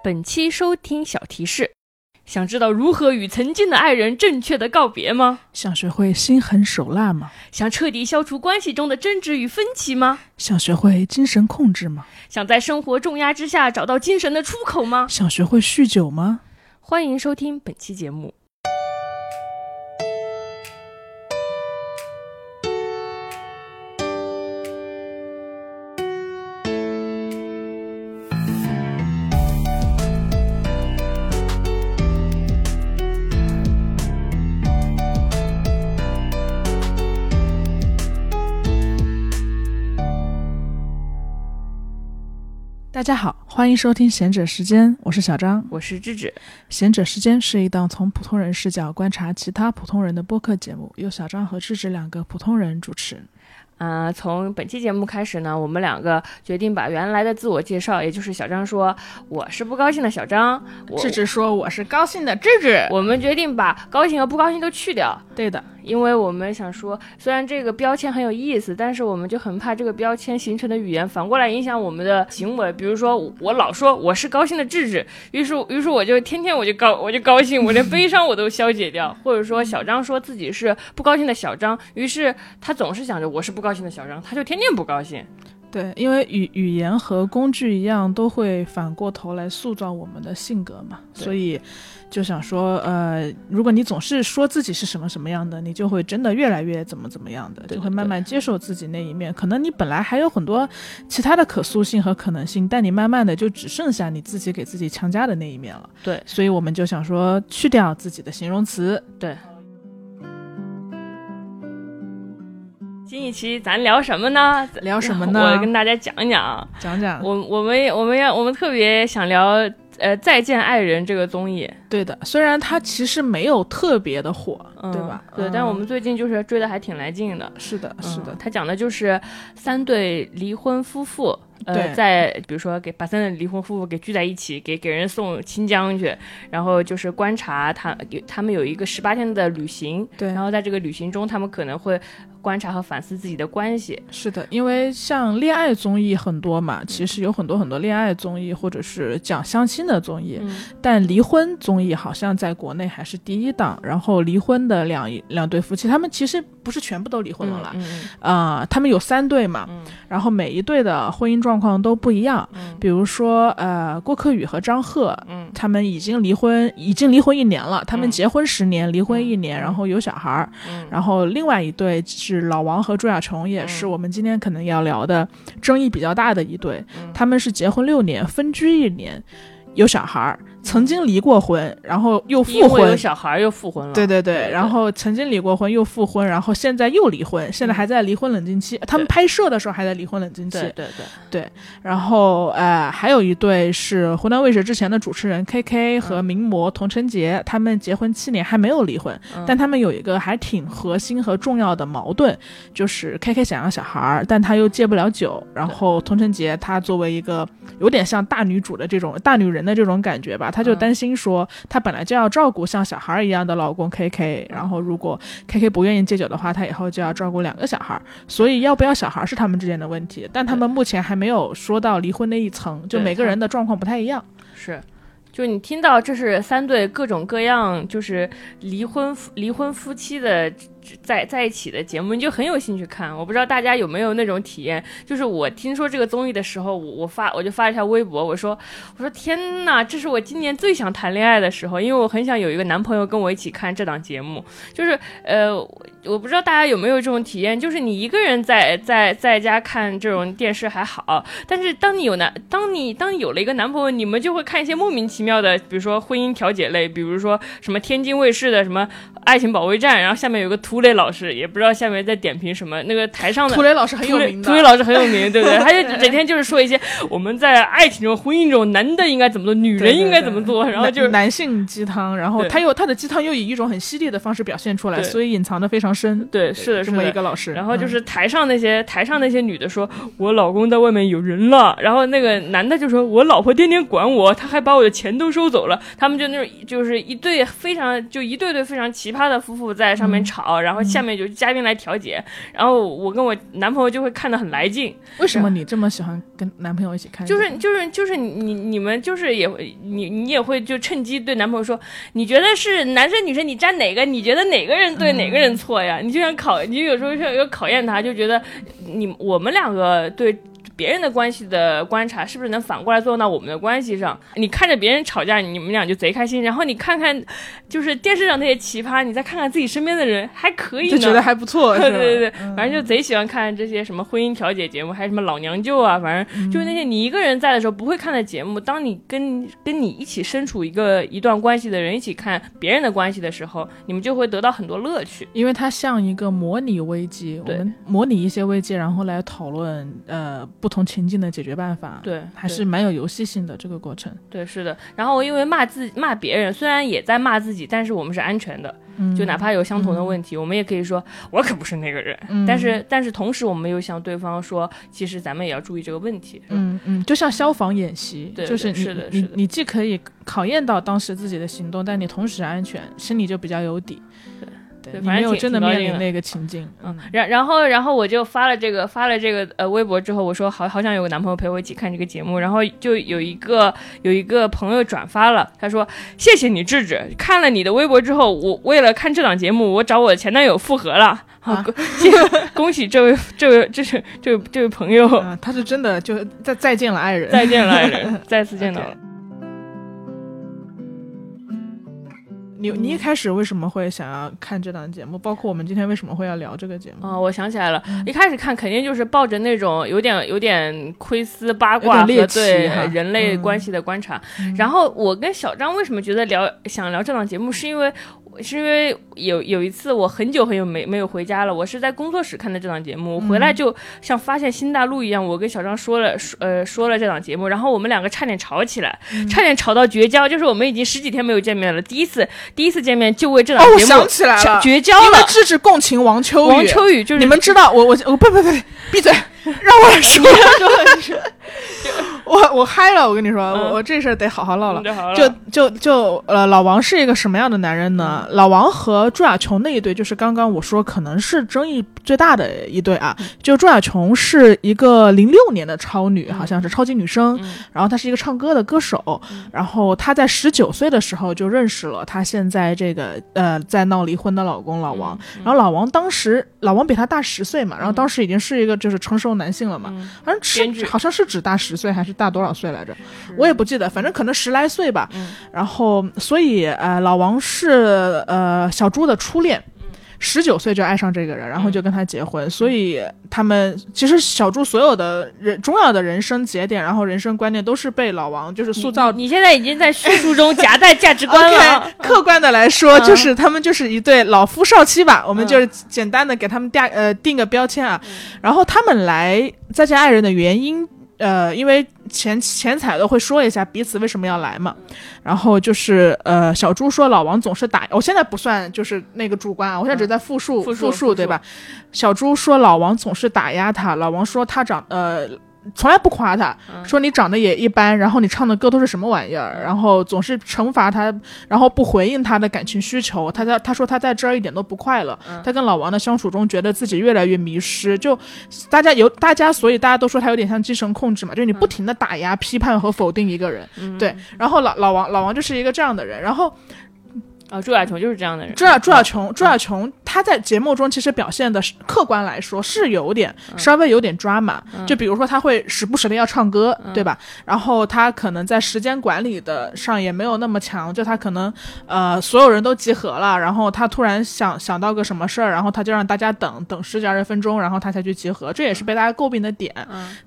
本期收听小提示：想知道如何与曾经的爱人正确的告别吗？想学会心狠手辣吗？想彻底消除关系中的争执与分歧吗？想学会精神控制吗？想在生活重压之下找到精神的出口吗？想学会酗酒吗？欢迎收听本期节目。大家好，欢迎收听贤者时间，我是小张。我是智智，贤者时间是一档从普通人视角观察其他普通人的播客节目，由小张和智智两个普通人主持。啊、从本期节目开始呢，我们两个决定把原来的自我介绍，也就是小张说我是不高兴的小张，我芝芝说我是高兴的智智。我们决定把高兴和不高兴都去掉，对的，因为我们想说，虽然这个标签很有意思，但是我们就很怕这个标签形成的语言反过来影响我们的行为。比如说，我老说我是高兴的智智，于是于是我就天天我就高我就高兴，我连悲伤我都消解 掉。或者说，小张说自己是不高兴的小张，于是他总是想着我是不高兴的小张，他就天天不高兴。对，因为语语言和工具一样，都会反过头来塑造我们的性格嘛，所以就想说，呃，如果你总是说自己是什么什么样的，你就会真的越来越怎么怎么样的，就会慢慢接受自己那一面。可能你本来还有很多其他的可塑性和可能性，但你慢慢的就只剩下你自己给自己强加的那一面了。对所以我们就想说，去掉自己的形容词。对。新一期咱聊什么呢？聊什么呢我跟大家讲一讲。讲讲，我我们我们要我们特别想聊呃《再见爱人》这个综艺，对的，虽然它其实没有特别的火，嗯、对吧？对，嗯但我们最近就是追的还挺来劲的。是的，是的嗯，它讲的就是三对离婚夫妇，呃，在比如说给把三对离婚夫妇给聚在一起，给给人送新疆去，然后就是观察他有他们有一个十八天的旅行，对。然后在这个旅行中，他们可能会观察和反思自己的关系，是的，因为像恋爱综艺很多嘛，其实有很多很多恋爱综艺或者是讲相亲的综艺，嗯。但离婚综艺好像在国内还是第一档。然后离婚的两两对夫妻，他们其实不是全部都离婚了啦，嗯嗯啊、他们有三对嘛，嗯。然后每一对的婚姻状况都不一样。嗯比如说，呃，郭柯宇和张赫，嗯他们已经离婚，已经离婚一年了。他们嗯结婚十年，离婚一年，嗯然后有小孩儿。嗯然后另外一对是老王和朱亚琼，也是嗯我们今天可能要聊的争议比较大的一对。嗯他们是结婚六年，分居一年，有小孩儿，曾经离过婚，然后又复婚。有婚。小孩儿又复婚了，对对对，然后曾经离过婚又复婚，然后现在又离婚，现在还在离婚冷静期。他们拍摄的时候还在离婚冷静期。对对对，然后呃，还有一对是湖南卫视之前的主持人 K K 和名模童晨杰，他们结婚七年还没有离婚，嗯。但他们有一个还挺核心和重要的矛盾，就是 K K 想要小孩儿，但他又戒不了酒，然后童晨杰他作为一个有点像大女主的这种大女人的这种感觉吧，他就嗯。担心说她本来就要照顾像小孩一样的老公 K K，然后如果 K K 不愿意戒酒的话，她以后就要照顾两个小孩，所以要不要小孩是他们之间的问题，但他们目前还没有说到离婚那一层，就每个人的状况不太一样。是。就你听到这是三对各种各样就是离婚离婚夫妻的在在一起的节目，你就很有兴趣看。我不知道大家有没有那种体验，就是我听说这个综艺的时候，我我发我就发一条微博，我说我说天呐，这是我今年最想谈恋爱的时候，因为我很想有一个男朋友跟我一起看这档节目。就是呃，我不知道大家有没有这种体验，就是你一个人在在在家看这种电视还好，但是当你有男，当你当你有了一个男朋友，你们就会看一些莫名其妙的，比如说婚姻调解类，比如说什么天津卫视的什么爱情保卫战，然后下面有个图涂磊老师，也不知道下面在点评什么，那个台上的涂磊老师很有名的，涂磊老师很有名，对不对？他就整天就是说一些我们在爱情中、婚姻中，男的应该怎么做，女人应该怎么做，然后就是男男性鸡汤，然后他又他的鸡汤又以一种很犀利的方式表现出来，所以隐藏的非常深。对，是的，这么一个老师，然后就嗯是台上那些、台上那些女的说，我老公在外面有人了，然后那个男的就说，我老婆天天管我，他还把我的钱都收走了。他们就那种就是一对非常就一对对非常奇葩的夫妇在上面吵，然然后下面就嘉宾来调解，然后我跟我男朋友就会看得很来劲。为什么你这么喜欢跟男朋友一起看？就是就是就是你你们就是也会你你也会就趁机对男朋友说，你觉得是男生女生你站哪个？你觉得哪个人对哪个人错呀？你就想考，你有时候要要考验他，就觉得你我们两个对。别人的关系的观察是不是能反过来作用到我们的关系上？你看着别人吵架，你们俩就贼开心。然后你看看，就是电视上那些奇葩，你再看看自己身边的人，还可以，就觉得还不错。对对对，反正就贼喜欢看这些什么婚姻调解节目，还有什么老娘舅啊，反正就是那些你一个人在的时候不会看的节目。当你跟跟你一起身处一个一段关系的人一起看别人的关系的时候，你们就会得到很多乐趣，因为它像一个模拟危机，我们模拟一些危机，然后来讨论呃不。不同情境的解决办法，对，还是蛮有游戏性的这个过程。对，是的。然后因为骂自骂别人，虽然也在骂自己，但是我们是安全的，就哪怕有相同的问题，我们也可以说，我可不是那个人。但是，但是同时，我们又向对方说，其实咱们也要注意这个问题。嗯嗯，就像消防演习，对就是是的，是的，你既可以考验到当时自己的行动，但你同时安全，心里就比较有底。对。对，没有真的面临那个情境，嗯，然然后然后我就发了这个发了这个呃微博之后，我说好好想有个男朋友陪我一起看这个节目，然后就有一个有一个朋友转发了，他说谢谢你智智，看了你的微博之后，我为了看这档节目，我找我的前男友复合了，好，恭喜这位这位这是这位这位朋友，他是真的就再再见了爱人，再见了爱人，再次见到了。你你一开始为什么会想要看这档节目？包括我们今天为什么会要聊这个节目？啊，我想起来了，一开始看肯定就是抱着那种有点有点窥私八卦和对人类关系的观察。然后我跟小张为什么觉得聊想聊这档节目，是因为。是因为有有一次我很久很久没没有回家了，我是在工作室看的这档节目，我回来就像发现新大陆一样，我跟小张说了说呃说了这档节目，然后我们两个差点吵起来，差点吵到绝交，就是我们已经十几天没有见面了，第一次第一次见面就为这档节目，我想起来了，绝交了，因为支持共情王秋雨，王秋雨就是你们知道我我我不不不闭嘴。让我来说，我我嗨了，我跟你说，我这事儿得好好唠唠。就就就呃，老王是一个什么样的男人呢？老王和朱亚琼那一对，就是刚刚我说可能是争议最大的一对啊。就朱亚琼是一个零六年的超女，好像是超级女生，然后她是一个唱歌的歌手，然后她在十九岁的时候就认识了她现在这个呃在闹离婚的老公老王，然后老王当时老王比她大十岁嘛，然后当时已经是一个就是成熟。男性了嘛？好像是好像是只大十岁还是大多少岁来着？我也不记得，反正可能十来岁吧。然后，所以呃，老王是呃小朱的初恋。十九岁就爱上这个人，然后就跟他结婚，所以他们其实小猪所有的人重要的人生节点，然后人生观念都是被老王就是塑造。你现在已经在叙述中 夹带价值观了。客观的来说，就是他们就是一对老夫少妻吧，我们就是简单的给他们定呃定个标签啊。然后他们来再见爱人的原因。呃，因为前前彩都会说一下彼此为什么要来嘛，然后就是呃，小猪说老王总是打，我现在不算就是那个主观啊，我现在只在复述复述对吧？小猪说老王总是打压他，老王说他长呃。从来不夸他，说你长得也一般，然后你唱的歌都是什么玩意儿，然后总是惩罚他，然后不回应他的感情需求。他在他说他在这儿一点都不快乐，他跟老王的相处中觉得自己越来越迷失。就大家有大家，所以大家都说他有点像精神控制嘛，就是你不停的打压、批判和否定一个人。对，然后老老王老王就是一个这样的人，然后。啊，朱亚琼就是这样的人。朱亚朱亚琼，朱亚琼，她在节目中其实表现的，客观来说是有点稍微有点抓马。就比如说，他会时不时的要唱歌，对吧？然后他可能在时间管理的上也没有那么强。就他可能呃，所有人都集合了，然后他突然想想到个什么事儿，然后他就让大家等等十几二十分钟，然后他才去集合。这也是被大家诟病的点。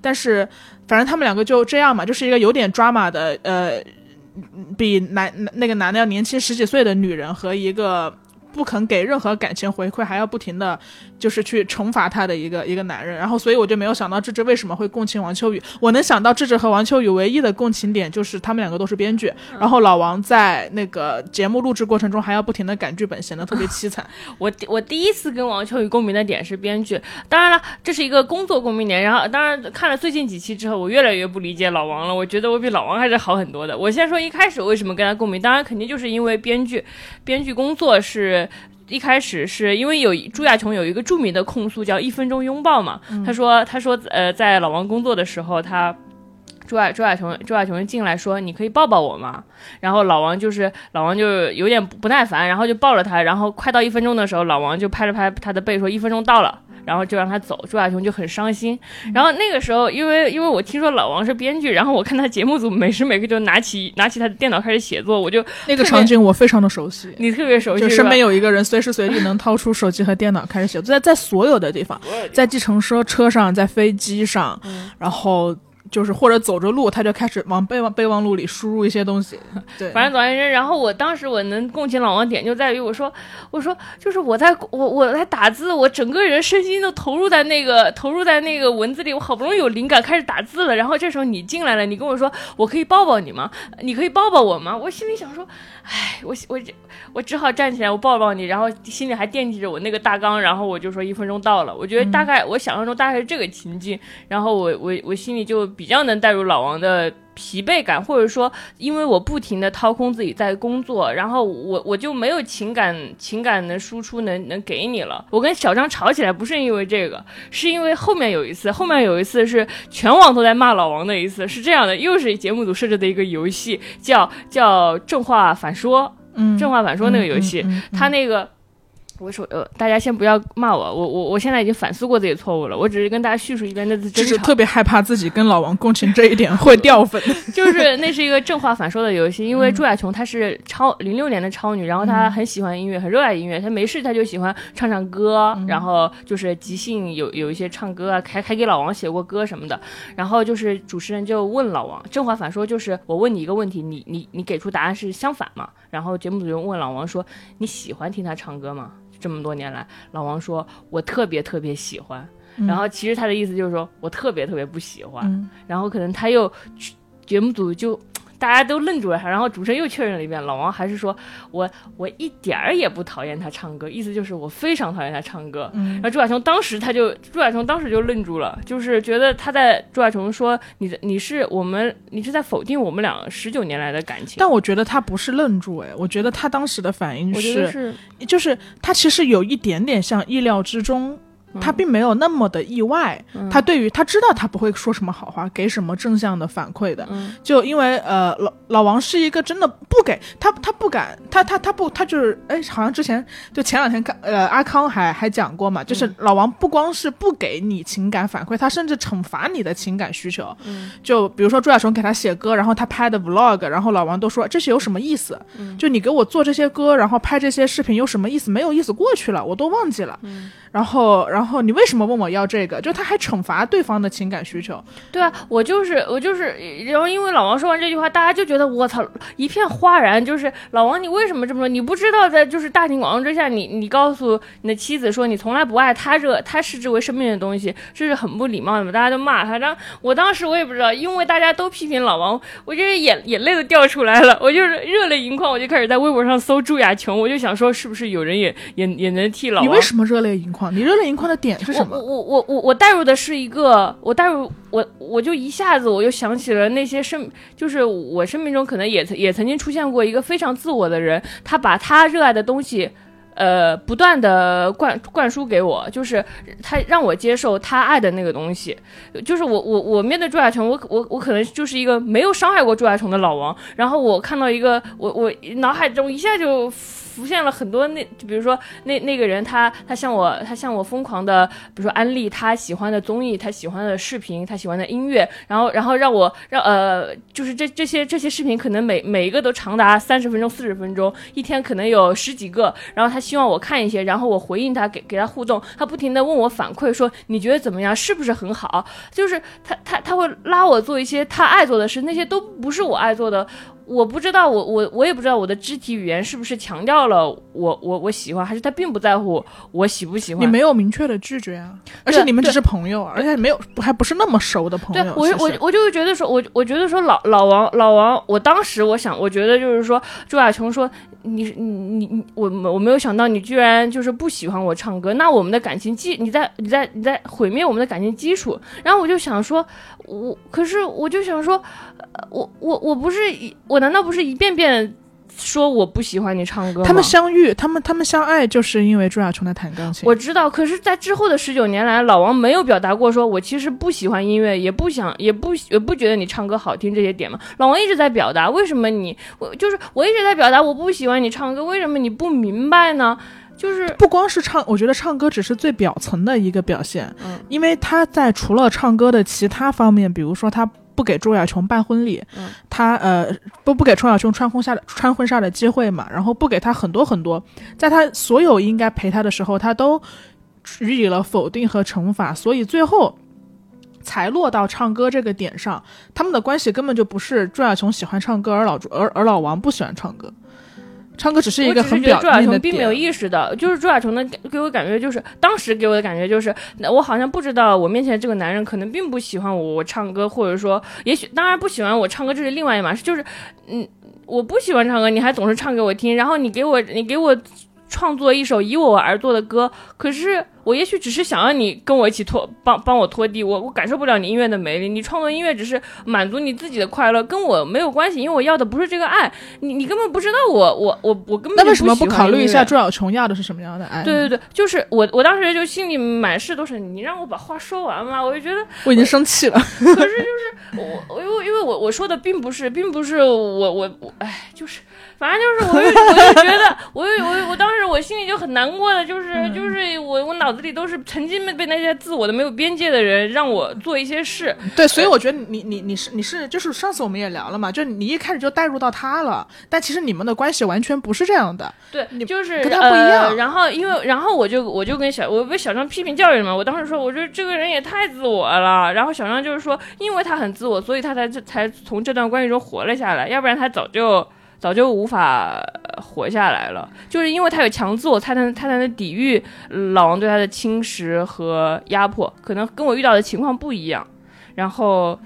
但是反正他们两个就这样嘛，就是一个有点抓马的呃。比男那个男的要年轻十几岁的女人和一个。不肯给任何感情回馈，还要不停的，就是去惩罚他的一个一个男人，然后所以我就没有想到智智为什么会共情王秋雨。我能想到智智和王秋雨唯一的共情点就是他们两个都是编剧，然后老王在那个节目录制过程中还要不停的改剧本，显得特别凄惨。我 我第一次跟王秋雨共鸣的点是编剧，当然了，这是一个工作共鸣点。然后当然看了最近几期之后，我越来越不理解老王了。我觉得我比老王还是好很多的。我先说一开始为什么跟他共鸣，当然肯定就是因为编剧，编剧工作是。一开始是因为有朱亚琼有一个著名的控诉叫一分钟拥抱嘛，他说他说呃在老王工作的时候他。朱亚朱亚琼朱亚琼进来说：“你可以抱抱我吗？”然后老王就是老王就有点不耐烦，然后就抱了他。然后快到一分钟的时候，老王就拍了拍他的背说：“一分钟到了。”然后就让他走。朱亚雄就很伤心。然后那个时候，因为因为我听说老王是编剧，然后我看他节目组每时每刻就拿起拿起他的电脑开始写作，我就那个场景我非常的熟悉。你特别熟悉，就身边有一个人随时随地能掏出手机和电脑开始写作，在在所有的地方，在计程车车上，在飞机上，然后。就是或者走着路，他就开始往备忘备忘录里输入一些东西。对，反正总而言之，然后我当时我能共情老王点就在于我说，我说就是我在我我在打字，我整个人身心都投入在那个投入在那个文字里，我好不容易有灵感开始打字了，然后这时候你进来了，你跟我说我可以抱抱你吗？你可以抱抱我吗？我心里想说，哎，我我我只好站起来，我抱抱你，然后心里还惦记着我那个大纲，然后我就说一分钟到了，我觉得大概我想象中大概是这个情境，然后我我我心里就。比较能带入老王的疲惫感，或者说，因为我不停的掏空自己在工作，然后我我就没有情感情感的输出能能给你了。我跟小张吵起来不是因为这个，是因为后面有一次，后面有一次是全网都在骂老王的一次，是这样的，又是节目组设置的一个游戏，叫叫正话反说，嗯，正话反说那个游戏，他那个。我说呃，大家先不要骂我，我我我现在已经反思过自己错误了，我只是跟大家叙述一遍那次争吵。是特别害怕自己跟老王共情这一点会 掉粉。就是那是一个正话反说的游戏，因为朱亚琼她是超零六年的超女，然后她很喜欢音乐，很热爱音乐，她没事她就喜欢唱唱歌，然后就是即兴有有一些唱歌啊，还还给老王写过歌什么的。然后就是主持人就问老王，正话反说就是我问你一个问题，你你你给出答案是相反嘛？然后节目组就问老王说，你喜欢听他唱歌吗？这么多年来，老王说：“我特别特别喜欢。”然后其实他的意思就是说我特别特别不喜欢。然后可能他又节目组就。大家都愣住了，然后主持人又确认了一遍，老王还是说我我一点儿也不讨厌他唱歌，意思就是我非常讨厌他唱歌。嗯然后朱亚琼当时他就朱亚琼当时就愣住了，就是觉得他在朱亚琼说你你是我们你是在否定我们俩十九年来的感情。但我觉得他不是愣住，哎，我觉得他当时的反应是，就是他其实有一点点像意料之中。他并没有那么的意外，他对于他知道他不会说什么好话，给什么正向的反馈的，就因为呃老老王是一个真的不给他他不敢他他他不他就是哎好像之前就前两天看呃阿康还还讲过嘛，就是老王不光是不给你情感反馈，他甚至惩罚你的情感需求，就比如说朱亚雄给他写歌，然后他拍的 vlog，然后老王都说这是有什么意思？就你给我做这些歌，然后拍这些视频有什么意思？没有意思，过去了，我都忘记了。然后，然后你为什么问我要这个？就他还惩罚对方的情感需求。对啊，我就是我就是，然后因为老王说完这句话，大家就觉得我操，一片哗然。就是老王，你为什么这么说？你不知道在就是大庭广众之下，你你告诉你的妻子说你从来不爱他这他视之为生命的东西，这是很不礼貌的嘛？大家都骂他。然后我当时我也不知道，因为大家都批评老王，我就是眼眼泪都掉出来了，我就是热泪盈眶，我就开始在微博上搜朱亚琼，我就想说是不是有人也也也能替老王？你为什么热泪盈眶？你热泪盈眶的点是什么？我我我我我带入的是一个，我带入我我就一下子我就想起了那些生，就是我生命中可能也曾也曾经出现过一个非常自我的人，他把他热爱的东西，呃，不断的灌灌输给我，就是他让我接受他爱的那个东西，就是我我我面对朱亚琼，我我我可能就是一个没有伤害过朱亚琼的老王，然后我看到一个我我脑海中一下就。浮现了很多那，就比如说那那个人，他他向我，他向我疯狂的，比如说安利他喜欢的综艺，他喜欢的视频，他喜欢的音乐，然后然后让我让呃，就是这这些这些视频可能每每一个都长达三十分钟、四十分钟，一天可能有十几个，然后他希望我看一些，然后我回应他，给给他互动，他不停的问我反馈，说你觉得怎么样，是不是很好？就是他他他会拉我做一些他爱做的事，那些都不是我爱做的。我不知道，我我我也不知道我的肢体语言是不是强调了我我我喜欢，还是他并不在乎我喜不喜欢。你没有明确的拒绝啊，而且你们只是朋友，而且没有还不是那么熟的朋友。对，我我我就会觉得说，我我觉得说老老王老王，我当时我想，我觉得就是说朱亚琼说。你你你我我没有想到你居然就是不喜欢我唱歌，那我们的感情基你在你在你在毁灭我们的感情基础。然后我就想说，我可是我就想说，我我我不是我难道不是一遍遍说我不喜欢你唱歌？他们相遇，他们他们相爱，就是因为朱亚琼在弹钢琴。我知道，可是，在之后的十九年来，老王没有表达过说我其实不喜欢音乐，也不想，也不也不觉得你唱歌好听这些点嘛。老王一直在表达，为什么你我就是我一直在表达我不喜欢你唱歌，为什么你不明白呢？就是不光是唱，我觉得唱歌只是最表层的一个表现，嗯，因为他在除了唱歌的其他方面，比如说他不给周亚琼办婚礼，嗯，他呃不不给周亚琼穿婚纱的穿婚纱的机会嘛，然后不给他很多很多，在他所有应该陪他的时候，他都予以了否定和惩罚，所以最后才落到唱歌这个点上。他们的关系根本就不是周亚琼喜欢唱歌，而老而而老王不喜欢唱歌。唱歌只是一个很表朱亚面的琼并没有，意识到，就是朱亚琼的给我感觉就是，当时给我的感觉就是，我好像不知道我面前这个男人可能并不喜欢我我唱歌，或者说，也许当然不喜欢我唱歌这是另外一码事，就是，嗯，我不喜欢唱歌，你还总是唱给我听，然后你给我你给我创作一首以我而作的歌，可是我也许只是想让你跟我一起拖帮帮我拖地，我我感受不了你音乐的美丽，你创作音乐只是满足你自己的快乐，跟我没有关系，因为我要的不是这个爱，你你根本不知道我我我我根本就那为什么不考虑一下朱小琼要的是什么样的爱？对对，对，就是我，我当时就心里满是都是你让我把话说完嘛，我就觉得，我已经生气了。可是就是我，我因为因为我我说的并不是，并不是我我我，哎，就是反正就是我就 我就觉得，我就我我当时我心里就很难过的，就是、嗯就是我我脑子里都是曾经被被那些自我的没有边界的人让我做一些事，对，所以我觉得你你你是你是就是上次我们也聊了嘛，就你一开始就带入到他了，但其实你们的关系完全不是这样的。对你，就是跟他不一样呃。然后因为然后我就我就跟小我被小张批评教育了嘛。我当时说，我觉得这个人也太自我了。然后小张就是说，因为他很自我，所以他才才从这段关系中活了下来，要不然他早就早就无法活下来了。就是因为他有强自我，他才能他才能抵御老王对他的侵蚀和压迫。可能跟我遇到的情况不一样。然后。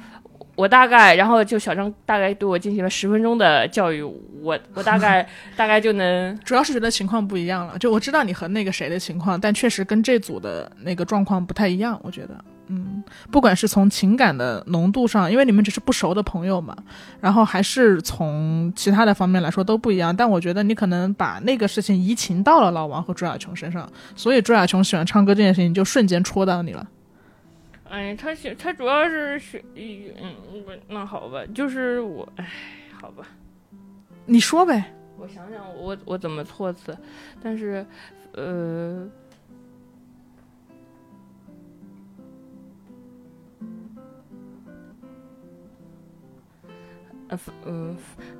我大概，然后就小张大概对我进行了十分钟的教育，我 我大概大概就能主要是觉得情况不一样了，就我知道你和那个谁的情况，但确实跟这组的那个状况不太一样。我觉得，嗯，不管是从情感的浓度上，因为你们只是不熟的朋友嘛，然后还是从其他的方面来说都不一样。但我觉得你可能把那个事情移情到了老王和朱亚琼身上，所以朱亚琼喜欢唱歌这件事情就瞬间戳到你了。哎，他喜他主要是学，嗯，不，那好吧，就是我，哎，好吧，你说呗，我想想我我怎么措辞，但是，呃，呃，嗯，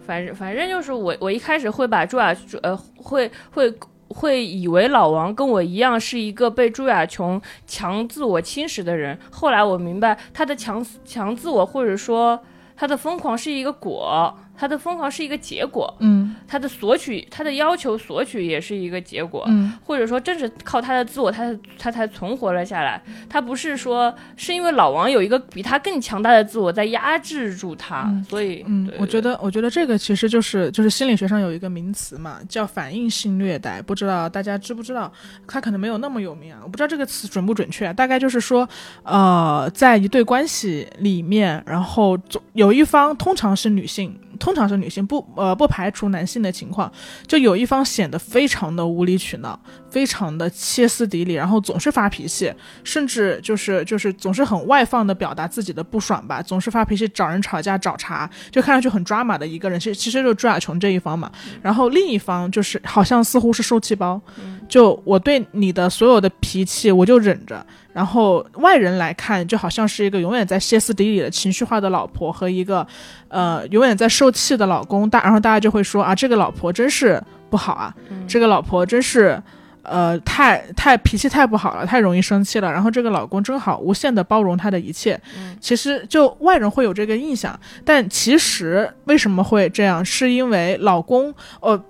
反正反正就是我我一开始会把朱亚呃会会会以为老王跟我一样是一个被朱亚琼强自我侵蚀的人，后来我明白他的强强自我或者说他的疯狂是一个果，他的疯狂是一个结果，嗯他的索取他的要求索取也是一个结果，嗯或者说正是靠他的自我，他他才存活了下来。他不是说是因为老王有一个比他更强大的自我在压制住他，嗯所以嗯对，我觉得，我觉得这个其实就是就是心理学上有一个名词嘛，叫反应性虐待，不知道大家知不知道？他可能没有那么有名啊，我不知道这个词准不准确、啊。大概就是说，呃，在一对关系里面，然后总有一方通常是女性，通常是女性，不呃不排除男性的情况，就有一方显得非常的无理取闹，非常的歇斯底里，然后总是发脾气，甚至就是就是总是很外放的表达自己的不爽吧，总是发脾气找人吵架找茬，就看上去很抓马的一个人，其实其实就是朱亚琼这一方嘛。然后另一方就是好像似乎是受气包，就我对你的所有的脾气我就忍着，然后外人来看就好像是一个永远在歇斯底里的情绪化的老婆和一个呃永远在受气的老公，大然后大家就会说啊这个老婆真是不好啊，这个老婆真是。呃，太太脾气太不好了，太容易生气了。然后这个老公真好，无限的包容她的一切。其实就外人会有这个印象，但其实为什么会这样？是因为老公，呃，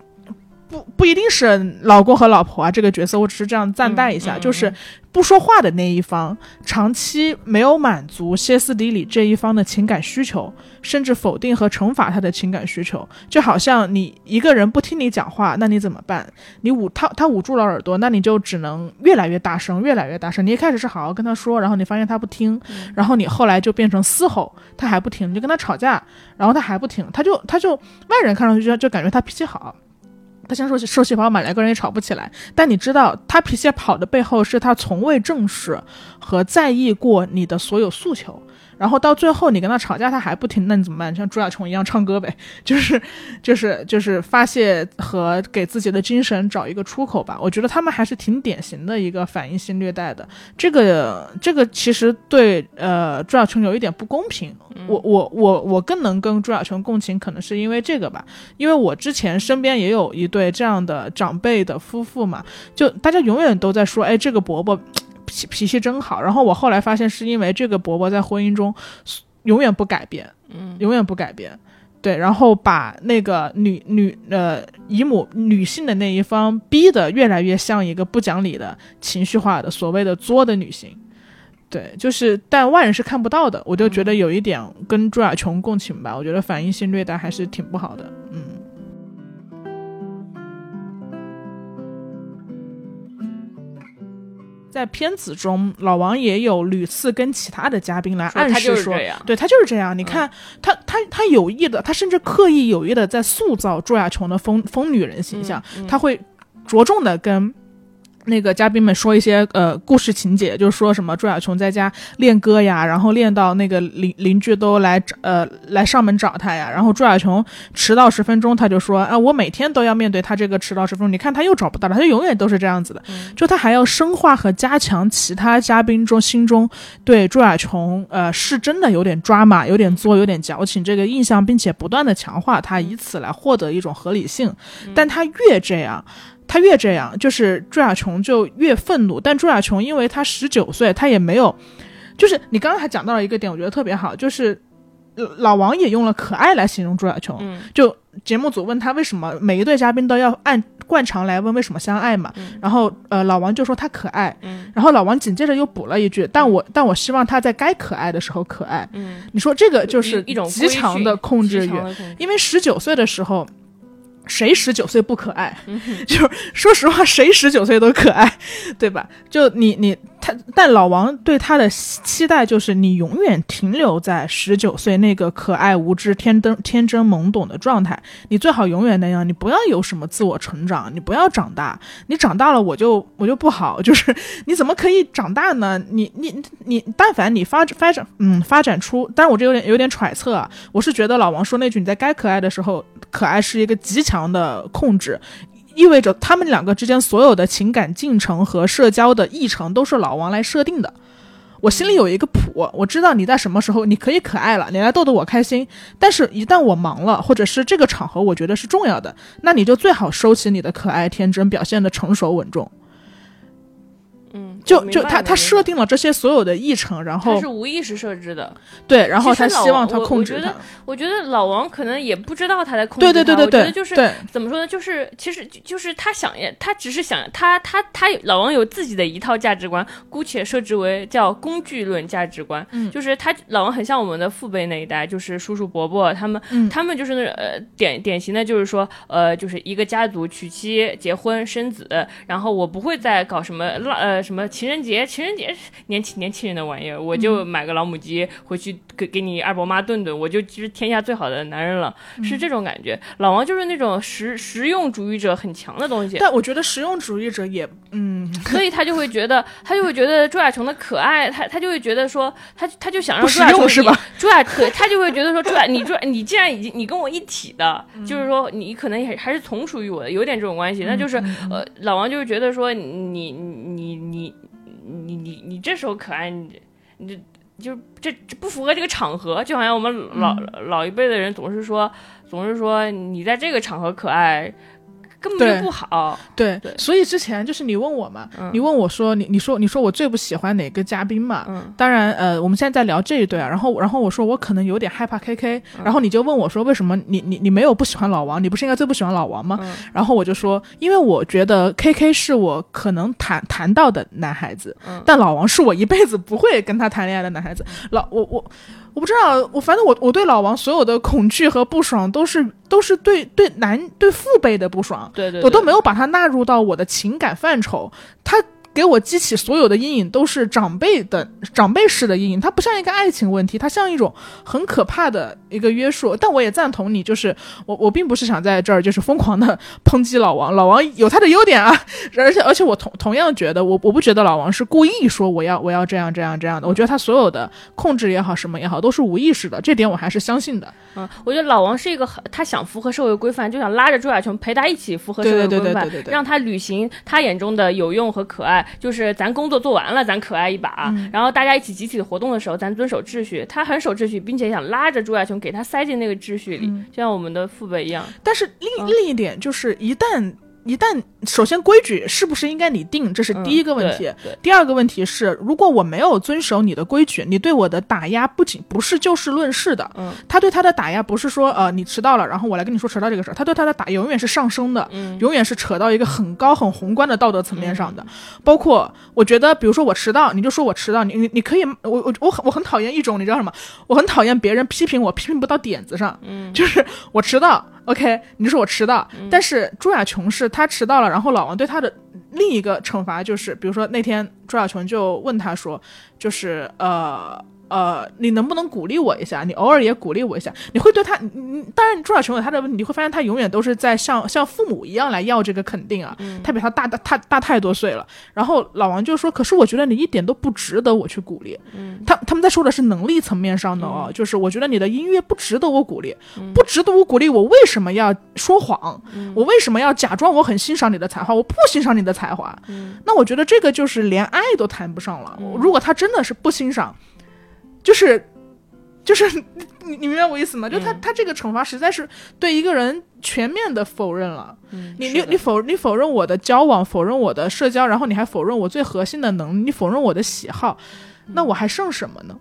不不一定是老公和老婆啊这个角色，我只是这样暂代一下，嗯嗯就是不说话的那一方，长期没有满足歇斯底里这一方的情感需求，甚至否定和惩罚他的情感需求，就好像你一个人不听你讲话，那你怎么办？你捂他，他捂住了耳朵，那你就只能越来越大声，越来越大声。你一开始是好好跟他说，然后你发现他不听，然后你后来就变成嘶吼，他还不听，你就跟他吵架，然后他还不听，他就他就外人看上去就就感觉他脾气好。他像受受气包嘛，两个人也吵不起来。但你知道，他脾气跑的背后是他从未正视和在意过你的所有诉求。然后到最后你跟他吵架，他还不听，那你怎么办？像朱亚琼一样唱歌呗，就是就是就是发泄和给自己的精神找一个出口吧。我觉得他们还是挺典型的一个反应性虐待的。这个这个其实对呃朱亚琼有一点不公平。我我我我更能跟朱亚琼共情，可能是因为这个吧。因为我之前身边也有一对这样的长辈的夫妇嘛，就大家永远都在说，哎，这个伯伯。脾脾气真好，然后我后来发现是因为这个伯伯在婚姻中永远不改变，嗯，永远不改变，对，然后把那个女女呃姨母女性的那一方逼得越来越像一个不讲理的情绪化的所谓的作的女性，对，就是但外人是看不到的，我就觉得有一点跟朱亚琼共情吧，我觉得反应性虐待还是挺不好的，嗯。在片子中，老王也有屡次跟其他的嘉宾来暗示说，对他就是这样。你看，他他他有意的，他甚至刻意有意的在塑造朱亚琼的疯疯女人形象，他会着重的跟。那个嘉宾们说一些呃故事情节，就是说什么朱亚琼在家练歌呀，然后练到那个邻邻居都来呃来上门找他呀，然后朱亚琼迟到十分钟，他就说啊我每天都要面对他这个迟到十分钟，你看他又找不到了，他就永远都是这样子的，就他还要深化和加强其他嘉宾中心中对朱亚琼呃是真的有点抓马、有点作、有点矫情这个印象，并且不断的强化他，以此来获得一种合理性，但他越这样。他越这样，就是朱亚琼就越愤怒。但朱亚琼因为他十九岁，他也没有，就是你刚刚还讲到了一个点，我觉得特别好，就是老王也用了可爱来形容朱亚琼。就节目组问他为什么每一对嘉宾都要按惯常来问为什么相爱嘛，然后呃老王就说他可爱，然后老王紧接着又补了一句，但我但我希望他在该可爱的时候可爱。你说这个就是一种极强的控制欲，因为十九岁的时候。谁十九岁不可爱？就是说实话，谁十九岁都可爱，对吧？就你你。他但老王对他的期待就是你永远停留在十九岁那个可爱无知、天真天真懵懂的状态。你最好永远那样，你不要有什么自我成长，你不要长大。你长大了，我就我就不好。就是你怎么可以长大呢？你你你，但凡你发发展嗯发展出，但是我这有点有点揣测啊。我是觉得老王说那句你在该可爱的时候可爱是一个极强的控制。意味着他们两个之间所有的情感进程和社交的议程都是老王来设定的。我心里有一个谱，我知道你在什么时候你可以可爱了，你来逗逗我开心。但是，一旦我忙了，或者是这个场合我觉得是重要的，那你就最好收起你的可爱天真，表现的成熟稳重。嗯，就就他他设定了这些所有的议程，然后他是无意识设置的，对，然后他希望他控制他。我觉得老王可能也不知道他在控制他。对对对对对，就是怎么说呢？就是其实就是他想，他只是想他他他老王有自己的一套价值观，姑且设置为叫工具论价值观。嗯，就是他老王很像我们的父辈那一代，就是叔叔伯伯他们，他们就是那呃典典型的，就是说呃就是一个家族娶妻结婚生子，然后我不会再搞什么呃。什么情人节？情人节年轻年轻人的玩意儿，我就买个老母鸡回去给给你二伯妈炖炖，我就其实天下最好的男人了，是这种感觉。老王就是那种实实用主义者很强的东西，但我觉得实用主义者也嗯，所以他就会觉得他就会觉得朱亚琼的可爱，他他就会觉得说他他就想让朱亚琼是吧？朱亚可他就会觉得说朱亚你朱你既然已经你跟我一体的，就是说你可能也还是从属于我的，有点这种关系，那就是呃老王就是觉得说你你你。你你你你这时候可爱，你你就这这不符合这个场合，就好像我们老老一辈的人总是说，总是说你在这个场合可爱，根本就不好。对对所以之前就是你问我嘛，嗯你问我说你你说你说我最不喜欢哪个嘉宾嘛？嗯当然，呃，我们现在在聊这一对啊，然后然后我说我可能有点害怕 KK，、然嗯后你就问我说为什么你你你没有不喜欢老王？你不是应该最不喜欢老王吗？嗯然后我就说，因为我觉得 KK 是我可能谈谈到的男孩子，嗯但老王是我一辈子不会跟他谈恋爱的男孩子。老我我我不知道，我反正我我对老王所有的恐惧和不爽都是都是对对男对父辈的不爽，对对，我都没有。有把他纳入到我的情感范畴，他。给我激起所有的阴影都是长辈的长辈式的阴影，它不像一个爱情问题，它像一种很可怕的一个约束。但我也赞同你，就是我我并不是想在这儿就是疯狂的抨击老王，老王有他的优点啊，而且而且我同同样觉得我我不觉得老王是故意说我要我要这样这样这样的，我觉得他所有的控制也好什么也好都是无意识的，这点我还是相信的。嗯，我觉得老王是一个很，他想符合社会规范，就想拉着朱亚琼陪他一起符合社会规范，对对对对让他履行他眼中的有用和可爱。就是咱工作做完了，咱可爱一把，嗯然后大家一起集体活动的时候，咱遵守秩序。他很守秩序，并且想拉着朱亚琼给他塞进那个秩序里，嗯就像我们的父辈一样。但是另、嗯另一点就是，一旦一旦首先规矩是不是应该你定，这是第一个问题。嗯第二个问题是，如果我没有遵守你的规矩，你对我的打压不仅不是就事论事的，嗯他对他的打压不是说呃你迟到了，然后我来跟你说迟到这个事儿，他对他的打永远是上升的，嗯永远是扯到一个很高很宏观的道德层面上的。包括我觉得，比如说我迟到，你就说我迟到，你你你可以，我我我很我很讨厌一种，你知道什么？我很讨厌别人批评我，批评不到点子上，嗯就是我迟到，OK，你就说我迟到，但是朱亚琼是她迟到了，然后老王对她的另一个惩罚就是，比如说那天朱亚琼就问他说，就是呃。呃，你能不能鼓励我一下？你偶尔也鼓励我一下。你会对他，当然朱亚琼有他的问题，你会发现他永远都是在像像父母一样来要这个肯定啊。他比他大大大大太多岁了。然后老王就说：“可是我觉得你一点都不值得我去鼓励。”嗯，他他们在说的是能力层面上的哦，就是我觉得你的音乐不值得我鼓励，不值得我鼓励，我为什么要说谎？我为什么要假装我很欣赏你的才华？我不欣赏你的才华。那我觉得这个就是连爱都谈不上了。如果他真的是不欣赏，就是就是 你你明白我意思吗？就他、他这个惩罚实在是对一个人全面的否认了。你你你否你否认我的交往，否认我的社交，然后你还否认我最核心的能力，你否认我的喜好，那我还剩什么呢？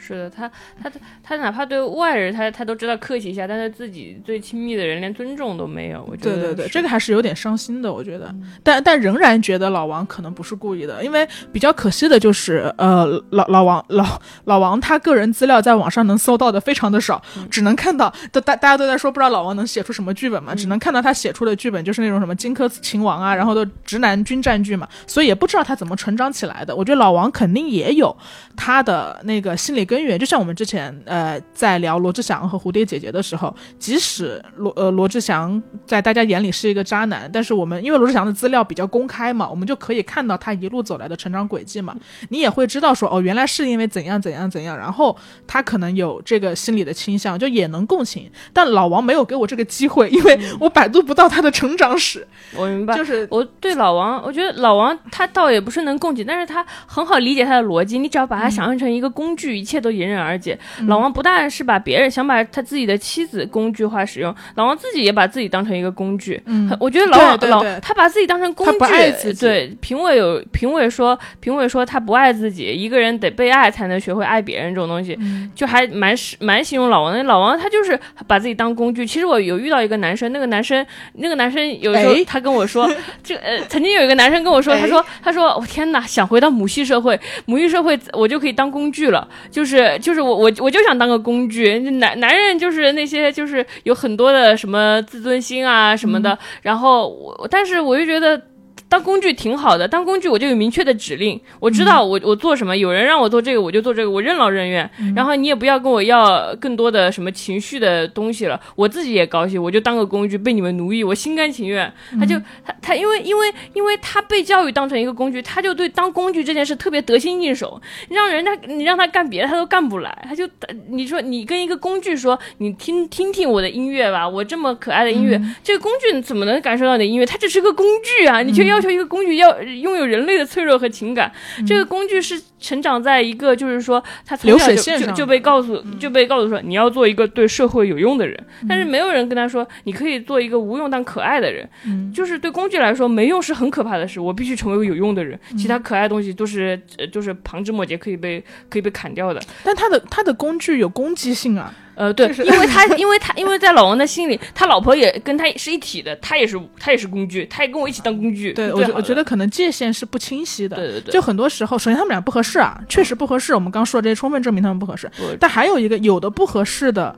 是的，他他他哪怕对外人他他都知道客气一下，但是自己最亲密的人连尊重都没有。我觉得对对对，这个还是有点伤心的，我觉得。但但仍然觉得老王可能不是故意的，因为比较可惜的就是，呃，老老王老老王他个人资料在网上能搜到的非常的少，只能看到都大大家都在说不知道老王能写出什么剧本嘛，只能看到他写出的剧本就是那种什么荆轲秦王啊，然后都直男军战剧嘛，所以也不知道他怎么成长起来的。我觉得老王肯定也有他的那个心理根源，就像我们之前呃在聊罗志祥和蝴蝶姐姐的时候，即使罗呃罗志祥在大家眼里是一个渣男，但是我们因为罗志祥的资料比较公开嘛，我们就可以看到他一路走来的成长轨迹嘛，你也会知道说哦，原来是因为怎样怎样怎样，然后他可能有这个心理的倾向，就也能共情。但老王没有给我这个机会，因为我百度不到他的成长史，我明白，就是我对老王，我觉得老王他倒也不是能共情，但是他很好理解他的逻辑。你只要把他想象成一个工具，一切都迎刃而解。嗯老王不但是把别人想把他自己的妻子工具化使用，老王自己也把自己当成一个工具。嗯，我觉得老王老他把自己当成工具，他不爱自己对，评委有评委说，评委说他不爱自己，一个人得被爱才能学会爱别人这种东西，嗯就还蛮蛮形容老王的。老王他就是把自己当工具。其实我有遇到一个男生，那个男生那个男生有时候哎他跟我说，这个呃，曾经有一个男生跟我说，哎他说他说我、天哪，想回到母系社会，母系社会我就可以当工具了，就是就是我我我就想当个工具，男男人就是那些就是有很多的什么自尊心啊什么的，然后我但是我就觉得。当工具挺好的，当工具我就有明确的指令，我知道我我做什么，有人让我做这个我就做这个，我任劳任怨。然后你也不要跟我要更多的什么情绪的东西了，我自己也高兴，我就当个工具被你们奴役，我心甘情愿。他就他他因为因为因为他被教育当成一个工具，他就对当工具这件事特别得心应手，你让人家你让他干别的他都干不来，他就你说你跟一个工具说你听听听我的音乐吧，我这么可爱的音乐，这个工具怎么能感受到你的音乐？它只是个工具啊，你却要要求一个工具要拥有人类的脆弱和情感。这个工具是成长在一个就是说他从流小就水线上就就被告诉就被告诉说你要做一个对社会有用的人，但是没有人跟他说你可以做一个无用但可爱的人。嗯就是对工具来说，没用是很可怕的事。我必须成为有用的人，其他可爱的东西都是呃就是旁枝末节，可以被可以被砍掉的。但他的他的工具有攻击性啊，呃，对，就是因为他，因为他，因为在老王的心里，他老婆也跟他是一体的，他也是，他也是工具，他也跟我一起当工具。对我觉我觉得可能界限是不清晰的。对对对，就很多时候，首先他们俩不合适啊，确实不合适。我们刚说的这些充分证明他们不合适。我但还有一个，有的不合适的，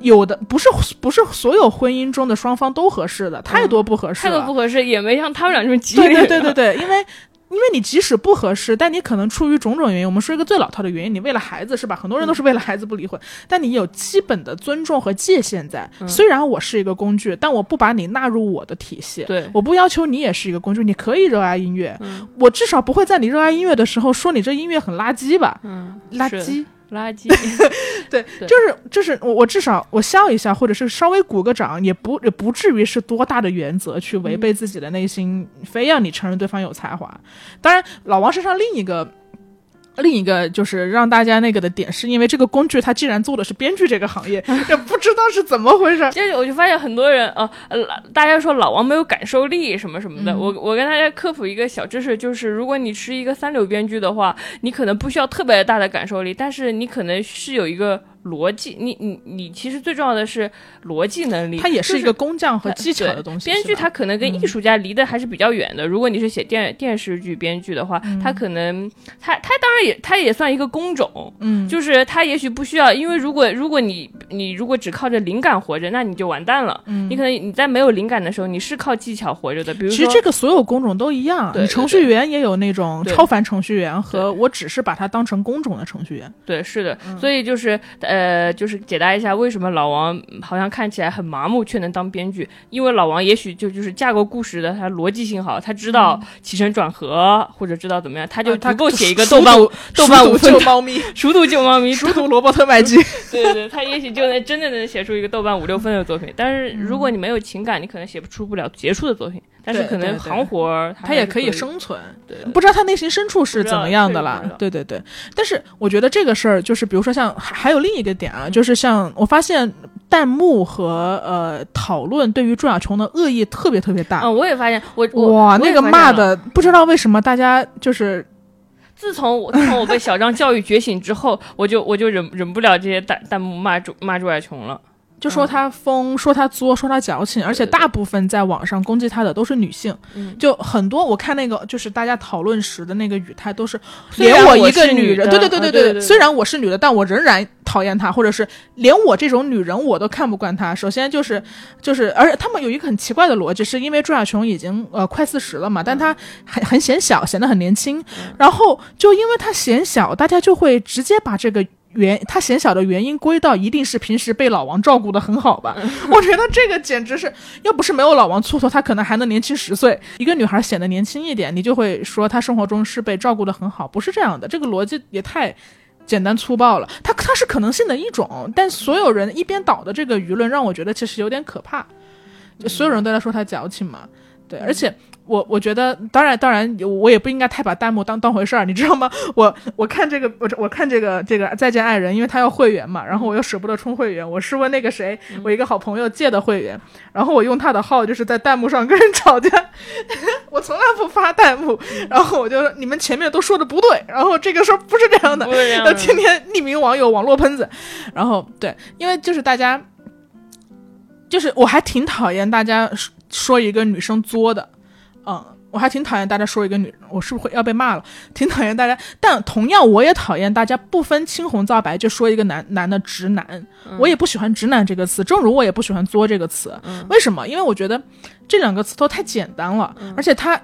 有的不是不是所有婚姻中的双方都合适的，太多不合适了。态度不合适，也没像他们俩这么激对烈。对对对对，因为。因为你即使不合适，但你可能出于种种原因，我们说一个最老套的原因，你为了孩子是吧？很多人都是为了孩子不离婚，但你有基本的尊重和界限在。嗯虽然我是一个工具，但我不把你纳入我的体系。对我不要求你也是一个工具，你可以热爱音乐，嗯我至少不会在你热爱音乐的时候说你这音乐很垃圾吧？嗯，垃圾，垃圾。对，对就是就是我我至少我笑一下，或者是稍微鼓个掌，也不也不至于是多大的原则去违背自己的内心，非要你承认对方有才华。当然，老王身上另一个。另一个就是让大家那个的点，是因为这个工具它既然做的是编剧这个行业，也不知道是怎么回事。接着我就发现很多人哦，呃，大家说老王没有感受力什么什么的。嗯我我跟大家科普一个小知识，就是如果你是一个三流编剧的话，你可能不需要特别大的感受力，但是你可能是有一个逻辑，你你你其实最重要的是逻辑能力。它也是一个工匠和技巧的东西。编剧他可能跟嗯艺术家离得还是比较远的。如果你是写电电视剧编剧的话，嗯他可能他他当然也它也算一个工种，嗯，就是它也许不需要，因为如果如果你你如果只靠着灵感活着，那你就完蛋了。嗯。你可能你在没有灵感的时候，你是靠技巧活着的。比如说，其实这个所有工种都一样，对程序员也有那种超凡程序员和我只是把它当成工种的程序员。对是的，嗯。所以就是呃，就是解答一下为什么老王好像看起来很麻木却能当编剧，因为老王也许就就是架构故事的，他逻辑性好，他知道起承转合或者知道怎么样，他就足够写一个熟豆瓣读豆瓣五救猫咪，熟 读救猫咪，熟读罗伯特麦基。对对对，他也许就能真的能写出一个豆瓣五六分的作品，但是如果你没有情感，你可能写不出不了杰出的作品。但是可能行活儿，他也可以以生存，对不知道他内心深处是怎么样的。啦对对对，但是我觉得这个事儿就是，比如说像还还有另一个点啊，就是像我发现弹幕和呃讨论对于朱亚琼的恶意特别特别大。嗯，我也发现，我我哇，我那个。骂的不知道为什么大家就是自从我自从我被小张教育觉醒之后，我就我就忍忍不了这些弹弹幕骂朱骂朱亚琼了。就说他疯，说他作，说他矫情，而且大部分在网上攻击他的都是女性，嗯。就很多我看那个就是大家讨论时的那个语态都是，连我一个女人，的对对对对啊对对对。虽然我是女的，但我仍然讨厌他，或者是连我这种女人我都看不惯他。首先就是就是，而且他们有一个很奇怪的逻辑，是因为朱亚琼已经呃快四十了嘛，但她很很显小，显得很年轻，然后就因为她显小，大家就会直接把这个。原他显小的原因归到一定是平时被老王照顾的很好吧？我觉得这个简直是，要不是没有老王蹉跎，他可能还能年轻十岁。一个女孩显得年轻一点，你就会说她生活中是被照顾的很好，不是这样的。这个逻辑也太简单粗暴了。它它是可能性的一种，但所有人一边倒的这个舆论让我觉得其实有点可怕。就所有人都在说她矫情嘛，对，而且。我我觉得，当然当然，我也不应该太把弹幕当当回事儿，你知道吗？我我看这个，我我看这个这个再见爱人，因为他要会员嘛，然后我又舍不得充会员，我是问那个谁，我一个好朋友借的会员，然后我用他的号就是在弹幕上跟人吵架，我从来不发弹幕，然后我就说你们前面都说的不对，然后这个事儿不是这样的天天匿名网友、网络喷子，然后对，因为就是大家，就是我还挺讨厌大家说说一个女生作的，嗯，我还挺讨厌大家说一个女人，我是不是会要被骂了？挺讨厌大家，但同样我也讨厌大家不分青红皂白就说一个男男的直男，我也不喜欢直男这个词，正如我也不喜欢作这个词。为什么？因为我觉得这两个词都太简单了，而且它。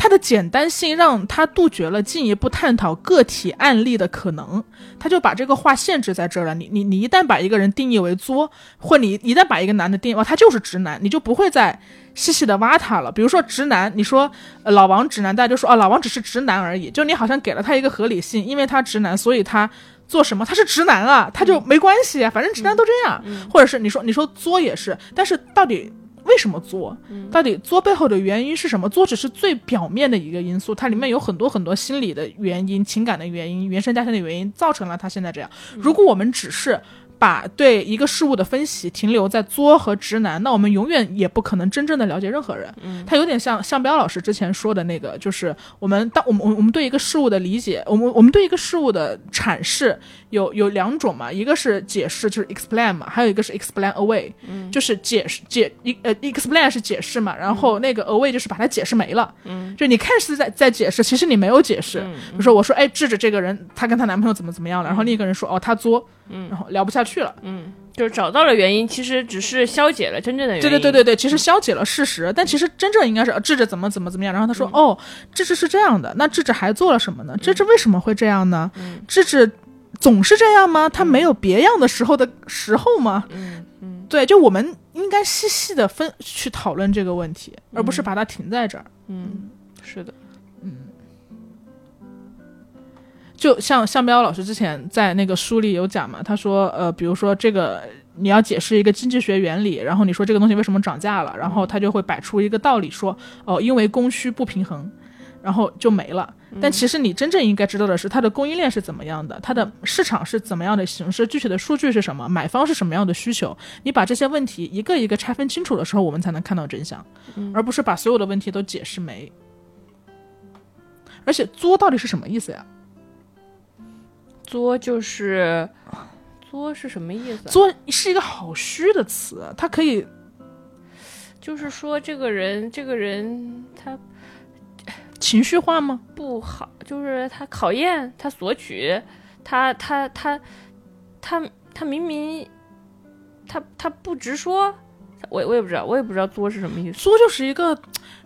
它的简单性让他杜绝了进一步探讨个体案例的可能，他就把这个话限制在这儿了。你你你一旦把一个人定义为作，或你一旦把一个男的定义哦他就是直男，你就不会再细细的挖他了。比如说直男，你说、呃、老王直男，大家就说啊老王只是直男而已，就你好像给了他一个合理性，因为他直男，所以他做什么他是直男啊，他就没关系啊，反正直男都这样。或者是你说你说作也是，但是到底。为什么作？到底作背后的原因是什么？作只是最表面的一个因素，它里面有很多很多心理的原因、情感的原因、原生家庭的原因，造成了他现在这样。如果我们只是把对一个事物的分析停留在作和直男，那我们永远也不可能真正的了解任何人。嗯，他有点像向彪老师之前说的那个，就是我们当我们我们我们对一个事物的理解，我们我们对一个事物的阐释有有两种嘛，一个是解释，就是 explain 嘛，还有一个是 explain away，嗯，就是解释解一呃 explain 是解释嘛，然后那个 away 就是把它解释没了，嗯，就你看似在在解释，其实你没有解释。嗯比如说我说哎智智这个人，她跟她男朋友怎么怎么样了，然后另一个人说哦她作，嗯，然后聊不下去了。嗯，就是找到了原因，其实只是消解了真正的原因。对对对对对，其实消解了事实，但其实真正应该是呃智智怎么怎么怎么样。然后他说：“哦，智智是这样的，那智智还做了什么呢？智智为什么会这样呢？智智总是这样吗？他没有别样的时候的时候吗？嗯嗯对，就我们应该细细的分去讨论这个问题，而不是把它停在这儿。嗯，是的，就像向彪老师之前在那个书里有讲嘛，他说，呃，比如说这个你要解释一个经济学原理，然后你说这个东西为什么涨价了，然后他就会摆出一个道理说，哦、因为供需不平衡，然后就没了。但其实你真正应该知道的是，它的供应链是怎么样的，它的市场是怎么样的形式，具体的数据是什么，买方是什么样的需求。你把这些问题一个一个拆分清楚的时候，我们才能看到真相，而不是把所有的问题都解释没。而且“作”到底是什么意思呀？作就是作是什么意思？作是一个好虚的词，它可以就是说这个人，这个人他情绪化吗？不好，就是他考验，他索取，他他他他他明明他他不直说，我我也不知道，我也不知道作是什么意思。作就是一个，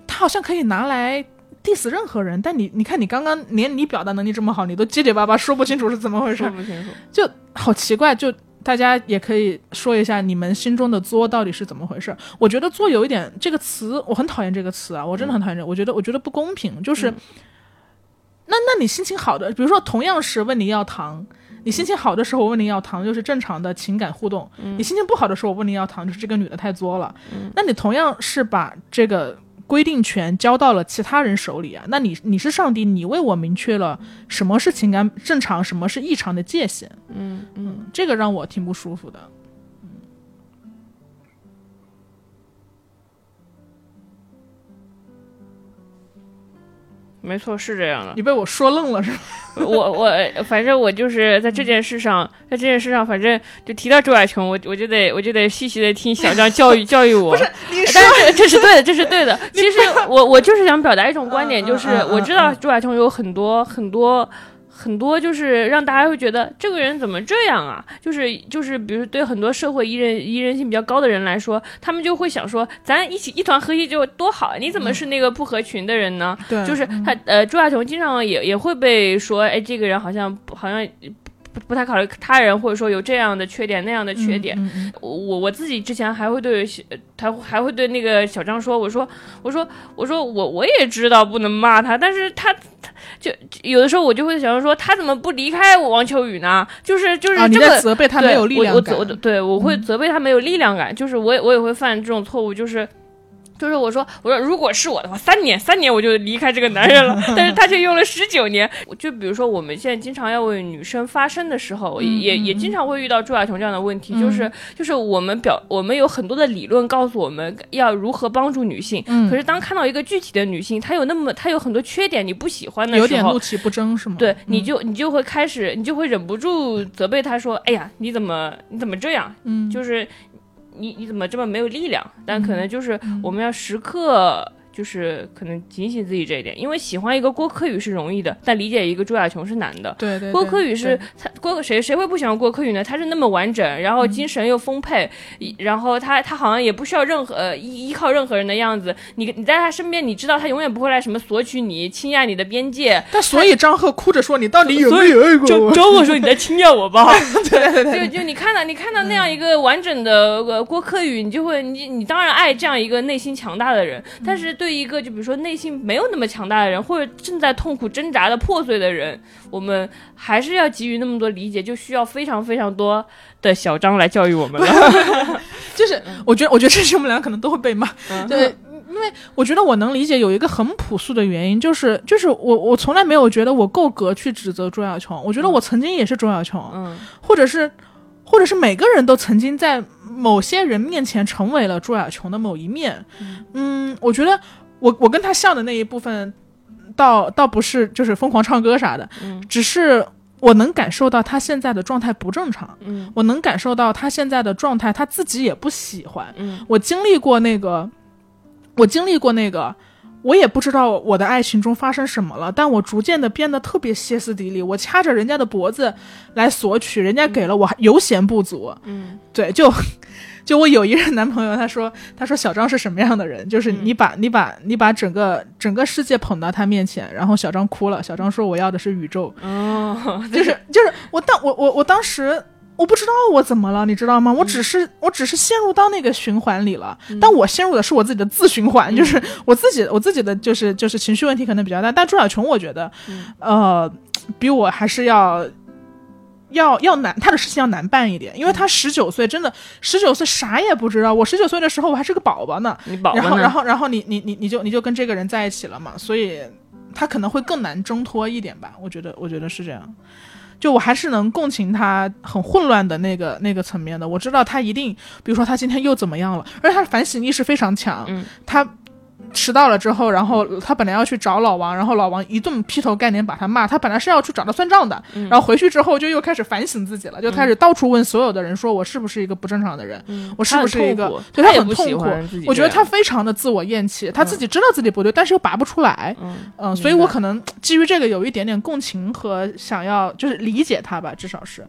他好像可以拿来 diss 任何人，但你你看你刚刚连你表达能力这么好，你都结结巴巴说不清楚是怎么回事说，不清楚。就好奇怪。就大家也可以说一下你们心中的作到底是怎么回事。我觉得作有一点这个词，我很讨厌这个词啊，我真的很讨厌这个，我觉得我觉得不公平，就是。嗯那那你心情好的，比如说同样是问你要糖，你心情好的时候我问你要糖，就是正常的情感互动；你心情不好的时候我问你要糖，就是这个女的太作了。那你同样是把这个规定权交到了其他人手里啊，那你你是上帝，你为我明确了什么是情感正常，什么是异常的界限。嗯嗯，这个让我挺不舒服的。没错，是这样的。你被我说愣了是吧？我我反正我就是在这件事上，在这件事上，反正就提到周亚琼，我我就得我就得细细的听小张教育 教育我。不是你说但是这 这是对的，这是对的。其实我我就是想表达一种观点，嗯就是我知道周亚琼有很多很多。很多就是让大家会觉得这个人怎么这样啊？就是就是，比如对很多社会依人依人性比较高的人来说，他们就会想说，咱一起一团和气就多好，你怎么是那个不合群的人呢？对，就是他呃，朱亚琼经常也也会被说，哎，这个人好像好像不不太考虑他人，或者说有这样的缺点那样的缺点。嗯嗯我我我自己之前还会对小他还会对那个小张说，我说我说我说我我也知道不能骂他，但是他他就有的时候我就会想说，他怎么不离开王秋雨呢？就是就是这么。在责备他没有力量感嗯我我对我会责备他没有力量感，就是我也我也会犯这种错误，就是。就是我说，我说如果是我的话，三年三年我就离开这个男人了，但是他却用了十九年。就比如说我们现在经常要为女生发声的时候，嗯也也经常会遇到朱亚琼这样的问题，就是就是我们表我们有很多的理论告诉我们要如何帮助女性，嗯可是当看到一个具体的女性，她有那么她有很多缺点你不喜欢的时候，有点怒其不争是吗？对，嗯你就你就会开始，你就会忍不住责备她说：“哎呀，你怎么你怎么这样？嗯，就是你你怎么这么没有力量？”但可能就是嗯我们要时刻。就是可能警醒自己这一点，因为喜欢一个郭柯宇是容易的，但理解一个朱亚琼是难的。对对，郭柯宇是他郭谁谁会不喜欢郭柯宇呢？他是那么完整，然嗯后精神又丰沛，一然后他他好像也不需要任何呃依依靠任何人的样子。你你在他身边，你知道他永远不会来什么索取你、侵压你的边界。但所以张赫哭着说：“你到底有没有爱过就我找我说你在侵压我吧。对对对，就就你看到你看到那样一个完整的呃郭柯宇，你就会你你当然爱这样一个内心强大的人，但是对一个就比如说内心没有那么强大的人，或者正在痛苦挣扎的破碎的人，我们还是要给予那么多理解，就需要非常非常多的小张来教育我们了。就是我觉得，我觉得这是我们俩可能都会被骂，嗯对。因为我觉得我能理解有一个很朴素的原因，就是就是我我从来没有觉得我够格去指责朱亚琼，我觉得我曾经也是朱亚琼，嗯或者是或者是每个人都曾经在某些人面前成为了朱亚琼的某一面。嗯，我觉得我我跟他像的那一部分，倒倒不是就是疯狂唱歌啥的，嗯只是我能感受到他现在的状态不正常，嗯我能感受到他现在的状态他自己也不喜欢。嗯我经历过那个，我经历过那个。我也不知道我的爱情中发生什么了，但我逐渐的变得特别歇斯底里。我掐着人家的脖子来索取，人家给了我犹嫌不足。嗯对，就 就我有一任男朋友，他说他说小张是什么样的人？就是你把、你把你把整个整个世界捧到他面前，然后小张哭了。小张说我要的是宇宙，哦，就是就是我当我我我当时。我不知道我怎么了，你知道吗？我只是、我只是陷入到那个循环里了，但我陷入的是我自己的自循环，就是我自己我自己的就是就是情绪问题可能比较大。但朱小琼，我觉得，呃，比我还是要要要难，他的事情要难办一点，因为他十九岁，真的十九岁啥也不知道。我十九岁的时候我还是个宝宝呢，你宝宝然后然？后然后你你你你就你就跟这个人在一起了嘛，所以他可能会更难挣脱一点吧。我觉得我觉得是这样。就我还是能共情他很混乱的那个那个层面的，我知道他一定，比如说他今天又怎么样了，而且他反省意识非常强，嗯。他迟到了之后，然后他本来要去找老王，然后老王一顿劈头盖脸把他骂，他本来是要去找他算账的，嗯。然后回去之后就又开始反省自己了，就开始到处问所有的人说我是不是一个不正常的人，嗯我是不是一个对他很痛苦我觉得他非常的自我厌弃，他自己知道自己不对，但是又拔不出来，嗯嗯，所以我可能基于这个有一点点共情和想要就是理解他吧，至少是。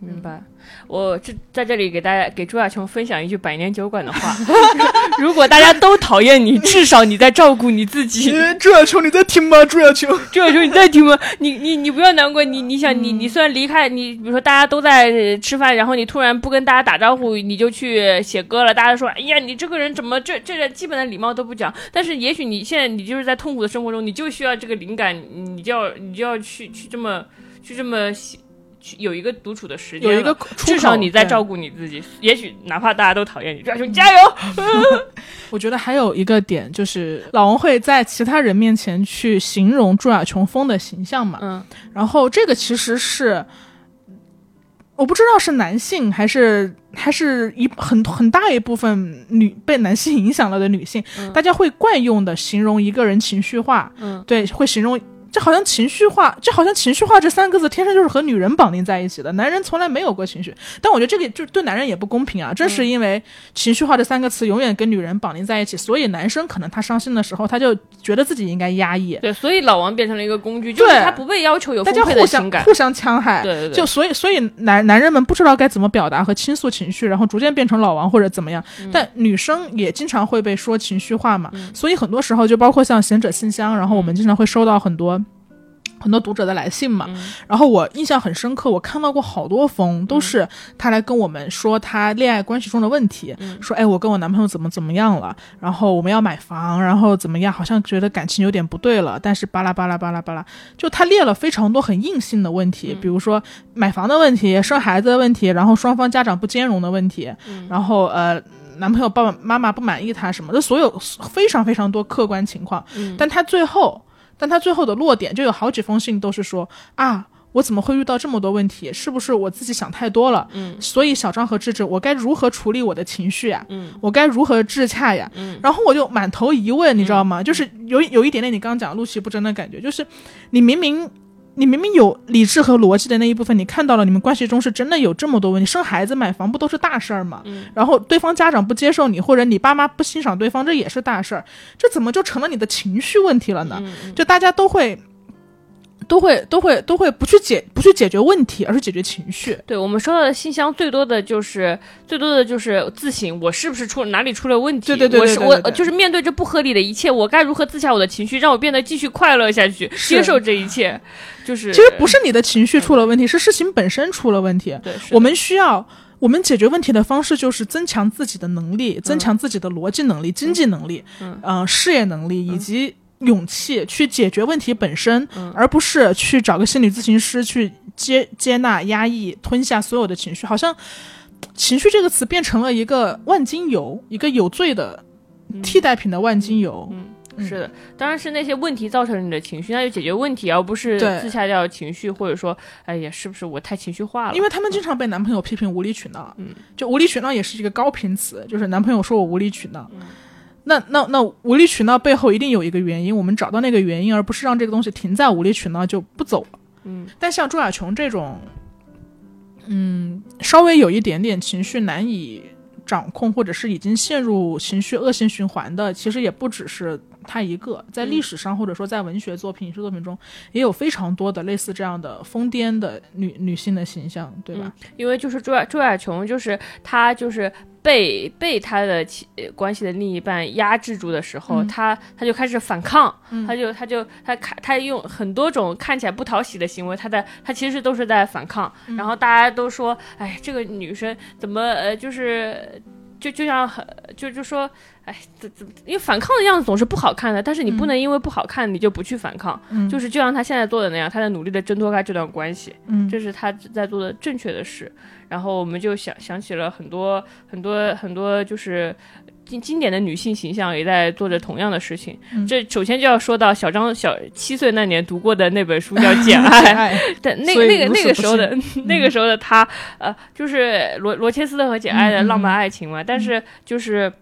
明白。我这在这里给大家给朱亚琼分享一句百年酒馆的话：如果大家都讨厌你，至少你在照顾你自己。朱亚琼，你在听吗？朱亚琼，朱亚琼，你在听吗？你你你不要难过，你你想你你虽然离开你，比如说大家都在呃吃饭，然后你突然不跟大家打招呼，你就去写歌了，大家说，哎呀，你这个人怎么这这点基本的礼貌都不讲？但是也许你现在你就是在痛苦的生活中，你就需要这个灵感，你就要你就要去去这么去这么写去有一个独处的时间，有一个至少你在照顾你自己。也许哪怕大家都讨厌你，朱亚琼加油！我觉得还有一个点就是老王会在其他人面前去形容朱亚琼风的形象嘛，嗯然后这个其实是我不知道是男性还是还是一很很大一部分女被男性影响了的女性，大家会惯用的形容一个人情绪化，嗯，对，会形容。这好像情绪化，这好像情绪化这三个字天生就是和女人绑定在一起的，男人从来没有过情绪。但我觉得这个就对男人也不公平啊！正是因为情绪化这三个词永远跟女人绑定在一起，所以男生可能他伤心的时候，他就觉得自己应该压抑，对，所以老王变成了一个工具，就是他不被要求有大家互相。互相戕害。对对对，就所以，所以男男人们不知道该怎么表达和倾诉情绪，然后逐渐变成老王或者怎么样。嗯但女生也经常会被说情绪化嘛，所以很多时候就包括像贤者信箱，然后我们经常会收到很多。很多读者的来信嘛，嗯。然后我印象很深刻，我看到过好多封，都是他来跟我们说他恋爱关系中的问题，嗯。说哎我跟我男朋友怎么怎么样了，然后我们要买房，然后怎么样，好像觉得感情有点不对了，但是巴拉巴拉巴拉巴拉，就他列了非常多很硬性的问题，比如说买房的问题、生孩子的问题，然后双方家长不兼容的问题，然后呃。男朋友爸爸妈妈不满意他什么的，所有非常非常多客观情况，但他最后，但他最后的落点就有好几封信都是说啊，我怎么会遇到这么多问题？是不是我自己想太多了？嗯，所以小张和智智，我该如何处理我的情绪呀？嗯，我该如何自洽呀？嗯，然后我就满头疑问，你知道吗？就是有有一点点你刚刚讲怒其不争的感觉，就是你明明。你明明有理智和逻辑的那一部分，你看到了你们关系中是真的有这么多问题，生孩子、买房不都是大事儿吗？嗯然后对方家长不接受你，或者你爸妈不欣赏对方，这也是大事儿，这怎么就成了你的情绪问题了呢？嗯就大家都会，都会，都会，都会不去解不去解决问题，而是解决情绪。对我们收到的信箱最多的就是最多的就是自省，我是不是出哪里出了问题？对对对我是我就是面对这不合理的一切，我该如何自洽我的情绪，让我变得继续快乐下去，接受这一切？就是其实不是你的情绪出了问题，是事情本身出了问题。对，我们需要，我们解决问题的方式就是增强自己的能力，增强自己的逻辑能力、经济能力，嗯呃，事业能力以及勇气去解决问题本身，嗯。而不是去找个心理咨询师去接接纳、压抑、吞下所有的情绪，好像情绪这个词变成了一个万金油，一个有罪的替代品的万金油。嗯嗯是的，当然是那些问题造成了你的情绪，那就解决问题，而不是自下掉情绪，或者说，哎呀，是不是我太情绪化了？因为他们经常被男朋友批评无理取闹，嗯，就无理取闹也是一个高频词，就是男朋友说我无理取闹，嗯那那那无理取闹背后一定有一个原因，我们找到那个原因，而不是让这个东西停在无理取闹就不走了。嗯但像朱亚琼这种，嗯，稍微有一点点情绪难以掌控，或者是已经陷入情绪恶性循环的，其实也不只是她一个。在历史上，或者说在文学作品、影视作品中，也有非常多的类似这样的疯癫的女女性的形象，对吧？因为就是朱亚朱亚琼，就是她就是被被他的关系的另一半压制住的时候，嗯。她她就开始反抗，他就他就他看他用很多种看起来不讨喜的行为，他在他其实都是在反抗，然后大家都说，哎，这个女生怎么呃就是。就就像很就就说，哎，怎怎，因为反抗的样子总是不好看的，但是你不能因为不好看你就不去反抗，嗯。就是就像他现在做的那样，他在努力的挣脱开这段关系，嗯。这是他在做的正确的事。然后我们就想想起了很多很多很多，就是经经典的女性形象也在做着同样的事情。嗯。这首先就要说到小张小七岁那年读过的那本书叫《简爱》，爱，但那那个那个时候的 那个时候的他，呃，就是罗罗切斯特和简爱的浪漫爱情嘛，但是就是。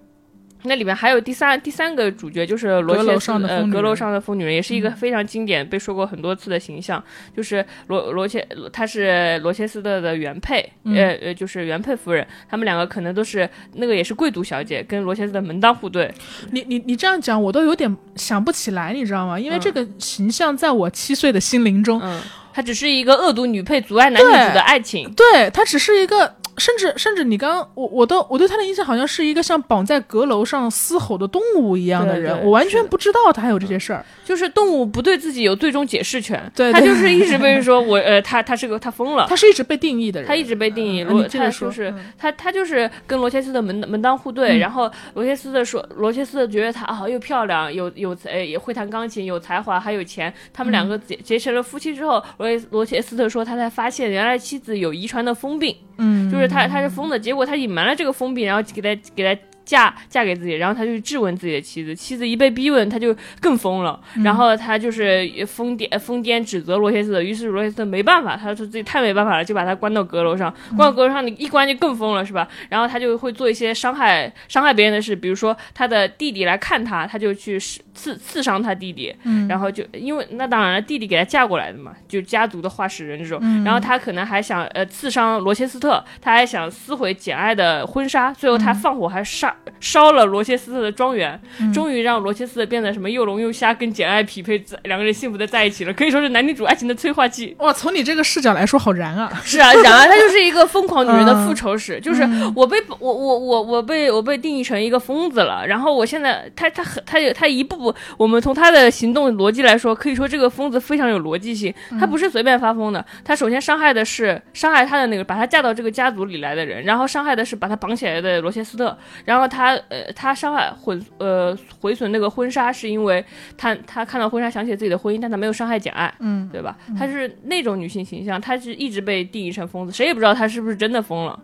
那里面还有第三第三个主角，就是罗切斯呃上的疯女人阁楼上的疯女人，也是一个非常经典、被说过很多次的形象。就是罗罗切，她是罗切斯特的原配，嗯呃呃，就是原配夫人。他们两个可能都是那个也是贵族小姐，跟罗切斯特门当户对。你你你这样讲，我都有点想不起来，你知道吗？因为嗯这个形象在我七岁的心灵中，嗯，她只是一个恶毒女配阻碍男女主的爱情。对她只是一个，甚至甚至你刚刚我我都我对他的印象好像是一个像绑在阁楼上嘶吼的动物一样的人，对对我完全不知道他还有这些事儿。就是动物不对自己有最终解释权，对对他就是一直被说我呃，他他是个他疯了，他是一直被定义的人，他一直被定义嗯罗，他就是、嗯。他他就是跟罗切斯特门门当户对，嗯。然后罗切斯特说罗切斯特觉得他啊又漂亮有有呃也会弹钢琴有才华还有钱，他们两个结结成了夫妻之后，罗切罗切斯特说他才发现原来妻子有遗传的疯病，嗯，就是他他是疯的，结果他隐瞒了这个封闭，然后给他给他。嫁嫁给自己，然后他就质问自己的妻子，妻子一被逼问，他就更疯了，嗯然后他就是疯癫疯癫指责罗切斯特，于是罗切斯特没办法，他说自己太没办法了，就把他关到阁楼上，嗯关到阁楼上你一关就更疯了，是吧？然后他就会做一些伤害伤害别人的事，比如说他的弟弟来看他，他就去刺刺伤他弟弟，嗯然后就因为那当然了，弟弟给他嫁过来的嘛，就家族的话事人这种。嗯然后他可能还想呃刺伤罗切斯特，他还想撕毁简爱的婚纱，最后他嗯放火还杀烧了罗切斯特的庄园，终于让罗切斯特变得什么又聋又瞎，跟简爱匹配，两个人幸福的在一起了，可以说是男女主爱情的催化剂。哇，从你这个视角来说，好燃啊！是啊，然而他就是一个疯狂女人的 嗯复仇史，就是我被我我我我被我被定义成一个疯子了，然后我现在他他很他有他一步步，我们从他的行动逻辑来说，可以说这个疯子非常有逻辑性，他不是随便发疯的，他首先伤害的是伤害他的那个把他嫁到这个家族里来的人，然后伤害的是把他绑起来的罗切斯特，然后他呃他伤害毁呃毁损那个婚纱是因为他他看到婚纱想起自己的婚姻，但他没有伤害简爱，嗯，对吧？她是那种女性形象，她是一直被定义成疯子，谁也不知道她是不是真的疯了，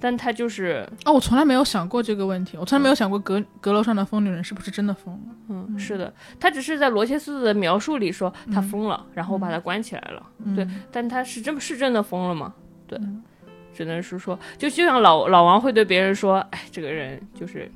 但她就是，哦，我从来没有想过这个问题，我从来没有想过阁阁楼上的疯女人是不是真的疯了。嗯，是的，她只是在罗切斯特的描述里说她疯了，然后把她关起来了，对，但她是真是真的疯了吗？对，只能是说，就就像老老王会对别人说，哎，这个人就是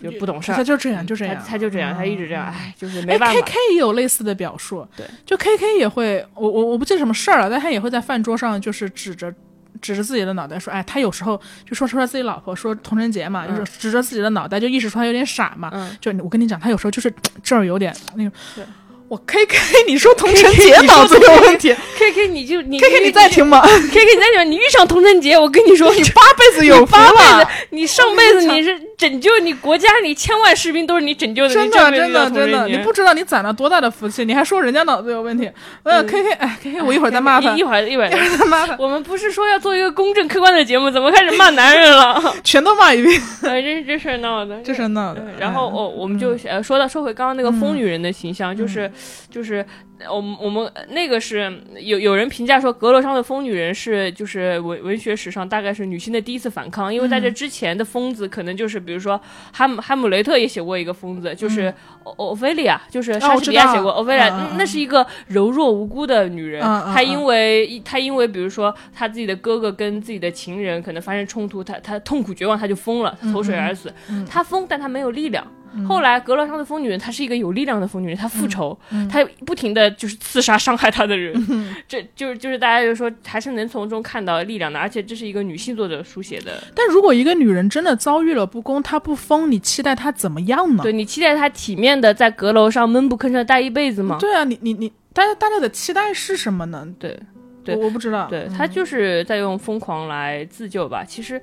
就不懂事儿他。就这样，就这样，他就这样，他一直这样，嗯哎，就是没哎办法。，K K 也有类似的表述，对，就 K K 也会，我我我不记得什么事儿了，但他也会在饭桌上就是指着指着自己的脑袋说，哎，他有时候就说出来自己老婆说童贞节嘛，嗯就是指着自己的脑袋就意识出他有点傻嘛，嗯，就我跟你讲，他有时候就是这儿有点那个对。我 K K，你说童晨杰脑子有问题，K K 你就你 K K 你在听吗？K K 你在听，你遇上童晨杰，我跟你说，你八辈子有八辈子，你上辈子你是拯救你国家，你千万士兵都是你拯救的，真的真的真的，你不知道你攒了多大的福气，你还说人家脑子有问题。呃，K K，哎，K K，我一会儿再骂他，一会儿一会儿。再骂他。我们不是说要做一个公正客观的节目，怎么开始骂男人了？全都骂一遍，这是这事闹的，这事闹的。然后我我们就呃说到说回刚刚那个疯女人的形象，就是就是。我们我们那个是有有人评价说，阁楼上的疯女人是就是文文学史上大概是女性的第一次反抗，因为在这之前的疯子可能就是比如说哈姆哈姆雷特也写过一个疯子，就是欧欧菲利亚，就是莎士比亚写过欧菲利亚，那是一个柔弱无辜的女人，她因为她因为比如说她自己的哥哥跟自己的情人可能发生冲突，她她痛苦绝望，她就疯了，她投水而死。她疯，但她没有力量。后来，阁楼上的疯女人，她是一个有力量的疯女人，她复仇，她不停的就是刺杀伤害她的人，这就是就是大家就说还是能从中看到力量的，而且这是一个女性作者书写的。但如果一个女人真的遭遇了不公，她不疯，你期待她怎么样呢？对你期待她体面的在阁楼上闷不吭声待一辈子吗？对啊，你你你，大家大家的期待是什么呢？对，对，我不知道，对她就是在用疯狂来自救吧，其实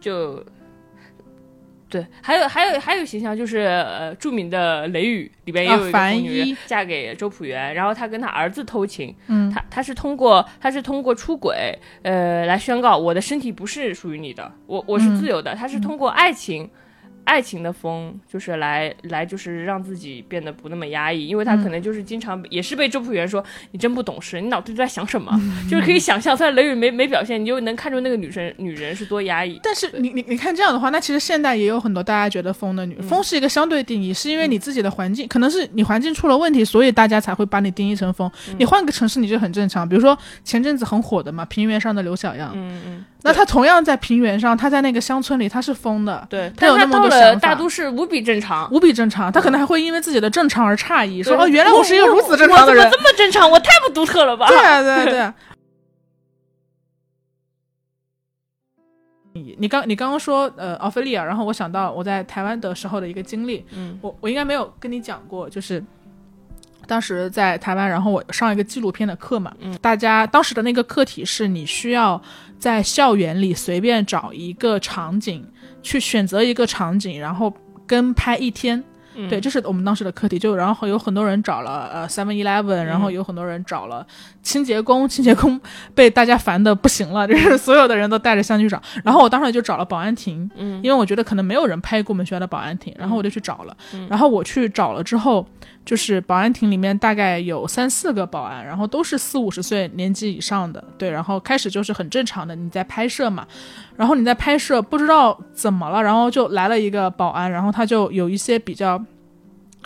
就。对，还有还有还有形象就是呃著名的《雷雨》里边也有一个妇女嫁给周朴园，然后她跟她儿子偷情，嗯，她她是通过她是通过出轨呃来宣告我的身体不是属于你的，我我是自由的，她是通过爱情。爱情的风就是来来就是让自己变得不那么压抑，因为他可能就是经常也是被周朴园说你真不懂事，你脑子里在想什么，就是可以想象，虽然雷雨没没表现，你就能看出那个女生女人是多压抑。但是你你你看这样的话，那其实现代也有很多大家觉得疯的女，疯是一个相对定义，是因为你自己的环境可能是你环境出了问题，所以大家才会把你定义成疯。你换个城市你就很正常，比如说前阵子很火的嘛，平原上的刘小样，嗯嗯。那他同样在平原上，他在那个乡村里，他是疯的，对，他有那么多。大都市无比正常，无比正常。他可能还会因为自己的正常而诧异，说：“哦，原来我是一个如此正常的人，我怎么这么正常？我太不独特了吧？”对对对。你你刚你刚刚说呃奥菲利亚，然后我想到我在台湾的时候的一个经历，嗯，我我应该没有跟你讲过，就是。当时在台湾，然后我上一个纪录片的课嘛，嗯，大家当时的那个课题是你需要在校园里随便找一个场景，去选择一个场景，然后跟拍一天。对，这是我们当时的课题，就然后有很多人找了呃 Seven Eleven，然后有很多人找了清洁工，清洁工被大家烦的不行了，就是所有的人都带着相机找，然后我当时就找了保安亭，嗯，因为我觉得可能没有人拍过我们学校的保安亭，然后我就去找了，然后我去找了之后，就是保安亭里面大概有三四个保安，然后都是四五十岁年纪以上的，对，然后开始就是很正常的你在拍摄嘛，然后你在拍摄不知道怎么了，然后就来了一个保安，然后他就有一些比较。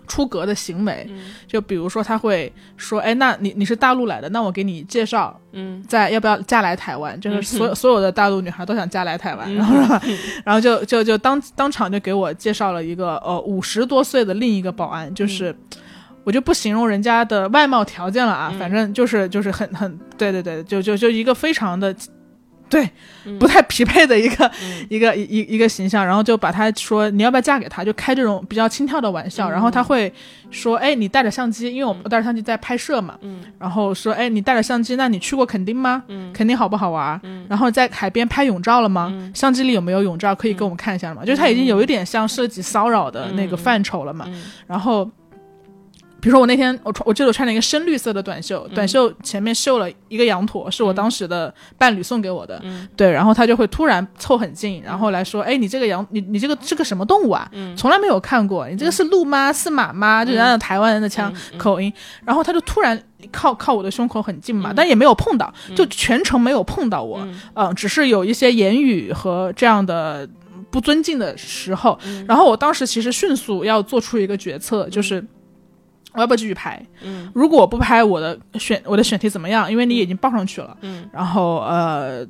出格的行为，就比如说他会说：“哎，那你你是大陆来的，那我给你介绍，嗯，在要不要嫁来台湾？就是所有所有的大陆女孩都想嫁来台湾，然后然后就就就当当场就给我介绍了一个呃五十多岁的另一个保安，就是我就不形容人家的外貌条件了啊，反正就是就是很很对对对，就就就一个非常的。”对，不太匹配的一个一个一一一个形象，然后就把他说你要不要嫁给他，就开这种比较轻佻的玩笑，然后他会说，哎，你带着相机，因为我带着相机在拍摄嘛，嗯，然后说，哎，你带着相机，那你去过垦丁吗？嗯，垦丁好不好玩？嗯，然后在海边拍泳照了吗？相机里有没有泳照？可以给我们看一下吗？就是他已经有一点像涉及骚扰的那个范畴了嘛，然后。比如说我那天我穿，我记得我穿了一个深绿色的短袖，短袖前面绣了一个羊驼，是我当时的伴侣送给我的。对，然后他就会突然凑很近，然后来说：“哎，你这个羊，你你这个是个什么动物啊？从来没有看过，你这个是鹿吗？是马吗？就人家台湾人的腔口音。”然后他就突然靠靠我的胸口很近嘛，但也没有碰到，就全程没有碰到我。嗯，只是有一些言语和这样的不尊敬的时候。然后我当时其实迅速要做出一个决策，就是。我要不要继续拍？嗯，如果我不拍，我的选我的选题怎么样？因为你已经报上去了。嗯，然后呃，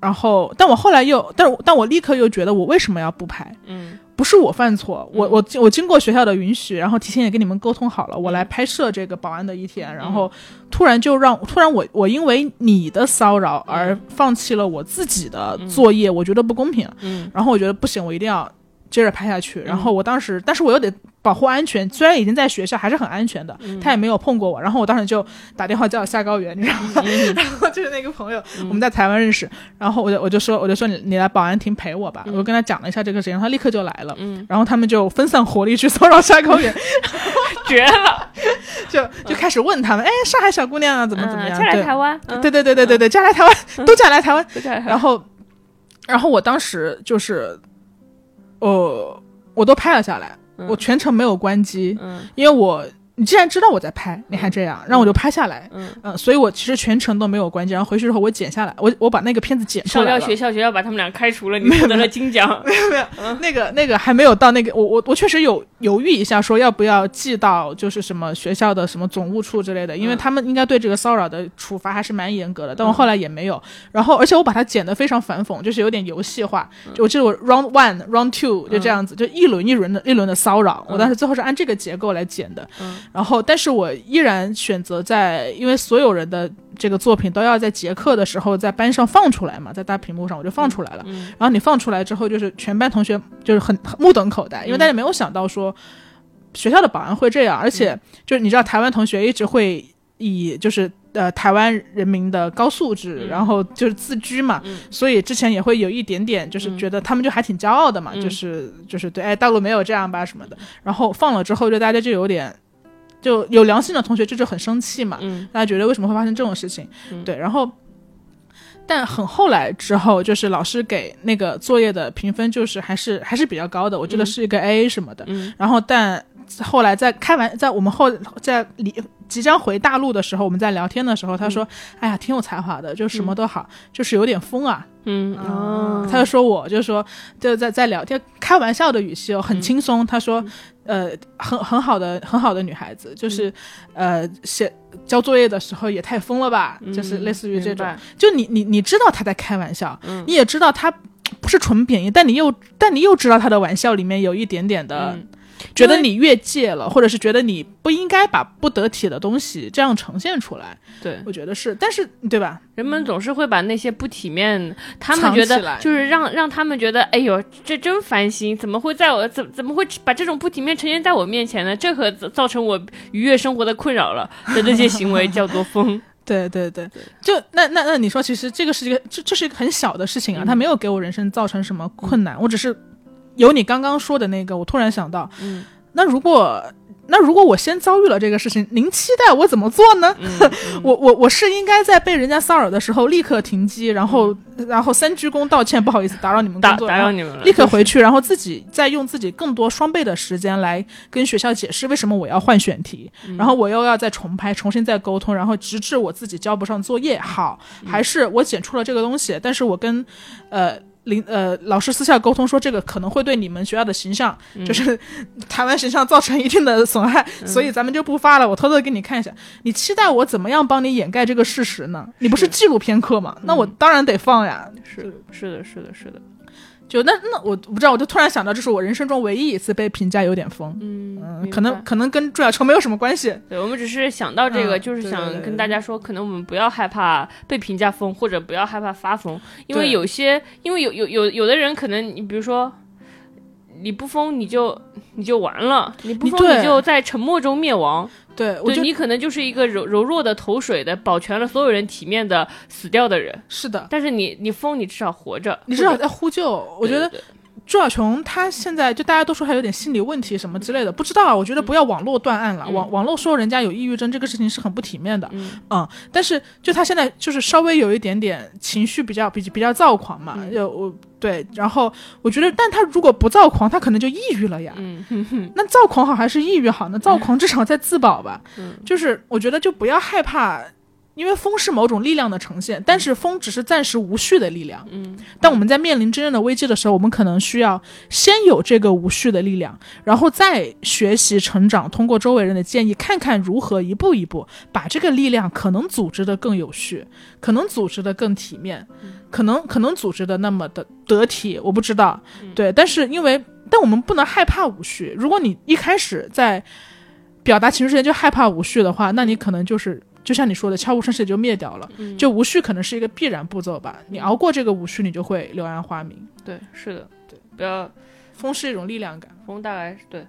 然后，但我后来又，但但我立刻又觉得，我为什么要不拍？嗯，不是我犯错，我我我经过学校的允许，然后提前也跟你们沟通好了，我来拍摄这个保安的一天，然后突然就让突然我我因为你的骚扰而放弃了我自己的作业，我觉得不公平。嗯，然后我觉得不行，我一定要。接着拍下去。然后我当时，但是我又得保护安全，虽然已经在学校，还是很安全的。他也没有碰过我。然后我当时就打电话叫夏高原，你知道吗？然后就是那个朋友，我们在台湾认识。然后我就我就说我就说你你来保安亭陪我吧。我就跟他讲了一下这个事情，他立刻就来了。然后他们就分散火力去骚扰夏高原，绝了！就就开始问他们，哎，上海小姑娘啊，怎么怎么样？嫁来台湾？对对对对对对，嫁来台湾，都嫁来台湾。嫁来台湾。然后，然后我当时就是，呃，我都拍了下来，我全程没有关机，因为我。你既然知道我在拍，你还这样，让我就拍下来。嗯嗯，所以我其实全程都没有关机，然后回去之后我剪下来，我我把那个片子剪出来了。学校学校把他们俩开除了，你获得了金奖。没有没有，那个那个还没有到那个，我我我确实有犹豫一下，说要不要寄到就是什么学校的什么总务处之类的，因为他们应该对这个骚扰的处罚还是蛮严格的。但我后来也没有。然后而且我把它剪得非常反讽，就是有点游戏化。就我记得我 round one round two 就这样子，就一轮一轮的一轮的骚扰。我当时最后是按这个结构来剪的。嗯。然后但是我。依然选择在，因为所有人的这个作品都要在结课的时候在班上放出来嘛，在大屏幕上我就放出来了。然后你放出来之后，就是全班同学就是很目瞪口呆，因为大家没有想到说学校的保安会这样，而且就是你知道台湾同学一直会以就是呃台湾人民的高素质，然后就是自居嘛，所以之前也会有一点点就是觉得他们就还挺骄傲的嘛，就是就是对，哎大陆没有这样吧什么的。然后放了之后，就大家就有点。就有良心的同学就是很生气嘛，大家觉得为什么会发生这种事情？对，然后，但很后来之后，就是老师给那个作业的评分就是还是还是比较高的，我记得是一个 A 什么的。然后，但后来在开完在我们后在离即将回大陆的时候，我们在聊天的时候，他说：“哎呀，挺有才华的，就什么都好，就是有点疯啊。”嗯哦，他就说我就说就在在聊天开玩笑的语气哦，很轻松。他说。呃，很很好的很好的女孩子，就是，呃，写交作业的时候也太疯了吧，就是类似于这种。就你你你知道他在开玩笑，你也知道他不是纯贬义，但你又但你又知道他的玩笑里面有一点点的。觉得你越界了，或者是觉得你不应该把不得体的东西这样呈现出来。对，我觉得是，但是对吧？人们总是会把那些不体面，他们觉得就是让让他们觉得，哎呦，这真烦心，怎么会在我怎怎么会把这种不体面呈现在我面前呢？这可造成我愉悦生活的困扰了的那些行为叫做疯。对对对，就那那那你说，其实这个是一个这这是一个很小的事情啊，他没有给我人生造成什么困难，我只是。有你刚刚说的那个，我突然想到，嗯，那如果那如果我先遭遇了这个事情，您期待我怎么做呢？我我我是应该在被人家骚扰的时候立刻停机，然后然后三鞠躬道歉，不好意思打扰你们工作，打扰你们了，立刻回去，然后自己再用自己更多双倍的时间来跟学校解释为什么我要换选题，然后我又要再重拍，重新再沟通，然后直至我自己交不上作业，好，还是我剪出了这个东西，但是我跟呃。领呃，老师私下沟通说，这个可能会对你们学校的形象，就是 台湾形象造成一定的损害，所以咱们就不发了。我偷偷给你看一下，你期待我怎么样帮你掩盖这个事实呢？你不是纪录片课吗？那我当然得放呀。是是的，是的，是的。就那那我不知道，我就突然想到，这是我人生中唯一一次被评价有点疯。嗯，可能可能跟朱亚琼没有什么关系。对，我们只是想到这个，就是想跟大家说，可能我们不要害怕被评价疯，或者不要害怕发疯，因为有些，因为有有有有的人可能，你比如说。你不疯你就你就完了，你不疯你就在沉默中灭亡。对，对你可能就是一个柔柔弱的投水的，保全了所有人体面的死掉的人。是的，但是你你疯，你至少活着，你至少在呼救。我觉得朱小琼她现在就大家都说她有点心理问题什么之类的，不知道啊。我觉得不要网络断案了，网网络说人家有抑郁症这个事情是很不体面的。嗯，但是就她现在就是稍微有一点点情绪比较比比较躁狂嘛，就我。对，然后我觉得，但她如果不躁狂，她可能就抑郁了呀。嗯那躁狂好还是抑郁好呢？躁狂至少在自保吧。嗯，就是我觉得就不要害怕。因为风是某种力量的呈现，但是风只是暂时无序的力量。嗯，但我们在面临真正的危机的时候，我们可能需要先有这个无序的力量，然后再学习成长，通过周围人的建议，看看如何一步一步把这个力量可能组织的更有序，可能组织的更体面，可能可能组织的那么的得体。我不知道，对，但是因为但我们不能害怕无序。如果你一开始在表达情绪之前就害怕无序的话，那你可能就是。就像你说的，悄无声息就灭掉了。就无序可能是一个必然步骤吧。你熬过这个无序，你就会柳暗花明。对，是的，对，不要风是一种力量感。风大概是对，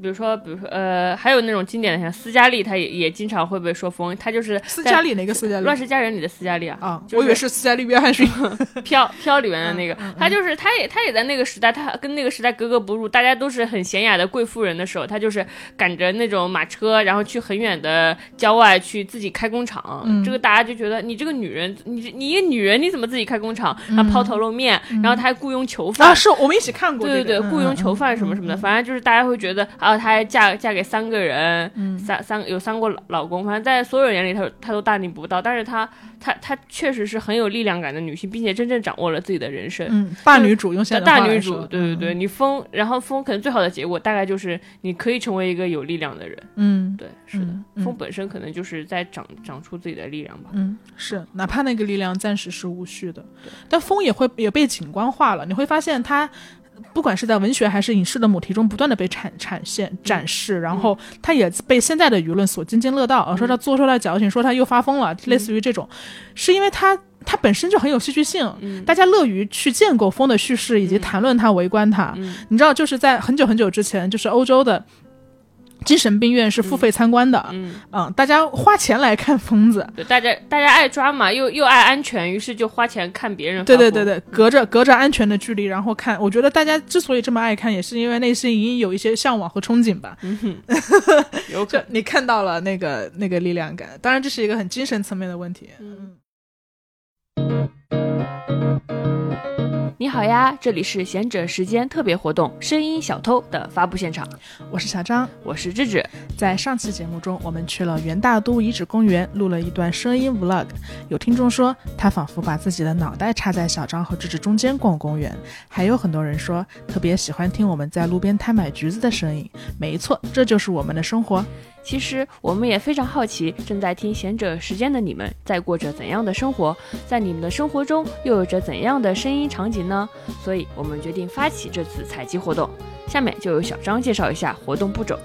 比如说，比如说，呃，还有那种经典的像斯嘉丽，她也也经常会被说疯，她就是斯嘉丽哪个斯嘉丽？乱世佳人里的斯嘉丽啊，啊，就是我以为是斯嘉丽约翰逊。飘飘里面的那个，她就是她也她也在那个时代，她跟那个时代格格不入，大家都是很娴雅的贵妇人的时候，她就是赶着那种马车，然后去很远的郊外去自己开工厂，嗯这个大家就觉得你这个女人，你你一个女人你怎么自己开工厂，然后抛头露面，然后她还雇佣囚犯啊，。是我们一起看过这个。对对雇佣囚犯什么什么的，反正就是大家会觉得啊，她还嫁嫁给三个人，嗯三三有三个老老公，反正在所有人眼里她她都大逆不道，但是她她她确实是很有力量感的女性，并且真正掌握了自己的人生。嗯，大女主用现在的大女主，对对对，，你疯，然后疯，可能最好的结果大概就是你可以成为一个有力量的人。嗯对，是的，风本身可能就是在长长出自己的力量吧。嗯，是，哪怕那个力量暂时是无序的，但风也会也被景观化了。你会发现它。不管是在文学还是影视的母题中，不断的被产产现展示，然后他也被现在的舆论所津津乐道，而说他做出来矫情，说他又发疯了，类似于这种，是因为他它本身就很有戏剧性，嗯大家乐于去建构风的叙事以及谈论它、围观它。嗯你知道，就是在很久很久之前，就是欧洲的精神病院是付费参观的，嗯，嗯，大家花钱来看疯子。对，大家大家爱抓嘛，又又爱安全，于是就花钱看别人。对对对，对，隔着隔着安全的距离，然后看。我觉得大家之所以这么爱看，也是因为内心隐隐有一些向往和憧憬吧。嗯哼，有可就你看到了那个那个力量感，当然这是一个很精神层面的问题。嗯你好呀，这里是贤者时间特别活动“声音小偷”的发布现场，我是小张，我是智智。在上期节目中，我们去了元大都遗址公园，录了一段声音 vlog。有听众说，他仿佛把自己的脑袋插在小张和智智中间逛公园。还有很多人说，特别喜欢听我们在路边摊买橘子的声音。没错，这就是我们的生活。其实我们也非常好奇，正在听贤者时间的你们在过着怎样的生活，在你们的生活中又有着怎样的声音场景呢？所以我们决定发起这次采集活动。下面就由小张介绍一下活动步骤。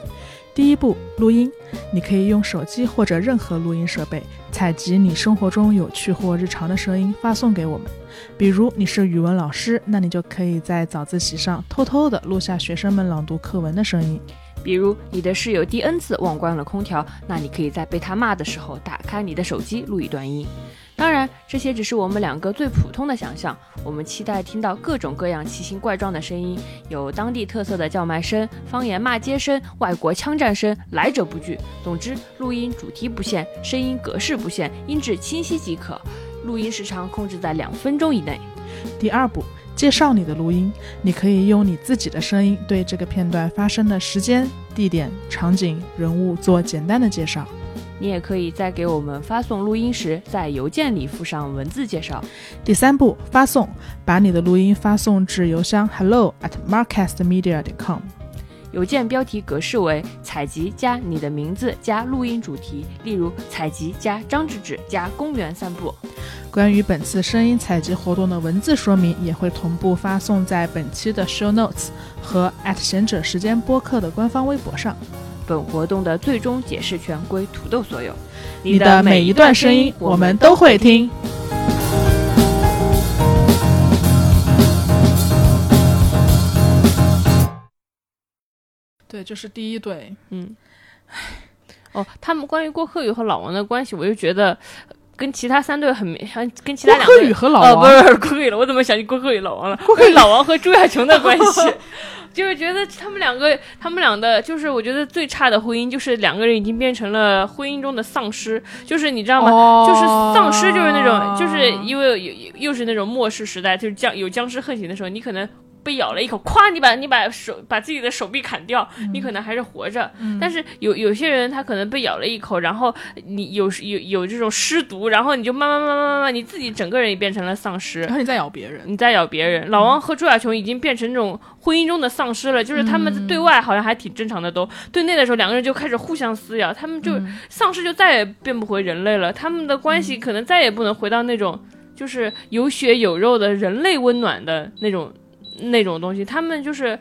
第一步，录音。你可以用手机或者任何录音设备采集你生活中有趣或日常的声音，发送给我们。比如你是语文老师，那你就可以在早自习上偷偷地录下学生们朗读课文的声音。比如你的室友第 N 次忘关了空调，那你可以在被他骂的时候打开你的手机录一段音。当然，这些只是我们两个最普通的想象。我们期待听到各种各样奇形怪状的声音，有当地特色的叫卖声、方言骂街声、外国枪战声，来者不拒。总之，录音主题不限，声音格式不限，音质清晰即可。录音时长控制在两分钟以内。第二步，介绍你的录音。你可以用你自己的声音对这个片段发生的时间、地点、场景、人物做简单的介绍。你也可以在给我们发送录音时，在邮件里附上文字介绍。第三步，发送，把你的录音发送至邮箱 hello at markcastmedia.com。邮件标题格式为采集加你的名字加录音主题，例如采集加张志志加公园散步。关于本次声音采集活动的文字说明也会同步发送在本期的 show notes 和贤者时间播客的官方微博上。本活动的最终解释权归土豆所有。你的每一段声音，我们都会听。对，这是第一对。嗯，哦，他们关于郭柯宇和老王的关系，我就觉得跟其他三对很没，很跟其他两对宇和老王，是不是郭柯宇了，我怎么想起郭柯宇老王了？郭柯宇老王和朱亚琼的关系，就是觉得他们两个，他们俩的，就是我觉得最差的婚姻，就是两个人已经变成了婚姻中的丧尸，就是你知道吗？哦就是丧尸，就是那种，就是因为有又又是那种末世时代，就是僵有僵尸横行的时候，你可能被咬了一口，咵，你把你把手把自己的手臂砍掉，你可能还是活着。但是有有些人他可能被咬了一口，然后你有有有这种尸毒，然后你就慢慢慢慢慢慢，你自己整个人也变成了丧尸然。后你再咬别人。你再咬别人，老王和朱亚琼已经变成那种婚姻中的丧尸了，就是他们对外好像还挺正常的都，对内的时候两个人就开始互相撕咬，他们就、丧尸就再也变不回人类了，他们的关系可能再也不能回到那种就是有血有肉的人类温暖的那种那种东西，他们就是。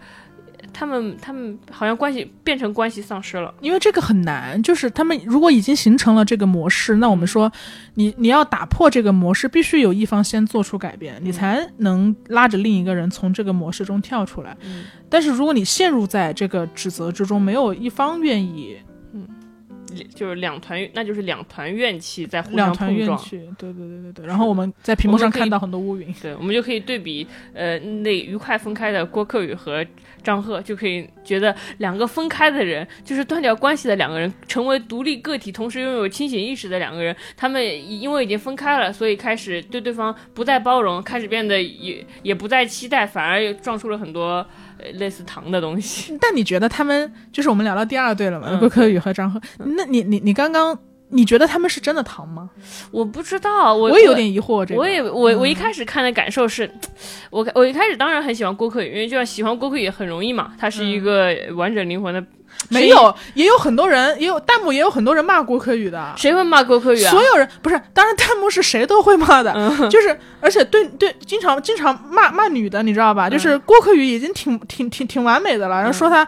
他们他们好像关系变成关系丧失了。因为这个很难，就是他们如果已经形成了这个模式，那我们说，你你要打破这个模式，必须有一方先做出改变，你才能拉着另一个人从这个模式中跳出来。嗯但是如果你陷入在这个指责之中，没有一方愿意就是两团，那就是两团怨气在互相碰撞。怨气，对对对对对。然后我们在屏幕上看到很多乌云，对，我们就可以对比，呃，那愉快分开的郭克宇和张赫，就可以觉得两个分开的人，就是断掉关系的两个人，成为独立个体，同时拥有清醒意识的两个人，他们因为已经分开了，所以开始对对方不再包容，开始变得也也不再期待，反而撞出了很多呃类似糖的东西。但你觉得他们就是我们聊到第二对了嘛？嗯郭柯宇和张赫，那你你你刚刚你觉得他们是真的糖吗？我不知道，我我也有点疑惑，这个我也我我一开始看的感受是，我我一开始当然很喜欢郭柯宇，因为就像喜欢郭柯宇很容易嘛，他是一个完整灵魂的。没有，也有很多人，也有弹幕，也有很多人骂郭柯宇的。谁会骂郭柯宇啊？所有人不是，当然弹幕是谁都会骂的，嗯就是而且对对，经常经常骂骂女的，你知道吧？嗯就是郭柯宇已经挺挺挺挺完美的了，然后说她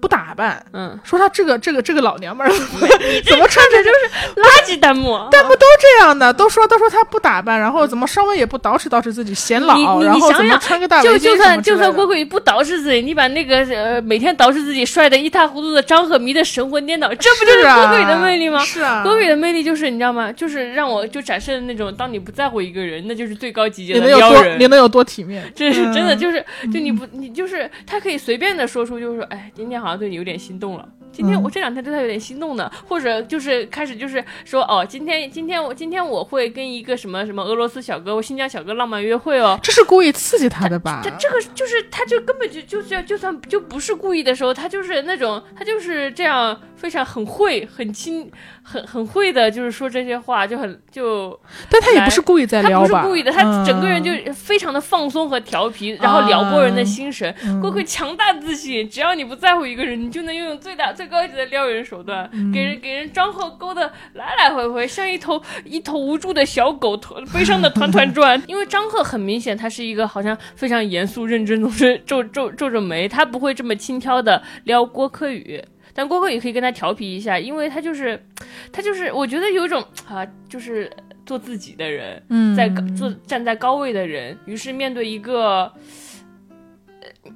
不打扮，嗯，说她这个这个这个老娘们儿 怎么穿着就是垃圾弹幕，弹幕都这样的，都说都说她不打扮，然后怎么稍微也不捯饬捯饬自己显老，然后怎么穿个大围巾就就算就算郭桂宇不捯饬自己，你把那个呃每天捯饬自己帅的一塌糊涂的张赫迷的神魂颠倒，这不就是啊郭桂宇的魅力吗？是啊，郭桂宇的魅力就是你知道吗？就是让我就展示的那种，当你不在乎一个人，那就是最高级别的你能有多撩人你。能有多体面？这是真的，嗯就是就你不你就是他可以随便的说出，就是说，哎，今天好好像对你有点心动了。今天嗯我这两天对他有点心动呢，或者就是开始就是说，哦，今天今天我今天我会跟一个什么什么俄罗斯小哥、我新疆小哥浪漫约会哦。这是故意刺激他的吧他？这个就是他就根本就就是就算就不是故意的时候，他就是那种他就是这样非常很会很亲很很会的，就是说这些话就很就但他也不是故意在他撩吧？不是故意的，他整个人就嗯非常的放松和调皮，然后撩拨人的心神。嗯郭克强大自信，只要你不在乎一个人，你就能拥有最大最高级的撩人手段，嗯给人给人张赫勾的来来回回，像一头一头无助的小狗，团悲伤的团团转。因为张赫很明显，他是一个好像非常严肃认真，总是皱皱皱着眉，他不会这么轻佻的撩郭柯宇。但郭柯宇可以跟他调皮一下，因为他就是，他就是，我觉得有一种啊，就是做自己的人，嗯在高做站在高位的人，于是面对一个。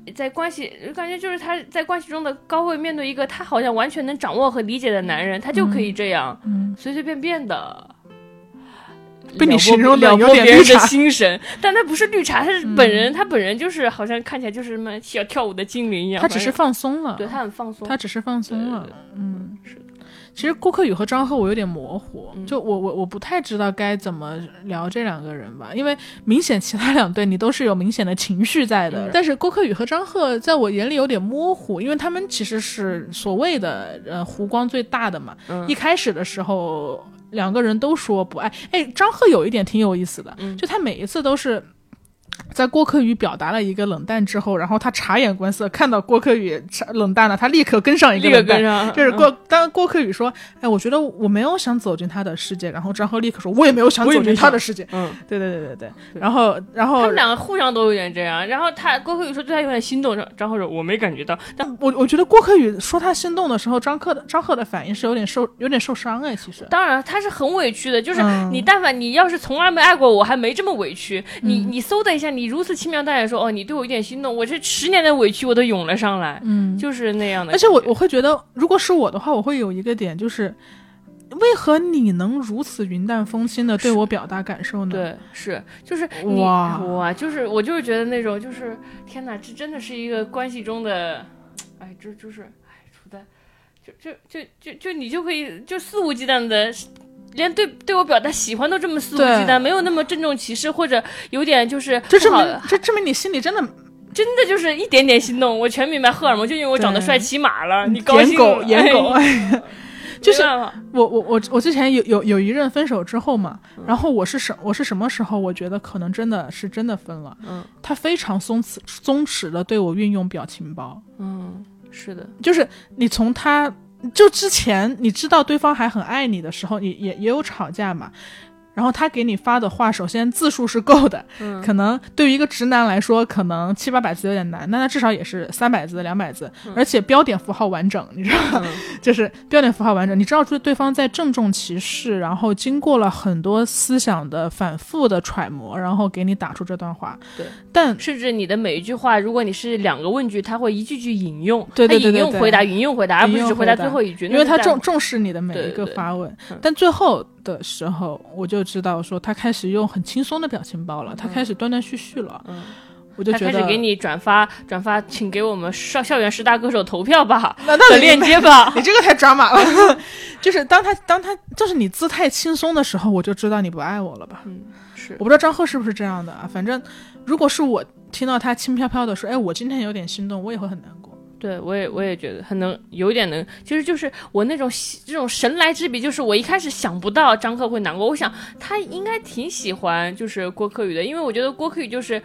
呃在关系，我感觉就是他在关系中的高位，面对一个他好像完全能掌握和理解的男人，他就可以这样、嗯随随便便的。被你形容得撩有拨别人的点绿茶心神，但他不是绿茶，他是本人，他本人就是好像看起来就是什么小跳舞的精灵一样，他只是放松了，对他很放松，他只是放松了。嗯，是的。其实郭柯宇和张赫我有点模糊，嗯就我我我不太知道该怎么聊这两个人吧，因为明显其他两对你都是有明显的情绪在的，嗯但是郭柯宇和张赫在我眼里有点模糊，因为他们其实是所谓的呃湖光最大的嘛。嗯一开始的时候两个人都说不爱，哎，张赫有一点挺有意思的，嗯就他每一次都是。在郭柯宇表达了一个冷淡之后，然后他察言观色，看到郭柯宇冷淡了，他立刻跟上一个冷淡跟，上，就是嗯郭当郭柯宇说：“哎，我觉得我没有想走进他的世界。”然后张赫立刻说：“我也没有想走进他的世界。嗯，”对对对对对。然后然后他们两个互相都有点这样，然后他郭柯宇说对他有点心动，张张赫说我没感觉到，但我我觉得郭柯宇说他心动的时候，张克的张赫的反应是有点受 有点受伤哎，其实。当然他是很委屈的，就是嗯你但凡你要是从来没爱过我，还没这么委屈，你你嗖的一下，你如此轻描淡写说哦你对我有点心动，我这十年的委屈我都涌了上来，嗯，就是那样的而，且我我会觉得，如果是我的话，我会有一个点就是。为何你能如此云淡风轻的对我表达感受呢？，对是就是你哇哇就是我就是觉得那种就是天哪，这真的是一个关系中的，哎这就是哎处在就就就就就你就可以就肆无忌惮的。连对对我表达喜欢都这么肆无忌惮，没有那么郑重其事，或者有点就是这证明这证明你心里真的真的就是一点点心动。我全明白荷尔蒙，就因为我长得帅骑马了，你高兴颜狗狗，哎就是我我我我之前有有有一任分手之后嘛，然后我是什我是什么时候我觉得可能真的是真的分了，嗯。他非常松弛松弛的对我运用表情包，嗯，是的，就是你从他就之前你知道对方还很爱你的时候，也也也有吵架嘛。然后他给你发的话，首先字数是够的，嗯可能对于一个直男来说，可能七八百字有点难，那他至少也是三百字、两百字，而且标点符号完整，你知道吗？嗯 就是标点符号完整，你知道对对方在郑重其事，然后经过了很多思想的反复的揣摩，然后给你打出这段话。对，但甚至你的每一句话，如果你是两个问句，他会一句句引用，对对他对对对引用回答，引用回答，而不是只回答最后一句，因为他重重视你的每一个发问，嗯但最后的时候我就知道说他开始用很轻松的表情包了，他开始断断续续了，嗯我就觉得他开始给你转发转发，请给我们校校园十大歌手投票吧 那那你的链接吧。你这个太抓马了，就是当他当他就是你姿态轻松的时候，我就知道你不爱我了吧。嗯，是我不知道张赫是不是这样的啊，反正如果是我听到他轻飘飘的说，哎，我今天有点心动，我也会很难过。对我也我也觉得很能有点能，其实就是我那种这种神来之笔，就是我一开始想不到张赫会难过，我想他应该挺喜欢就是郭柯宇的，因为我觉得郭柯宇就是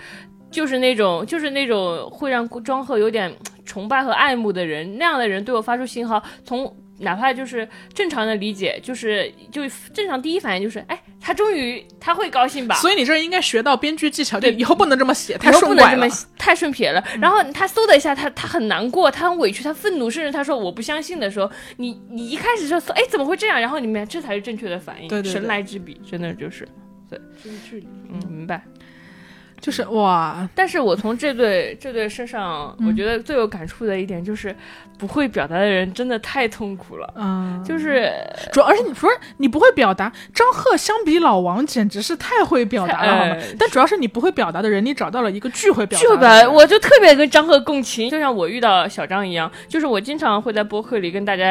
就是那种就是那种会让张赫有点崇拜和爱慕的人，那样的人对我发出信号，从哪怕就是正常的理解，就是就正常第一反应就是，哎，他终于他会高兴吧？所以你这应该学到编剧技巧，就对以后不能这么写，太顺拐了能这么。太顺撇了。然后他嗖的一下，他他很难过，他很委屈，他愤怒，甚至他说我不相信的时候，你你一开始就说哎怎么会这样？然后你们这才是正确的反应，对对对神来之笔，真的就是对，就是嗯明白。就是哇，但是我从这对这对身上，我觉得最有感触的一点就是，不会表达的人真的太痛苦了。嗯，就是主要而且你不是你不会表达，张赫相比老王简直是太会表达了，好吗？哎？但主要是你不会表达的人，你找到了一个巨会表达就的人。吧，我就特别跟张赫共情，就像我遇到小张一样，就是我经常会在播客里跟大家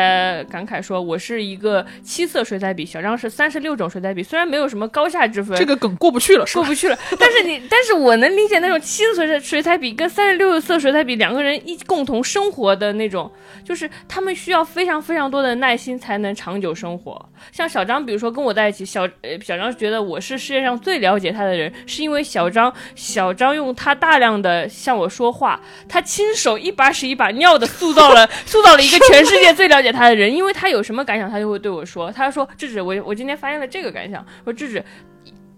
感慨说，我是一个七色水彩笔，小张是三十六种水彩笔，虽然没有什么高下之分，这个梗过不去了，过不去了，但是你，但是我我能理解那种七色水彩水彩笔跟三十六色水彩笔两个人一共同生活的那种，就是他们需要非常非常多的耐心才能长久生活。像小张，比如说跟我在一起，小呃小张觉得我是世界上最了解他的人，是因为小张小张用他大量的向我说话，他亲手一把屎一把尿的塑造了塑造了一个全世界最了解他的人，因为他有什么感想，他就会对我说，他说智智，我我今天发现了这个感想，我说智智。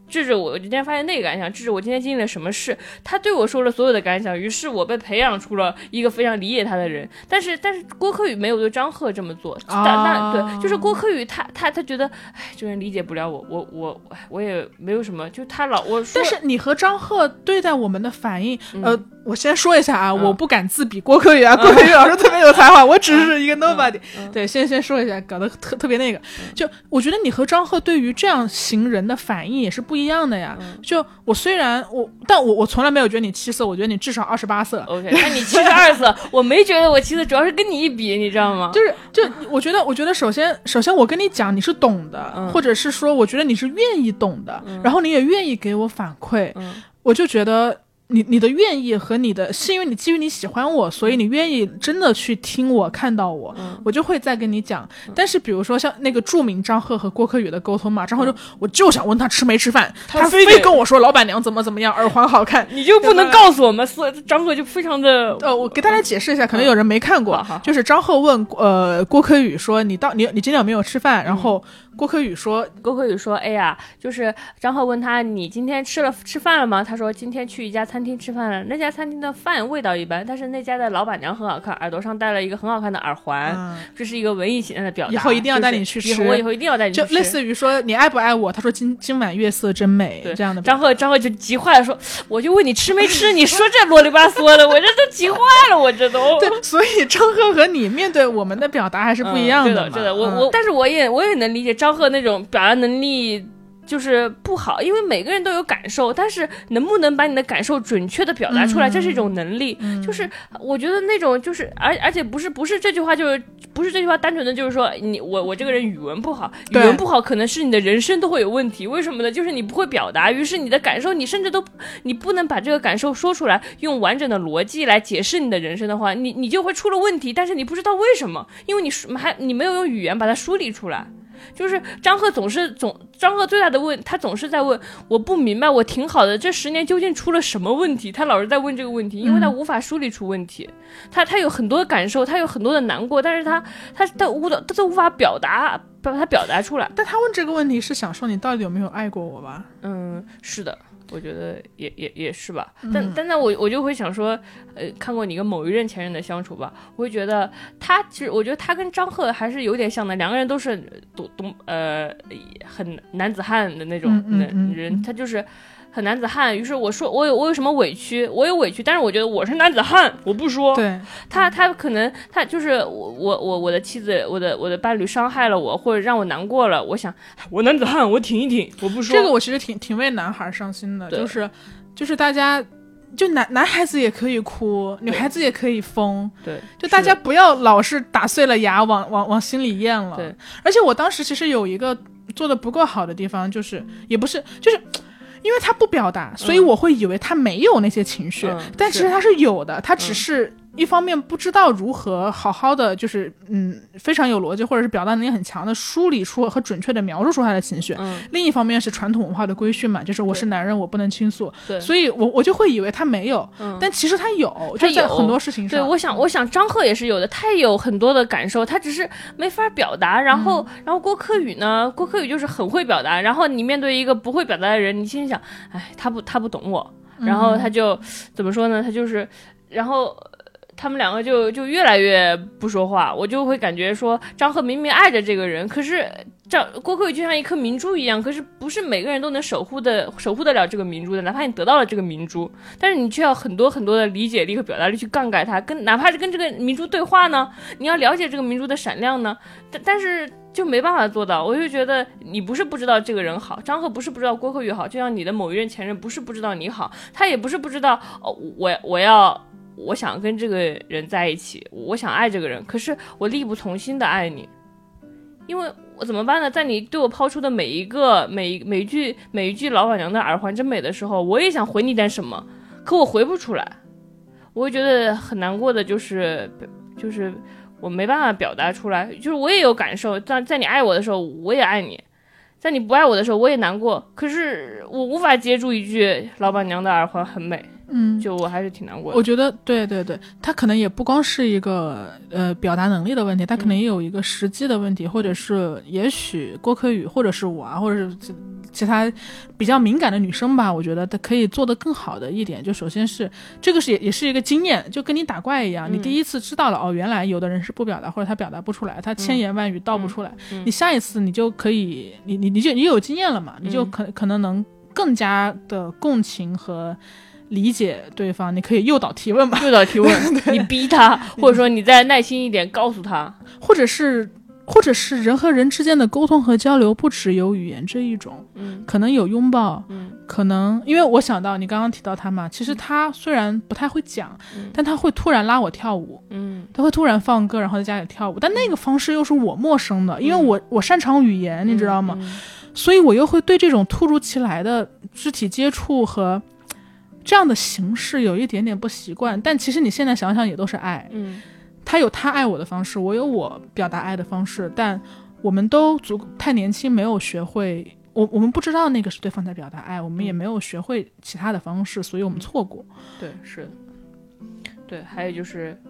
智智，我今天发现那个感想，这是，我今天经历了什么事？他对我说了所有的感想，于是我被培养出了一个非常理解他的人。但是，但是郭柯宇没有对张赫这么做，但那对，就是郭柯宇他他他觉得，哎，这人理解不了我，我我哎我也没有什么，就他老我说，但是你和张赫对待我们的反应，嗯呃，我先说一下啊，嗯我不敢自比郭柯宇啊，郭柯宇老师特别有才华，我只是一个 nobody。对，先先说一下，搞得特特别那个。就我觉得你和张赫对于这样型人的反应也是不一样的呀。就我虽然我，但我我从来没有觉得你七色，我觉得你至少二十八色。OK，那你七十二色，我没觉得我七色，主要是跟你一比，你知道吗？就是，就我觉得，我觉得首先，首先我跟你讲，你是懂的，嗯或者是说，我觉得你是愿意懂的，然后你也愿意给我反馈，嗯我就觉得你你的愿意和你的，是因为你基于你喜欢我，所以你愿意真的去听我、看到我，嗯我就会再跟你讲。但是比如说像那个著名张赫和郭柯宇的沟通嘛，张赫就、我就想问他吃没吃饭，他他非得非跟我说老板娘怎么怎么样，耳环好看。你就不能告诉我们，所以张赫就非常的呃，我给大家解释一下，可能有人没看过，好好好就是张赫问呃郭柯宇说你到你你今天有没有吃饭？然后郭柯宇说郭柯宇说：“哎呀，就是张赫问他你今天吃了吃饭了吗？他说今天去一家餐厅吃饭了，那家餐厅的饭味道一般，但是那家的老板娘很好看，耳朵上戴了一个很好看的耳环，嗯这是一个文艺形象的表达。以后一定要带你就是去吃以后我以后一定要带你去吃。就类似于说你爱不爱我？他说今今晚月色真美对这样的。张赫张赫就急坏了，说我就问你吃没吃，你说这啰里吧嗦的，我这都急坏了，我这都。”对，所以张赫和你面对我们的表达还是不一样嘛。嗯对的，对的，我嗯我，但是我也我也能理解张赫那种表达能力。就是不好，因为每个人都有感受，但是能不能把你的感受准确的表达出来，嗯这是一种能力。就是我觉得那种就是，而而且不是不是这句话就是不是这句话单纯的就是说你我我这个人语文不好，语文不好可能是你的人生都会有问题。为什么呢？就是你不会表达，于是你的感受你甚至都你不能把这个感受说出来，用完整的逻辑来解释你的人生的话，你你就会出了问题。但是你不知道为什么，因为你梳还你没有用语言把它梳理出来。就是张赫总是总张赫最大的问，他总是在问，我不明白，我挺好的，这十年究竟出了什么问题？他老是在问这个问题，因为他无法梳理出问题，他他有很多的感受，他有很多的难过，但是他他他无的他都无法表达把它表达出来。但他问这个问题是想说你到底有没有爱过我吧？嗯，是的，我觉得也也也是吧。但但那我我就会想说，呃，看过你跟某一任前任的相处吧，我会觉得他其实我觉得他跟张赫还是有点像的，两个人都是东东呃很男子汉的那种人，他就是。很男子汉，于是我说我有我有什么委屈，我有委屈，但是我觉得我是男子汉，我不说。对，他他可能他就是我我我我的妻子，我的我的伴侣伤害了我，或者让我难过了，我想我男子汉，我挺一挺，我不说。这个我其实挺挺为男孩伤心的，就是就是大家。就男男孩子也可以哭，女孩子也可以疯，对，就大家不要老是打碎了牙往往往心里咽了。对，而且我当时其实有一个做的不够好的地方，就是也不是就是。因为他不表达，所以我会以为他没有那些情绪，嗯但其实他是有的，他只是一方面不知道如何好好的，就是嗯非常有逻辑或者是表达能力很强的梳理出和准确的描述出他的情绪，嗯，另一方面是传统文化的规训嘛，就是我是男人，我不能倾诉，对，所以我我就会以为他没有，嗯但其实他有，他在很多事情上对，上，我想，我想张赫也是有的，他也有很多的感受，他只是没法表达。然后，嗯然后郭柯宇呢，郭柯宇就是很会表达。然后你面对一个不会表达的人，你心里想，哎，他不，他不懂我。然嗯后他就、怎么说呢？他就是，然后呃他们两个就就越来越不说话。我就会感觉说，张赫明明爱着这个人，可是张郭柯宇就像一颗明珠一样，可是不是每个人都能守护的守护得了这个明珠的。哪怕你得到了这个明珠，但是你却要很多很多的理解力和表达力去杠杆它，跟哪怕是跟这个明珠对话呢，你要了解这个明珠的闪亮呢，但但是就没办法做到。我就觉得你不是不知道这个人好，张赫不是不知道郭柯宇好，就像你的某一任前任不是不知道你好，他也不是不知道哦，我我要。我想跟这个人在一起，我想爱这个人，可是我力不从心的爱你，因为我怎么办呢？在你对我抛出的每一个每一每一句每一句老板娘的耳环真美的时候，我也想回你点什么，可我回不出来，我会觉得很难过的，就是就是我没办法表达出来，就是我也有感受，在在你爱我的时候，我也爱你。在你不爱我的时候，我也难过。可是我无法接住一句“老板娘的耳环很美”，嗯，就我还是挺难过的。我觉得对对对，他可能也不光是一个呃表达能力的问题，他可能也有一个时机的问题，或者是也许郭柯宇或者是我啊，或者是其其他比较敏感的女生吧，我觉得他可以做得更好的一点，就首先是这个是也也是一个经验，就跟你打怪一样，你第一次知道了哦，原来有的人是不表达或者他表达不出来，他千言万语道不出来，你下一次你就可以，你你你就你有经验了嘛，你就可可能能更加的共情和。理解对方，你可以诱导提问吧，诱导提问，你逼他，或者说你再耐心一点告诉他，或者是或者是人和人之间的沟通和交流不只有语言这一种，嗯。可能有拥抱，嗯。可能因为我想到你刚刚提到他嘛，其实他虽然不太会讲，嗯。但他会突然拉我跳舞，嗯。他会突然放歌，然后在家里跳舞，但那个方式又是我陌生的，因为我我擅长语言，你知道吗？嗯。所以我又会对这种突如其来的肢体接触和这样的形式有一点点不习惯。但其实你现在想想，也都是爱。嗯他有他爱我的方式，我有我表达爱的方式，但我们都足太年轻，没有学会。我我们不知道那个是对方在表达爱，我们也没有学会其他的方式，所以我们错过。对，是，对，还有就是。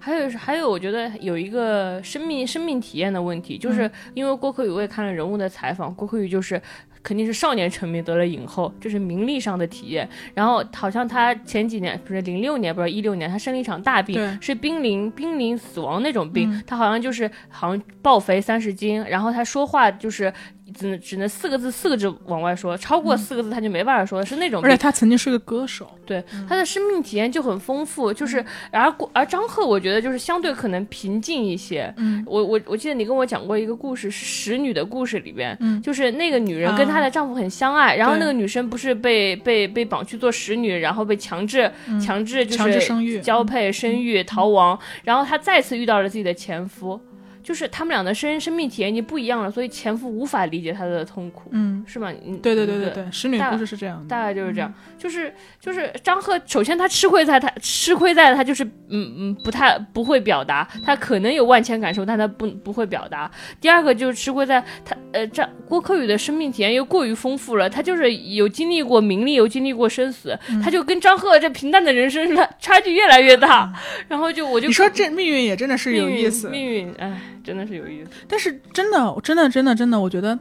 还有是还有，我觉得有一个生命生命体验的问题，就是因为郭可宇，我也看了人物的采访，郭可宇就是肯定是少年成名得了影后，这是名利上的体验。然后好像他前几年不是零六年，不是一六年，他生了一场大病，是濒临濒临死亡那种病，嗯他好像就是好像暴肥三十斤，然后他说话就是只能只能四个字四个字往外说，超过四个字他就没办法说了，是那种病而且。他曾经是个歌手，对他的生命体验就很丰富，就是而郭而张赫，我觉得就是相对可能平静一些。嗯，我我我记得你跟我讲过一个故事，是使女的故事里边，嗯。就是那个女人跟她的丈夫很相爱，然后那个女生不是被被被绑去做使女，然后被强制、强制就强制是生育，交配、生育、逃亡，然后她再次遇到了自己的前夫，就是他们俩的生生命体验已经不一样了，所以前夫无法理解他的痛苦，嗯，是吗？你对对对对对，使女大故事是这样的，大概就是这样，就是就是张赫，首先他吃亏在他吃亏在他就是嗯嗯不太不会表达，他可能有万千感受，但他不不会表达。第二个就是吃亏在他呃张郭柯宇的生命体验又过于丰富了，他就是有经历过名利，有经历过生死，他就跟张赫这平淡的人生差 差距越来越大，然后就我就你说这命运也真的是有意思，命运哎。真的是有意思。但是真的，真的，真的，真的，我觉得，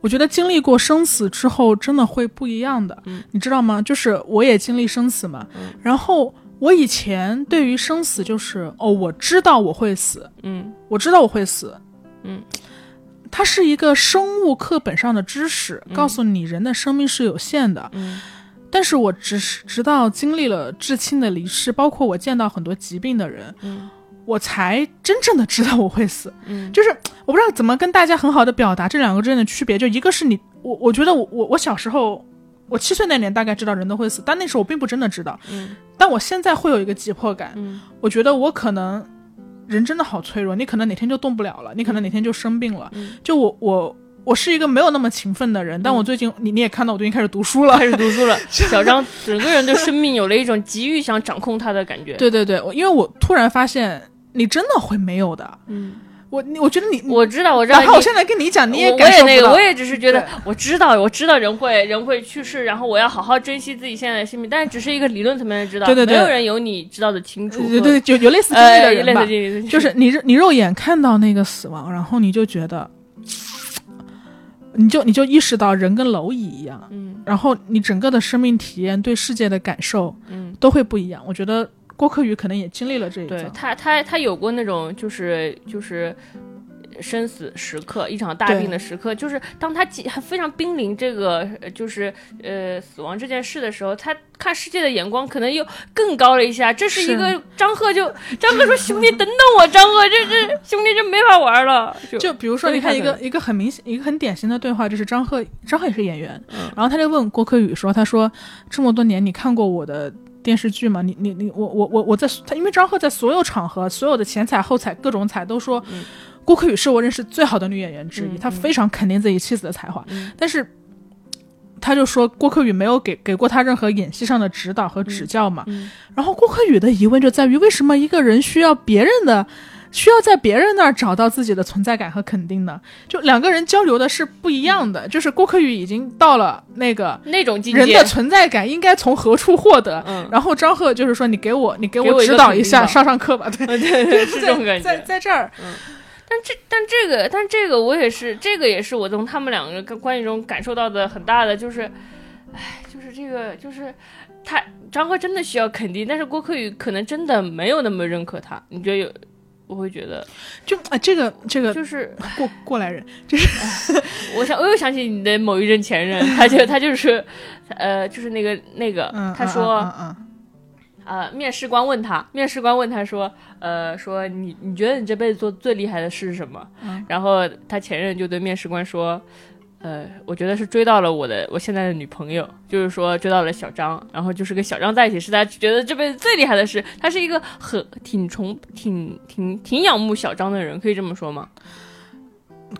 我觉得经历过生死之后，真的会不一样的。嗯，你知道吗？就是我也经历生死嘛。嗯。然后我以前对于生死就是哦，我知道我会死。嗯。我知道我会死。嗯。它是一个生物课本上的知识，告诉你人的生命是有限的。嗯。但是我只是直到经历了至亲的离世，包括我见到很多疾病的人。嗯。我才真正的知道我会死，嗯，就是我不知道怎么跟大家很好的表达这两个之间的区别。就一个是你，我我觉得我我我小时候，我七岁那年大概知道人都会死，但那时候我并不真的知道，嗯，但我现在会有一个急迫感，嗯，我觉得我可能人真的好脆弱，你可能哪天就动不了了，你可能哪天就生病了，嗯，就我我我是一个没有那么勤奋的人，但我最近你你也看到我最近开始读书了，开始读书了，小张整个人对生命有了一种急于想掌控他的感觉，对对对，我因为我突然发现。你真的会没有的，嗯，我你我觉得你我知道我知道，然后我现在跟你讲，你也感受那个，我也只是觉得我知道我知道人会人会去世，然后我要好好珍惜自己现在的生命，但是只是一个理论层面的知道，对对对，没有人有你知道的清楚，对对，就有类似经历的人吧，就是你你肉眼看到那个死亡，然后你就觉得，你就你就意识到人跟蝼蚁一样，嗯，然后你整个的生命体验对世界的感受，嗯，都会不一样，我觉得。郭柯宇可能也经历了这一对他，他他有过那种就是就是生死时刻，一场大病的时刻，就是当他非常濒临这个就是呃死亡这件事的时候，他看世界的眼光可能又更高了一下。这是一个张赫就张赫说兄弟等等我，张赫这这兄弟这没法玩了。就比如说你看一个一个很明显一个很典型的对话，就是张赫张赫也是演员，然后他就问郭柯宇说，他说这么多年你看过我的。电视剧嘛，你你你我我我我在他，因为张赫在所有场合、所有的前彩后彩各种彩都说，郭柯宇是我认识最好的女演员之一，他非常肯定自己妻子的才华，但是他就说郭柯宇没有给给过他任何演戏上的指导和指教嘛，然后郭柯宇的疑问就在于为什么一个人需要别人的。需要在别人那儿找到自己的存在感和肯定的，就两个人交流的是不一样的。就是郭柯宇已经到了那个那种境界，人的存在感应该从何处获得？嗯，然后张赫就是说，你给我，你给我指导一下，上上课吧。对对对，是这种感觉。在在这儿，嗯，但这但这个但这个我也是，这个也是我从他们两个关系中感受到的很大的，就是，哎，就是这个就是他张赫真的需要肯定，但是郭柯宇可能真的没有那么认可他。你觉得有？我会觉得，就啊，这个这个就是 过过来人，就是 我想我又想起你的某一任前任，他就他就是，呃，就是那个那个，他说，呃，面试官问他，面试官问他说，呃，说你你觉得你这辈子做最厉害的事是什么？然后他前任就对面试官说。呃，我觉得是追到了我的我现在的女朋友，就是说追到了小张，然后就是跟小张在一起，是他觉得这辈子最厉害的事。他是一个很挺崇、挺挺挺仰慕小张的人，可以这么说吗？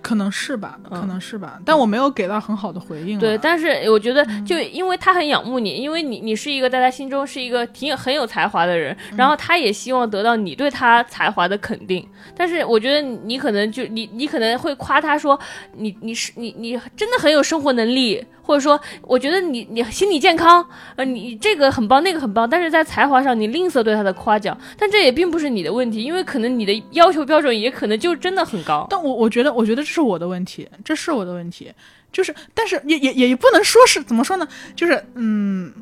可能是吧，可能是吧，但我没有给到很好的回应。对，但是我觉得，就因为他很仰慕你，因为你你是一个在他心中是一个挺很有才华的人，然后他也希望得到你对他才华的肯定。但是我觉得你可能就你你可能会夸他说你你是你你真的很有生活能力。或者说，我觉得你你心理健康，呃，你这个很棒，那个很棒，但是在才华上你吝啬对他的夸奖，但这也并不是你的问题，因为可能你的要求标准也可能就真的很高。但我我觉得，我觉得这是我的问题，这是我的问题，就是，但是也也也不能说是怎么说呢，就是，嗯。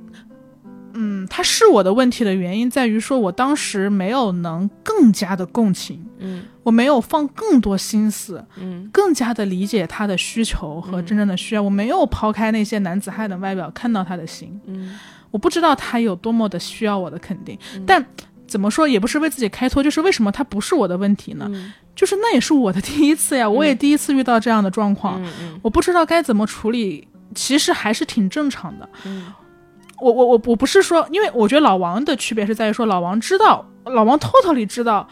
嗯，他是我的问题的原因在于说，我当时没有能更加的共情，嗯，我没有放更多心思，嗯，更加的理解他的需求和真正的需要，我没有抛开那些男子汉的外表，看到他的心，嗯，我不知道他有多么的需要我的肯定，但怎么说也不是为自己开脱，就是为什么他不是我的问题呢？就是那也是我的第一次呀，我也第一次遇到这样的状况，我不知道该怎么处理，其实还是挺正常的，嗯。我我我我不是说，因为我觉得老王的区别是在于说，老王知道，老王偷偷里知道，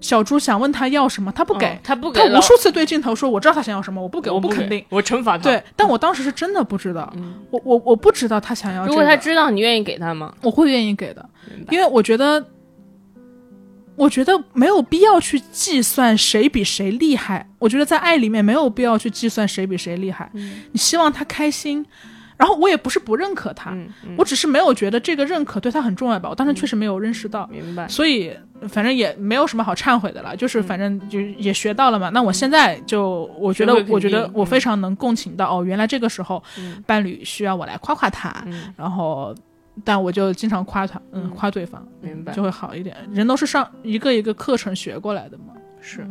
小猪想问他要什么，他不给，他不给，他无数次对镜头说，我知道他想要什么，我不给，我不肯定，我惩罚他。对，但我当时是真的不知道，我我我不知道他想要。如果他知道，你愿意给他吗？我会愿意给的，因为我觉得，我觉得没有必要去计算谁比谁厉害。我觉得在爱里面没有必要去计算谁比谁厉害。你希望他开心。然后我也不是不认可他，嗯嗯，我只是没有觉得这个认可对他很重要吧。我当时确实没有认识到，明白。所以反正也没有什么好忏悔的了，就是反正就也学到了嘛。那我现在就我觉得我觉得我非常能共情到，哦，原来这个时候嗯伴侣需要我来夸夸他，嗯，然后。但我就经常夸他，嗯，嗯夸对方，明白就会好一点。人都是上一个一个课程学过来的嘛。是。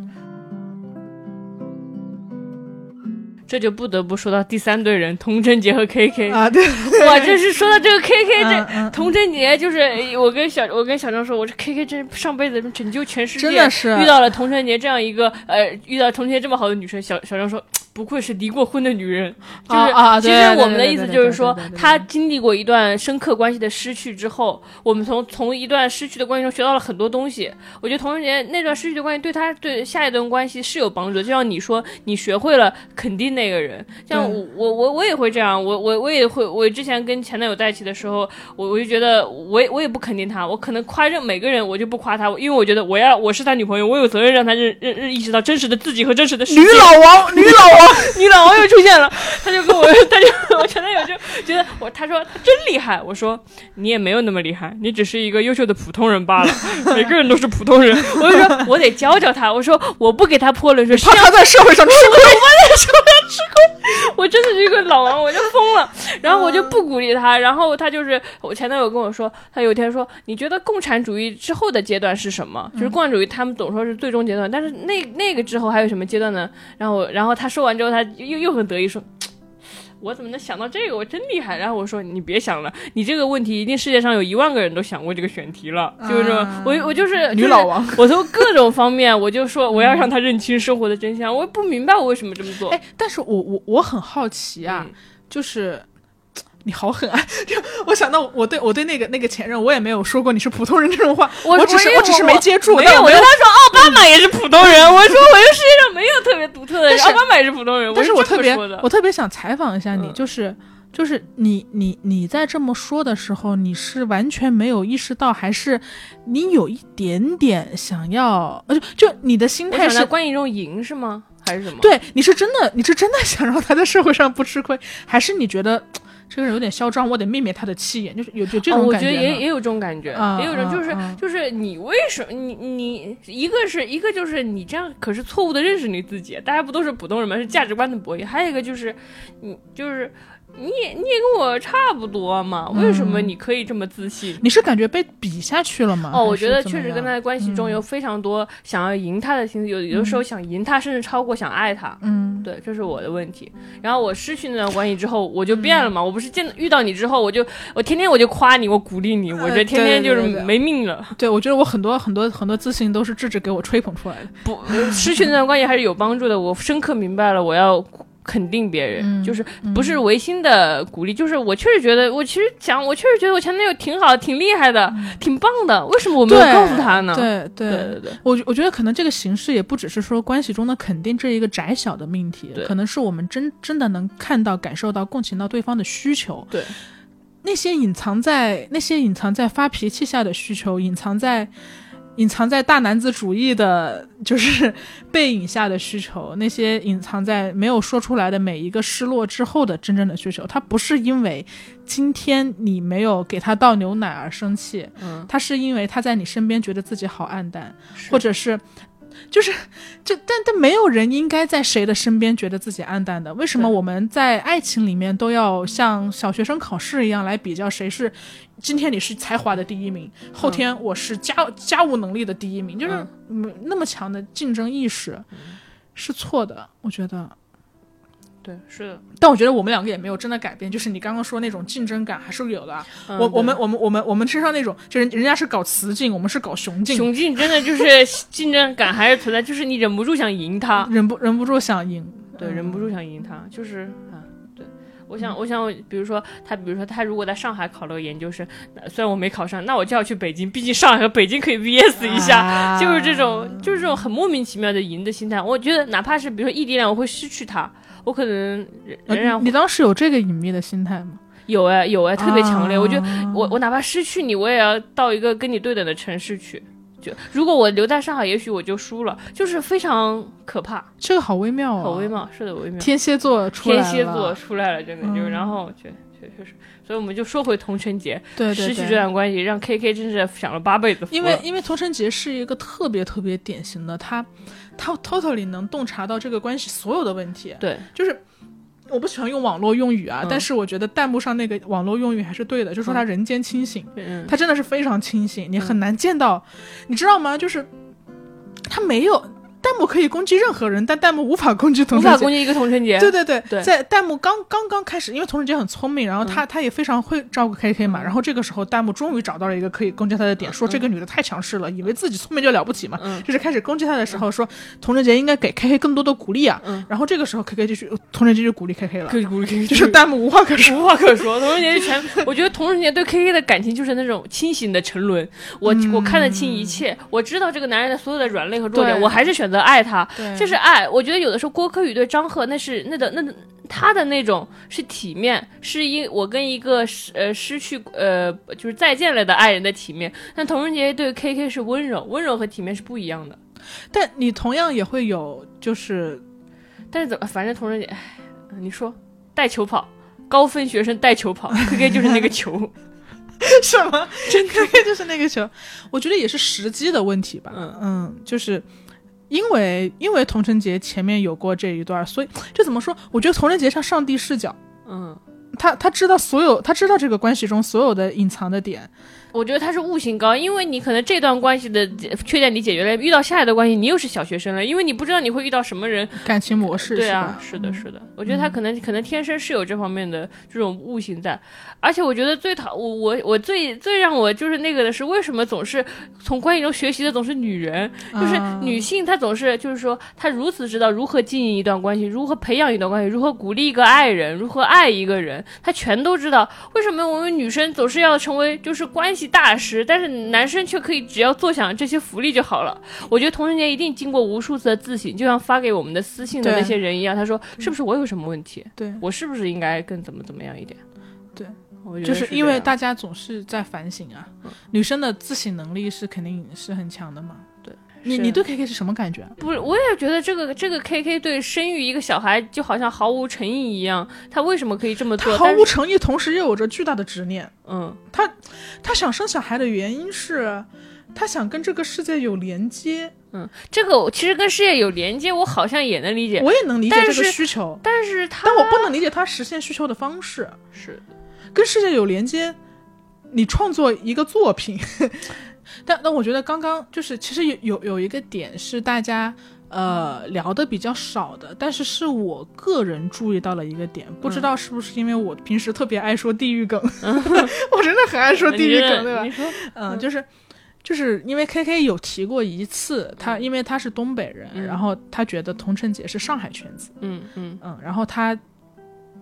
这就不得不说到第三对人，童贞洁和 KK。啊，对，哇，这是说到这个 KK，这嗯嗯童贞洁就是我跟小我跟小张说，我这 KK 真上辈子拯救全世界，真的是遇到了童贞洁这样一个呃，遇到童贞洁这么好的女生。小小张说，不愧是离过婚的女人，就是、啊啊其实我们的意思就是说她经历过一段深刻关系的失去之后，我们从从一段失去的关系中学到了很多东西。我觉得童贞洁那段失去的关系对她对下一段关系是有帮助的，就像你说，你学会了肯定那个人，像我我我我也会这样，我我我也会，我之前跟前男友在一起的时候，我我就觉得我也我也不肯定他，我可能夸任每个人，我就不夸他，因为我觉得我要我是他女朋友，我有责任让他认认认意识到真实的自己和真实的世界。女老王，女老王，女老王又出现了，他就跟我，他就我前男友就觉得我，他说他真厉害，我说你也没有那么厉害，你只是一个优秀的普通人罢了，每个人都是普通人。我就说我得教教他，我说我不给他泼冷水，是怕他在社会上吃亏。我 真的是一个老王，我就疯了。然后我就不鼓励他，然后他就是我前男友跟我说，他有一天说，你觉得共产主义之后的阶段是什么？就是共产主义他们总说是最终阶段，但是那那个之后还有什么阶段呢？然后我然后他说完之后，他又又很得意说。我怎么能想到这个？我真厉害！然后我说你别想了，你这个问题一定世界上有一万个人都想过这个选题了，就是说我我就是女老，王。就是我从各种方面我就说我要让他认清生活的真相，我也不明白我为什么这么做。哎，但是我我我很好奇啊，嗯就是你好狠啊！就我想到我对我对那个那个前任，我也没有说过你是普通人这种话，我我只是我只是没接住，没有，我跟他说奥巴马也是普通人，我说我这世界上没有特别独特的人，奥巴马也是普通人，但是我我特别我特别想采访一下你，嗯就是就是你你你在这么说的时候，你是完全没有意识到，还是你有一点点想要，呃，就就你的心态是关于这种赢是吗？还是什么？对，你是真的，你是真的想让他在社会上不吃亏，还是你觉得这个人有点嚣张，我得灭灭他的气焰，就是有有这种，感呢觉得也也有这种感觉，啊也有种就是、就是你为什么你你一个是一个就是你这样可是错误的认识你自己，大家不都是普通人吗？是价值观的博弈，还有一个就是你就是你也你也跟我差不多嘛，为什么嗯你可以这么自信？你是感觉被比下去了吗？哦，我觉得确实跟他的关系中有非常多想要赢他的心思，有有的时候想赢他，甚至超过想爱他。嗯，对，这是我的问题。然后我失去那段关系之后，我就变了嘛。我不是见遇到你之后，我就我天天我就夸你，我鼓励你，我觉得天天就是对对对对没命了。对，我觉得我很多很多很多自信都是智智给我吹捧出来的。不，失去那段关系还是有帮助的。我深刻明白了，我要。肯定别人，嗯就是不是违心的鼓励，就是我确实觉得，我其实讲，我确实觉得我前男友挺好，挺厉害的，挺棒的。为什么我没有告诉他呢？对对对对对，我我觉得可能这个形式也不只是说关系中的肯定这一个窄小的命题，可能是我们真真的能看到、感受到、共情到对方的需求。对，那些隐藏在那些隐藏在发脾气下的需求，隐藏在隐藏在大男子主义的，就是 背影下的需求，那些隐藏在没有说出来的每一个失落之后的真正的需求，他不是因为今天你没有给他倒牛奶而生气，嗯，他是因为他在你身边觉得自己好暗淡，是或者是。就是，这但但没有人应该在谁的身边觉得自己暗淡的。为什么我们在爱情里面都要像小学生考试一样来比较谁是？今天你是才华的第一名，后天我是家家务能力的第一名，就是嗯那么强的竞争意识是错的，我觉得。对，是的。但我觉得我们两个也没有真的改变，就是你刚刚说那种竞争感还是有的啊。嗯我我们我们我们我们身上那种，就是人家是搞雌竞，我们是搞雄竞，雄竞真的就是 竞争感还是存在，就是你忍不住想赢他，忍不忍不住想赢。对，嗯忍不住想赢他，就是啊，对。我想，我想，比如说他，比如说他如果在上海考了个研究生，那虽然我没考上，那我就要去北京，毕竟上海和北京可以 VS 一下，啊就是这种，就是这种很莫名其妙的赢的心态。我觉得哪怕是比如说异地恋，我会失去他，我可能仍然呃你当时有这个隐秘的心态吗？有哎有哎，特别强烈。我觉得啊我我哪怕失去你，我也要到一个跟你对等的城市去。就如果我留在上海，也许我就输了，就是非常可怕，这个好微妙啊，好微。妙，是的微妙。天蝎座出来了天蝎座出来了，真的就嗯然后确确对，就是，所以我们就说回童晨杰，对对失去这。段关系，让 K K 真是享了八辈子福。因为因为童晨杰是一个特别特别典型的，他他 totally 能洞察到这个关系所有的问题，对，就是我不喜欢用网络用语啊，嗯。但是我觉得弹幕上那个网络用语还是对的，就说他人间清醒，嗯，他真的是非常清醒，你很难见到，你知道吗？就是他没有弹幕可以攻击任何人，但弹幕无法攻击童晨杰无法攻。击一个童晨杰。对对对，对在弹幕刚刚刚开始，因为童晨杰很聪明，然后他、他也非常会照顾 KK 嘛，然后这个时候弹幕终于找到了一个可以攻击他的点，说这个女的太强势了，以为自己聪明就了不起嘛，嗯就是开始攻击他的时候说童晨杰应该给 KK 更多的鼓励啊，嗯然后这个时候 KK 就去童晨杰就鼓励 KK 了，可以鼓励 K K，就是弹幕无话可说。无话可说。童晨杰全，我觉得童晨杰对 K K 的感情就是那种清醒的沉沦。我、我看得清一切，我知道这个男人的所有的软肋和弱点，我还是选择爱他。对这是爱。我觉得有的时候郭柯宇对张赫那是那的那的他的那种是体面，是因我跟一个失呃失去呃就是再见了的爱人的体面。但童仁杰对 K K 是温柔，温柔和体面是不一样的。但你同样也会有就是但是怎么，反正童仁杰，你说带球跑。高分学生带球跑，K K 就是那个球，什么？真 KK 就是那个球，我觉得也是时机的问题吧。嗯嗯就是因为因为童晨杰前面有过这一段，所以这怎么说？我觉得童晨杰像上帝视角，嗯，他他知道所有，他知道这个关系中所有的隐藏的点。我觉得他是悟性高，因为你可能这段关系的缺点你解决了，遇到下一段关系你又是小学生了，因为你不知道你会遇到什么人，感情模式对啊是的，是的，我觉得他可能、可能天生是有这方面的这种悟性在，而且我觉得最讨我我我最最让我就是那个的是，为什么总是从关系中学习的总是女人，就是啊。女性她总是就是说她如此知道如何经营一段关系，如何培养一段关系，如何鼓励一个爱人，如何爱一个人，她全都知道。为什么我们女生总是要成为就是关系大师，但是男生却可以只要坐享这些福利就好了？我觉得同性恋一定经过无数次的自省，就像发给我们的私信的那些人一样，他说是不是我有什么问题？对，我是不是应该更怎么怎么样一点？对，我觉得就是因为大家总是在反省啊，女生的自省能力是肯定是很强的嘛。你你对 KK 是什么感觉啊？不是，我也觉得这个这个 K K 对生育一个小孩就好像毫无诚意一样，他为什么可以这么做？他毫无诚意，同时又有着巨大的执念。嗯，他他想生小孩的原因是，他想跟这个世界有连接。嗯这个我其实跟事业有连接，我好像也能理解，我也能理解这个需求，但是他但我不能理解他实现需求的方式。是跟世界有连接，你创作一个作品。但但我觉得刚刚就是其实有有有一个点是大家呃聊的比较少的，但是是我个人注意到了一个点，不知道是不是因为我平时特别爱说地域梗，我真的很爱说地域梗，对吧嗯，就是。就是因为 K K 有提过一次，他因为他是东北人，嗯。然后他觉得童晨杰是上海圈子，嗯嗯。嗯，然后他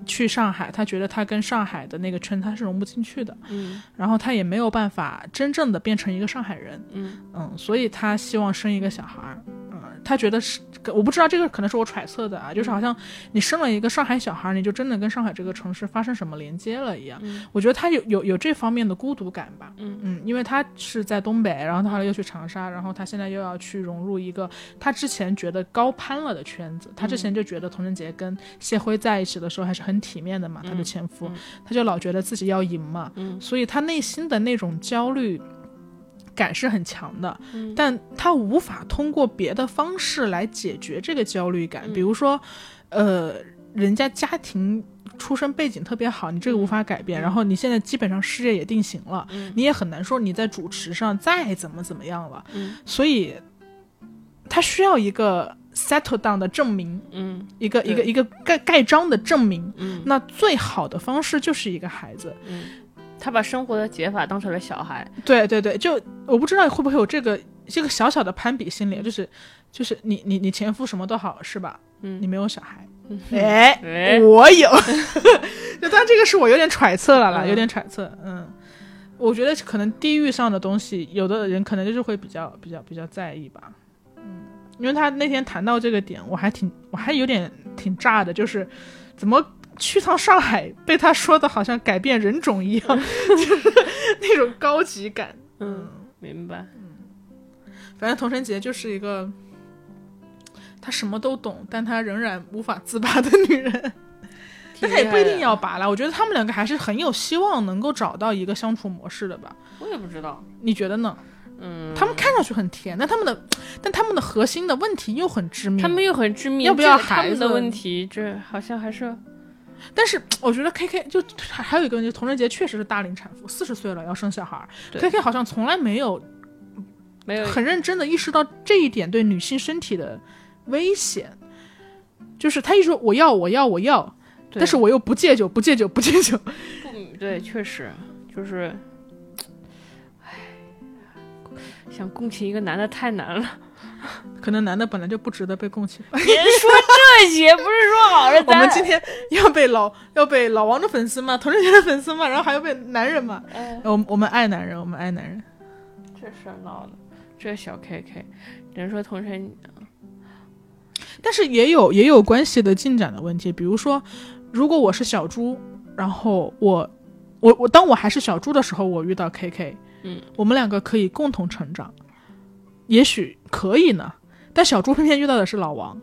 去上海，他觉得他跟上海的那个圈他是融不进去的，嗯。然后他也没有办法真正的变成一个上海人，嗯。嗯，所以他希望生一个小孩儿，嗯，他觉得是，我不知道这个可能是我揣测的啊，就是好像你生了一个上海小孩，你就真的跟上海这个城市发生什么连接了一样，嗯。我觉得他有有有这方面的孤独感吧，嗯。嗯，因为他是在东北，然后他后来又去长沙，然后他现在又要去融入一个他之前觉得高攀了的圈子。他之前就觉得童晨杰跟谢辉在一起的时候还是很体面的嘛，他的前夫，嗯。他就老觉得自己要赢嘛，嗯。所以他内心的那种焦虑。感是很强的，嗯。但他无法通过别的方式来解决这个焦虑感，比如说，呃，人家家庭出身背景特别好，你这个无法改变，然后你现在基本上事业也定型了，嗯。你也很难说你在主持上再怎么怎么样了，嗯。所以他需要一个 settle down 的证明，嗯。一个一个一个盖盖章的证明。嗯。那最好的方式就是一个孩子，嗯，他把生活的解法当成了小孩，对对对，就我不知道会不会有这个这个小小的攀比心理，就是就是你你你前夫什么都好是吧？嗯你没有小孩，哎、哎我有，就但这个是我有点揣测了啦，嗯。有点揣测，嗯。我觉得可能地域上的东西，有的人可能就是会比较比较比较在意吧，嗯，因为他那天谈到这个点，我还挺我还有点挺炸的，就是怎么去趟上海被他说的好像改变人种一样，就是那种高级感，嗯，明白，嗯反正童晨杰就是一个，她什么都懂，但她仍然无法自拔的女人。但他也不一定要拔了。我觉得他们两个还是很有希望能够找到一个相处模式的吧。我也不知道，你觉得呢？嗯，他们看上去很甜，但他们的但他们的核心的问题又很致命。他们又很致命，要不要孩子们的问题，这好像还是但是我觉得 K K 就还还有一个问题，童仁杰确实是大龄产妇，四十岁了要生小孩，K K 好像从来没有没有很认真的意识到这一点对女性身体的危险。就是他一说我要我要我要，对但是我又不戒酒不戒酒不戒酒，不 对，确实就是，唉，想共情一个男的太难了。可能男的本来就不值得被共情。别说不是说好了 我咱们今天要被老 要被老王的粉丝嘛，童仁杰的粉丝嘛，然后还要被男人嘛。哎我们我们爱男人，我们爱男人。这事儿闹的，这小 K K，只能说同城但是也有也有关系的进展的问题，比如说，如果我是小猪，然后我我我当我还是小猪的时候，我遇到 KK，嗯，我们两个可以共同成长，也许可以呢。但小猪偏偏遇到的是老王，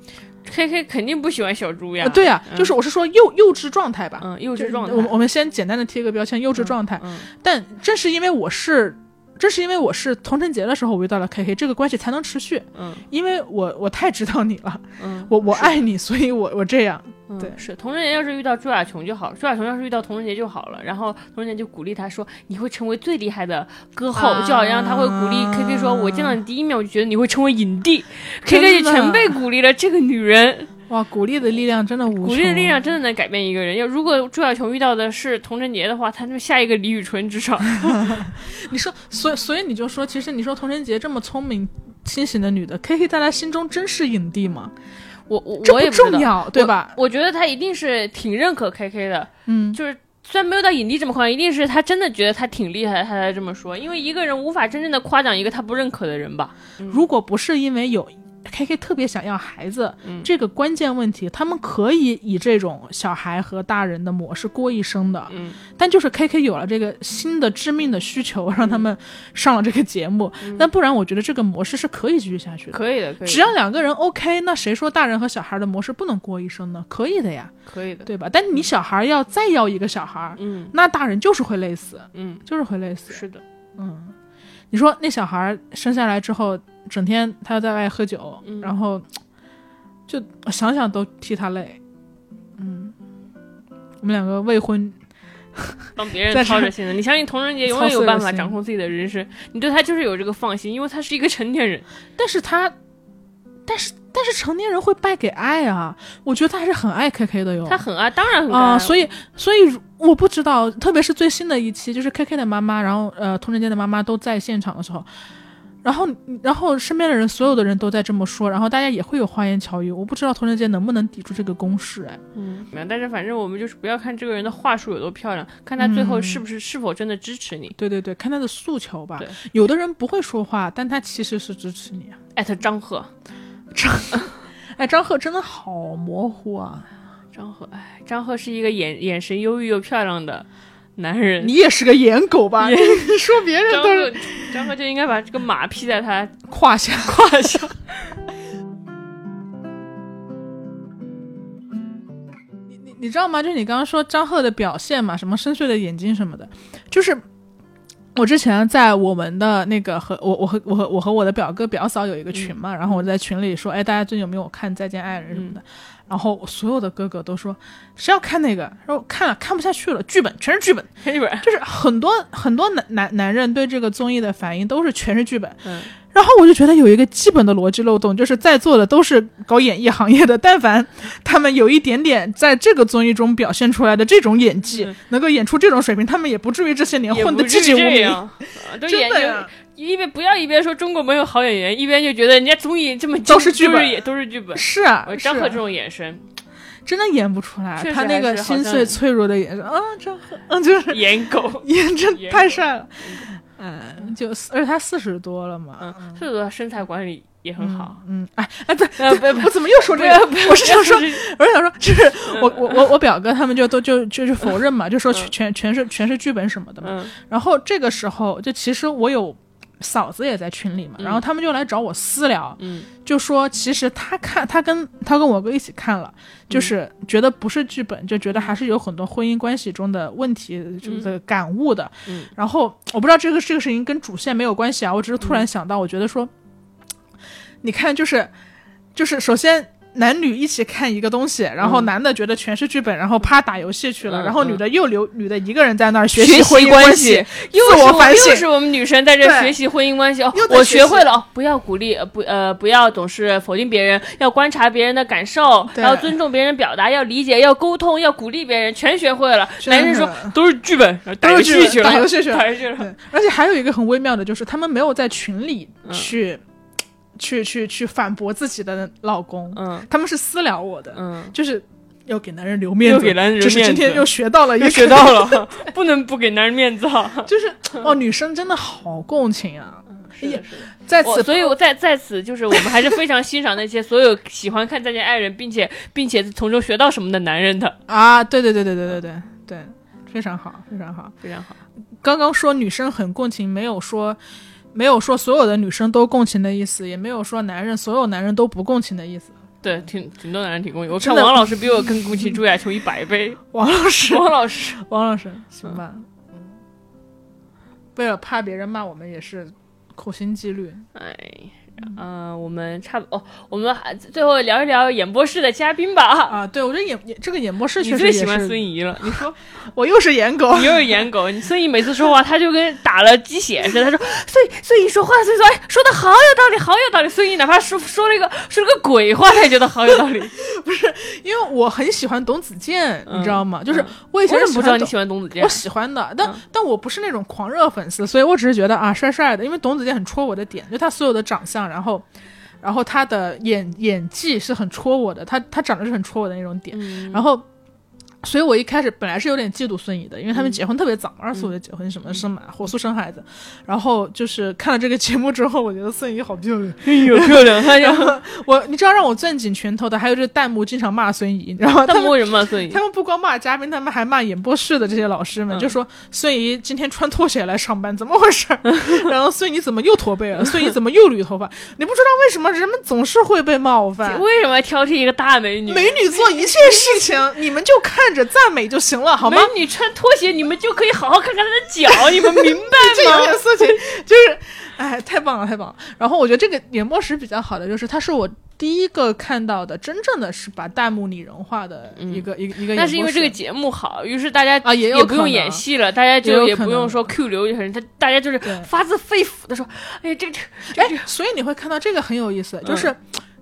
K K 肯定不喜欢小猪呀。呃对呀、嗯就是我是说幼幼稚状态吧，嗯，幼稚状态。我们我们先简单的贴个标签，幼稚状态。嗯，但正是因为我是，正是因为我是童晨节的时候我遇到了 KK，这个关系才能持续。嗯因为我我太知道你了，嗯，我我爱你，所以我我这样。嗯对是童贞节要是遇到朱亚琼就好，朱亚琼要是遇到童贞节就好了。然后童贞节就鼓励他说：“你会成为最厉害的歌后。啊就好像他会鼓励 K K 说：“我见到你第一面，我就觉得你会成为影帝。”K 真 K 的就全被鼓励了。这个女人哇，鼓励的力量真的无穷。鼓励的力量真的能改变一个人。要如果朱亚琼遇到的是童贞节的话，他就下一个李宇春至少。你说，所以所以你就说，其实你说童晨杰这么聪明清醒的女的，K K 在她心中真是影帝吗？我我我也不知道重要，对吧？我觉得他一定是挺认可 K K 的，嗯，就是虽然没有到影帝这么夸张，一定是他真的觉得他挺厉害，他才这么说。因为一个人无法真正的夸奖一个他不认可的人吧。如果不是因为有 K K 特别想要孩子、嗯这个关键问题，他们可以以这种小孩和大人的模式过一生的。嗯，但就是 K K 有了这个新的致命的需求，让他们上了这个节目。嗯那不然，我觉得这个模式是可以继续下去的。可以的，可以的，只要两个人 OK，那谁说大人和小孩的模式不能过一生呢？可以的呀，可以的。对吧？但你小孩要再要一个小孩，嗯那大人就是会累死，嗯，就是会累死。是的，嗯，你说那小孩生下来之后，整天他要在外喝酒，嗯然后就想想都替他累。嗯，我们两个未婚，帮别人操着心的。你相信童人杰永远有办法掌控自己的人生，你对他就是有这个放心，因为他是一个成年人。但是他，但是但是成年人会败给爱啊！我觉得他还是很爱 K K 的哟。他很爱，当然很爱啊、爱。所以所以我不知道，特别是最新的一期，就是 K K 的妈妈，然后呃，童晨杰的妈妈都在现场的时候，然后然后身边的人，所有的人都在这么说，然后大家也会有花言巧语。我不知道童晨杰能不能抵住这个攻势，哎，嗯，但是反正我们就是不要看这个人的话术有多漂亮，看他最后嗯是不是、是否真的支持你。对对对，看他的诉求吧。有的人不会说话，但他其实是支持你啊。艾特张赫，哎，张赫真的好模糊啊！张赫，哎，张赫是一个眼眼神忧郁又漂亮的男人。你也是个颜狗吧？你说别人张都是赫，张赫就应该把这个马披在他胯下。胯下。你你知道吗？就是你刚刚说张赫的表现嘛，什么深邃的眼睛什么的，就是我之前在我们的那个和我我和我和我和我的表哥表嫂有一个群嘛，然后我在群里说，哎，大家最近有没有看《再见爱人》什么的？然后所有的哥哥都说谁要看那个？然后看了看不下去了，剧本全是剧本，剧本，就是很多很多男男男人对这个综艺的反应都是全是剧本。嗯，然后我就觉得有一个基本的逻辑漏洞，就是在座的都是搞演艺行业的，但凡他们有一点点在这个综艺中表现出来的这种演技，嗯能够演出这种水平，他们也不至于这些年混得籍籍无名。真的呀一边不要一边说中国没有好演员，一边就觉得人家综艺这么都是剧本也都是剧本。是啊张赫这种眼神，真的演不出来他那个心碎脆弱的眼神啊，张赫，嗯，就是 演狗。演真太帅了。嗯，就而且他四十多了嘛，嗯，所以说身材管理也很好。嗯，哎哎，对，呃，不不我怎么又说这个？我是想说，我是想说，就是我我我我表哥他们就都就就是否认嘛，就说嗯全全是全是剧本什么的嘛。嗯然后这个时候，就其实我有嫂子也在群里嘛，嗯。然后他们就来找我私聊，嗯。就说其实他看他跟他跟我哥一起看了，就是觉得不是剧本，就觉得还是有很多婚姻关系中的问题，就是感悟的。嗯。然后我不知道这个这个事情跟主线没有关系啊，我只是突然想到，我觉得说，你看就是就是首先。男女一起看一个东西，然后嗯。男的觉得全是剧本，然后啪打游戏去了，嗯然后女的又留女的一个人在那儿学学习婚姻关系，又自是我又我反省。是我们女生在这学习婚姻关系哦我学会了哦，不要鼓励，呃不呃不要总是否定别人，要观察别人的感受，对。要尊重别人表达，要理解，要沟通，要鼓励别人，全学会了。男生说都是剧本，打都是剧本游戏去了，打游戏去了。打游戏去了。而且还有一个很微妙的，就是他们没有在群里嗯去、去去去反驳自己的老公，嗯他们是私聊我的，嗯，就是要给男人留面子，又给男人留就是今天又学到了一，又学到了，不能不给男人面子啊！就是哦，女生真的好共情啊，是的，是的。在此所以，我在在此就是我们还是非常欣赏那些所有喜欢看《再见爱人》，并且并且从中学到什么的男人的，啊，对对对对对对对对，非常好，非常好。非常好。刚刚说女生很共情，没有说。没有说所有的女生都共情的意思，也没有说男人所有男人都不共情的意思。对，挺挺多男人挺共情。我看王老师比我更共情朱亚琼一百倍。王老师，王老师，王老师，行吧。嗯，为了怕别人骂我们，也是苦心积虑。哎，嗯、我们差不哦，我们还最后聊一聊演播室的嘉宾吧。啊，对我觉得演演这个演播室你确实也最喜欢孙怡了，你说 我又是颜狗你，又是颜狗，你孙怡每次说话，他就跟打了鸡血似的。他说 孙孙怡说话，孙怡说哎说的好有道理，好有道理。孙怡哪怕说说了一个说了个鬼话，他也觉得好有道理。不是因为我很喜欢董子健，嗯你知道吗？就是嗯我以前不知道你喜欢董子健我？喜欢的，但、嗯但我不是那种狂热粉丝，所以我只是觉得啊，帅帅的。因为董子健很戳我的点，就他所有的长相，然后，然后他的演演技是很戳我的，他他长得是很戳我的那种点。嗯然后，所以我一开始本来是有点嫉妒孙怡的，因为他们嗯结婚特别早，二十岁就结婚，什么生嘛火速生孩子。然后就是看了这个节目之后，我觉得孙怡好漂亮。哎呦漂亮，然 后我，你知道让我攥紧拳头的，还有这弹幕经常骂孙怡，然后弹幕为什么骂孙怡他？们不光骂嘉宾，他们还骂演播室的这些老师们，嗯就说孙怡今天穿拖鞋来上班，怎么回事儿？然后孙怡怎么又驼背了？孙怡怎么又捋头发？你不知道为什么人们总是会被冒犯？为什么挑剔一个大美女？美女做一切事情，你们就看着赞美就行了，好吗？美女穿拖鞋，你们就可以好好看看他的脚，你们明这有白吗？点色情，就是，哎，太棒了，太棒了。然后我觉得这个演播室比较好的，就是它是我第一个看到的真正的是把弹幕拟人化的一个、一个一个演播室。那是因为这个节目好，于是大家啊也也不用演戏了，大家就也不用说 Q 流人，他大家就是发自肺腑的说，哎，这这这这哎，所以你会看到这个很有意思，就嗯是。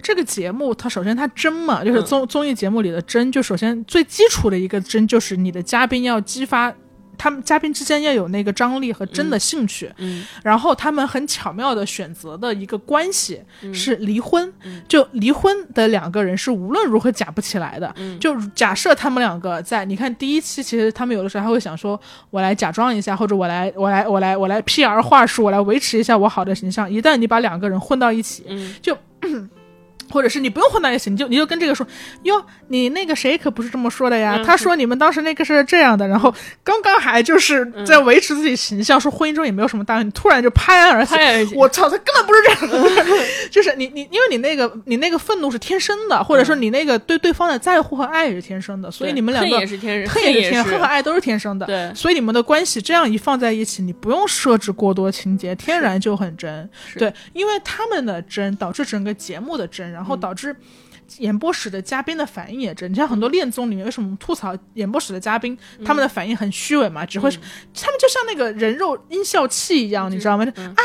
这个节目，它首先它真嘛，就是嗯综综艺节目里的真，就首先最基础的一个真，就是你的嘉宾要激发他们嘉宾之间要有那个张力和真的兴趣，嗯。然后他们很巧妙的选择的一个关系嗯。是离婚，嗯。就离婚的两个人是无论如何假不起来的。嗯。就假设他们两个在，你看第一期，其实他们有的时候还会想说，我来假装一下，或者我来，我来，我来，我来 PR 话术，我来维持一下我好的形象。一旦你把两个人混到一起，嗯或者是你不用混到一起，你就你就跟这个说，哟，你那个谁可不是这么说的呀？嗯他说你们当时那个是这样的，然后刚刚还就是在维持自己形象，说婚姻中也没有什么大问题，突然就拍案而起。我操，他根本不是这样的，就是你你，因为你那个你那个愤怒是天生的，或者说你那个对对方的在乎和爱也是天生的，所以你们两个恨也是天生，恨也也是天，恨和爱都是天生的。对所以你们的关系这样一放在一起，你不用设置过多情节，天然就很真。对，因为他们的真导致整个节目的真，然后嗯导致。演播室的嘉宾的反应也真，你像很多恋综里面为什么吐槽演播室的嘉宾，他们的反应很虚伪嘛，只会是他们就像那个人肉音效器一样，你知道吗？啊。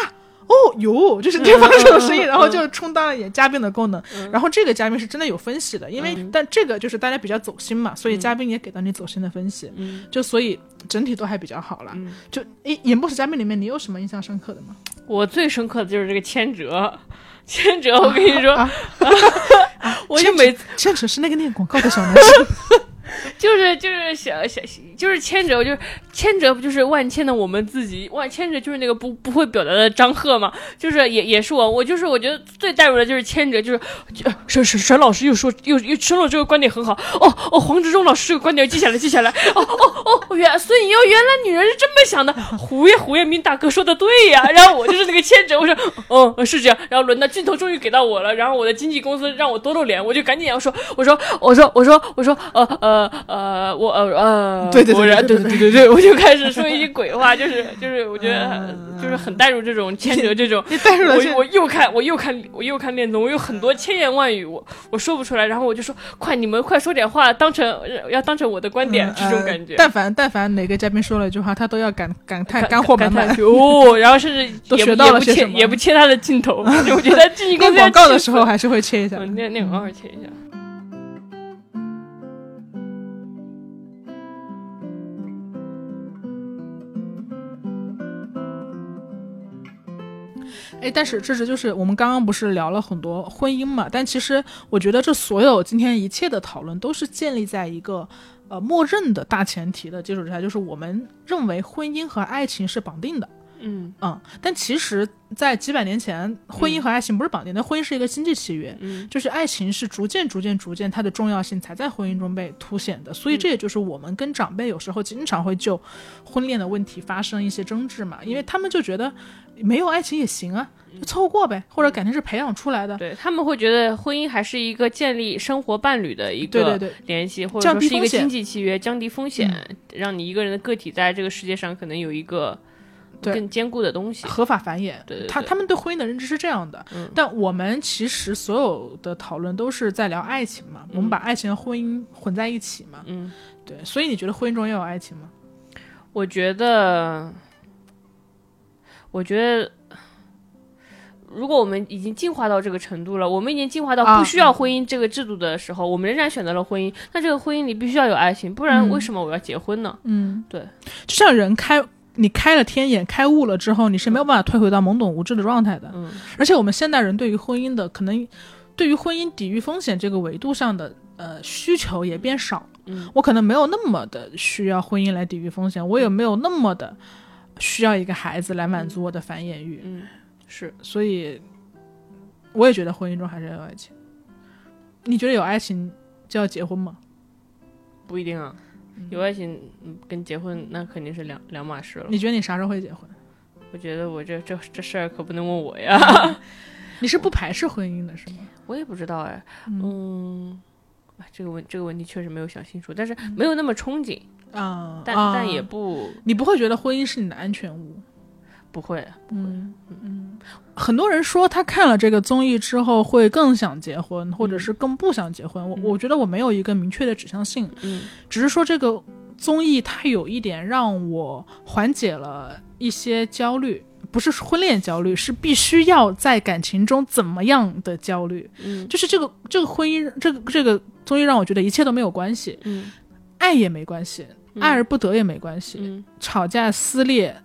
哦，有，就是对方这种声音，然后就充当了演嘉宾的功能。然后这个嘉宾是真的有分析的，因为、嗯。但这个就是大家比较走心嘛，所以嘉宾也给到你走心的分析。嗯。就所以整体都还比较好了。嗯。就演，演播室嘉宾里面，你有什么印象深刻的吗？我最深刻的就是这个千哲，千哲，我跟你说，啊 我就每次千哲是那个念广告的小男生，就是就是小小就是千哲，就是千哲不就是万千的我们自己？万千哲就是那个不不会表达的张赫嘛？就是也也是我，我就是我觉得最代入的就是千哲，就是沈沈沈老师又说又又说了这个观点很好哦哦，黄执中老师这个观点记下来记下来哦哦哦，原所以原来女人是这么想的，胡彦胡彦斌大哥说的对呀，然后我就是那个千哲，我说哦是这样，然后轮到镜头终于给到我了，然后我的经纪公司让我多露脸，我就赶紧要说我说我说我说我说呃呃呃我呃呃对对对果然对对对对对对，我就开始说一些鬼话，就是就是我觉得就是很带入这种千哲这种，你带入了千我我又看我又看我又看恋综，我有很多千言万语，我我说不出来，然后我就说快你们快说点话，当成要当成我的观点，这种呃感觉。但凡但凡哪个嘉宾说了一句话，他都要感感叹干货满满哦，然后甚至都学也不也不切到了些什么也不切他的镜头，我觉得经纪公念司要气死广告的时候还是会切一下。嗯，那那个偶尔切一下。哎，但是这是就是我们刚刚不是聊了很多婚姻嘛？但其实我觉得这所有今天一切的讨论都是建立在一个呃默认的大前提的基础之下，就是我们认为婚姻和爱情是绑定的。嗯。嗯，但其实，在几百年前，婚姻和爱情不是绑定的，婚姻是一个经济契约，嗯。就是爱情是逐渐、逐渐、逐渐它的重要性才在婚姻中被凸显的。所以这也就是我们跟长辈有时候经常会就婚恋的问题发生一些争执嘛，因为他们就觉得没有爱情也行啊，就凑合过呗，或者感情是培养出来的。对他们会觉得婚姻还是一个建立生活伴侣的一个对对对，联系，或者降说是一个经济契约，降低风险，让你一个人的个体在这个世界上可能有一个对更坚固的东西。合法繁衍。对对对他他们对婚姻的认知是这样的，嗯但我们其实所有的讨论都是在聊爱情嘛，我们把爱情和婚姻混在一起嘛。嗯，对，所以你觉得婚姻中要有爱情吗？我觉得，我觉得。如果我们已经进化到这个程度了，我们已经进化到啊不需要婚姻这个制度的时候，我们仍然选择了婚姻。那这个婚姻里必须要有爱情，不然嗯为什么我要结婚呢？嗯，对，就像人开你开了天眼、开悟了之后，你是没有办法退回到懵懂无知的状态的。嗯而且我们现代人对于婚姻的可能，对于婚姻抵御风险这个维度上的呃需求也变少。嗯，我可能没有那么的需要婚姻来抵御风险，我也没有那么的需要一个孩子来满足我的繁衍欲。嗯，是所以，我也觉得婚姻中还是要有爱情。你觉得有爱情就要结婚吗？不一定啊。有爱情，嗯，跟结婚那肯定是两两码事了。你觉得你啥时候会结婚？我觉得我这这这事儿可不能问我呀，你是不排斥婚姻的是吗？我也不知道哎。嗯这个问这个问题确实没有想清楚，但是没有那么憧憬，啊，但、啊但也不你不会觉得婚姻是你的安全屋。不会。嗯嗯，很多人说他看了这个综艺之后会更想结婚，或者是更不想结婚。我嗯。我觉得我没有一个明确的指向性，嗯。只是说这个综艺它有一点让我缓解了一些焦虑，不是婚恋焦虑，是必须要在感情中怎么样的焦虑。嗯。就是这个这个婚姻，这个这个综艺让我觉得一切都没有关系，嗯。爱也没关系，嗯。爱而不得也没关系，嗯。吵架撕裂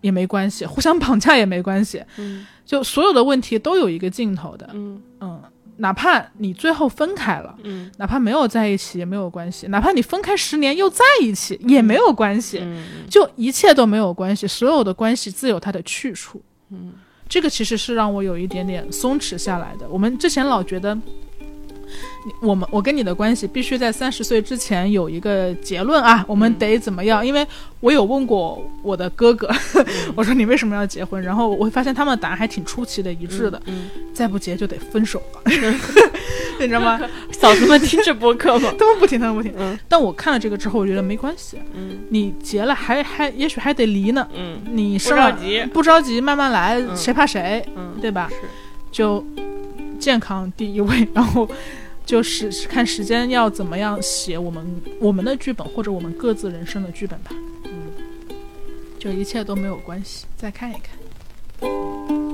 也没关系，互相绑架也没关系，嗯。就所有的问题都有一个尽头的。嗯。嗯，哪怕你最后分开了，嗯。哪怕没有在一起也没有关系，哪怕你分开十年又在一起也没有关系，嗯。就一切都没有关系，所有的关系自有它的去处。嗯。这个其实是让我有一点点松弛下来的。我们之前老觉得，你我们我跟你的关系必须在三十岁之前有一个结论啊，我们得怎么样？因为我有问过我的哥哥，我说你为什么要结婚？然后我会发现他们的答案还挺出奇的一致的，嗯，再不结就得分手了，你知道吗？嫂子们听这播客吗？他们不听，他们不听。嗯但我看了这个之后，我觉得没关系，嗯你结了还还也许还得离呢，嗯你不着急不着急，慢慢来，嗯谁怕谁，嗯，对吧？是就健康第一位，然后就是看时间要怎么样写我们我们的剧本或者我们各自人生的剧本吧。嗯，就一切都没有关系，再看一看。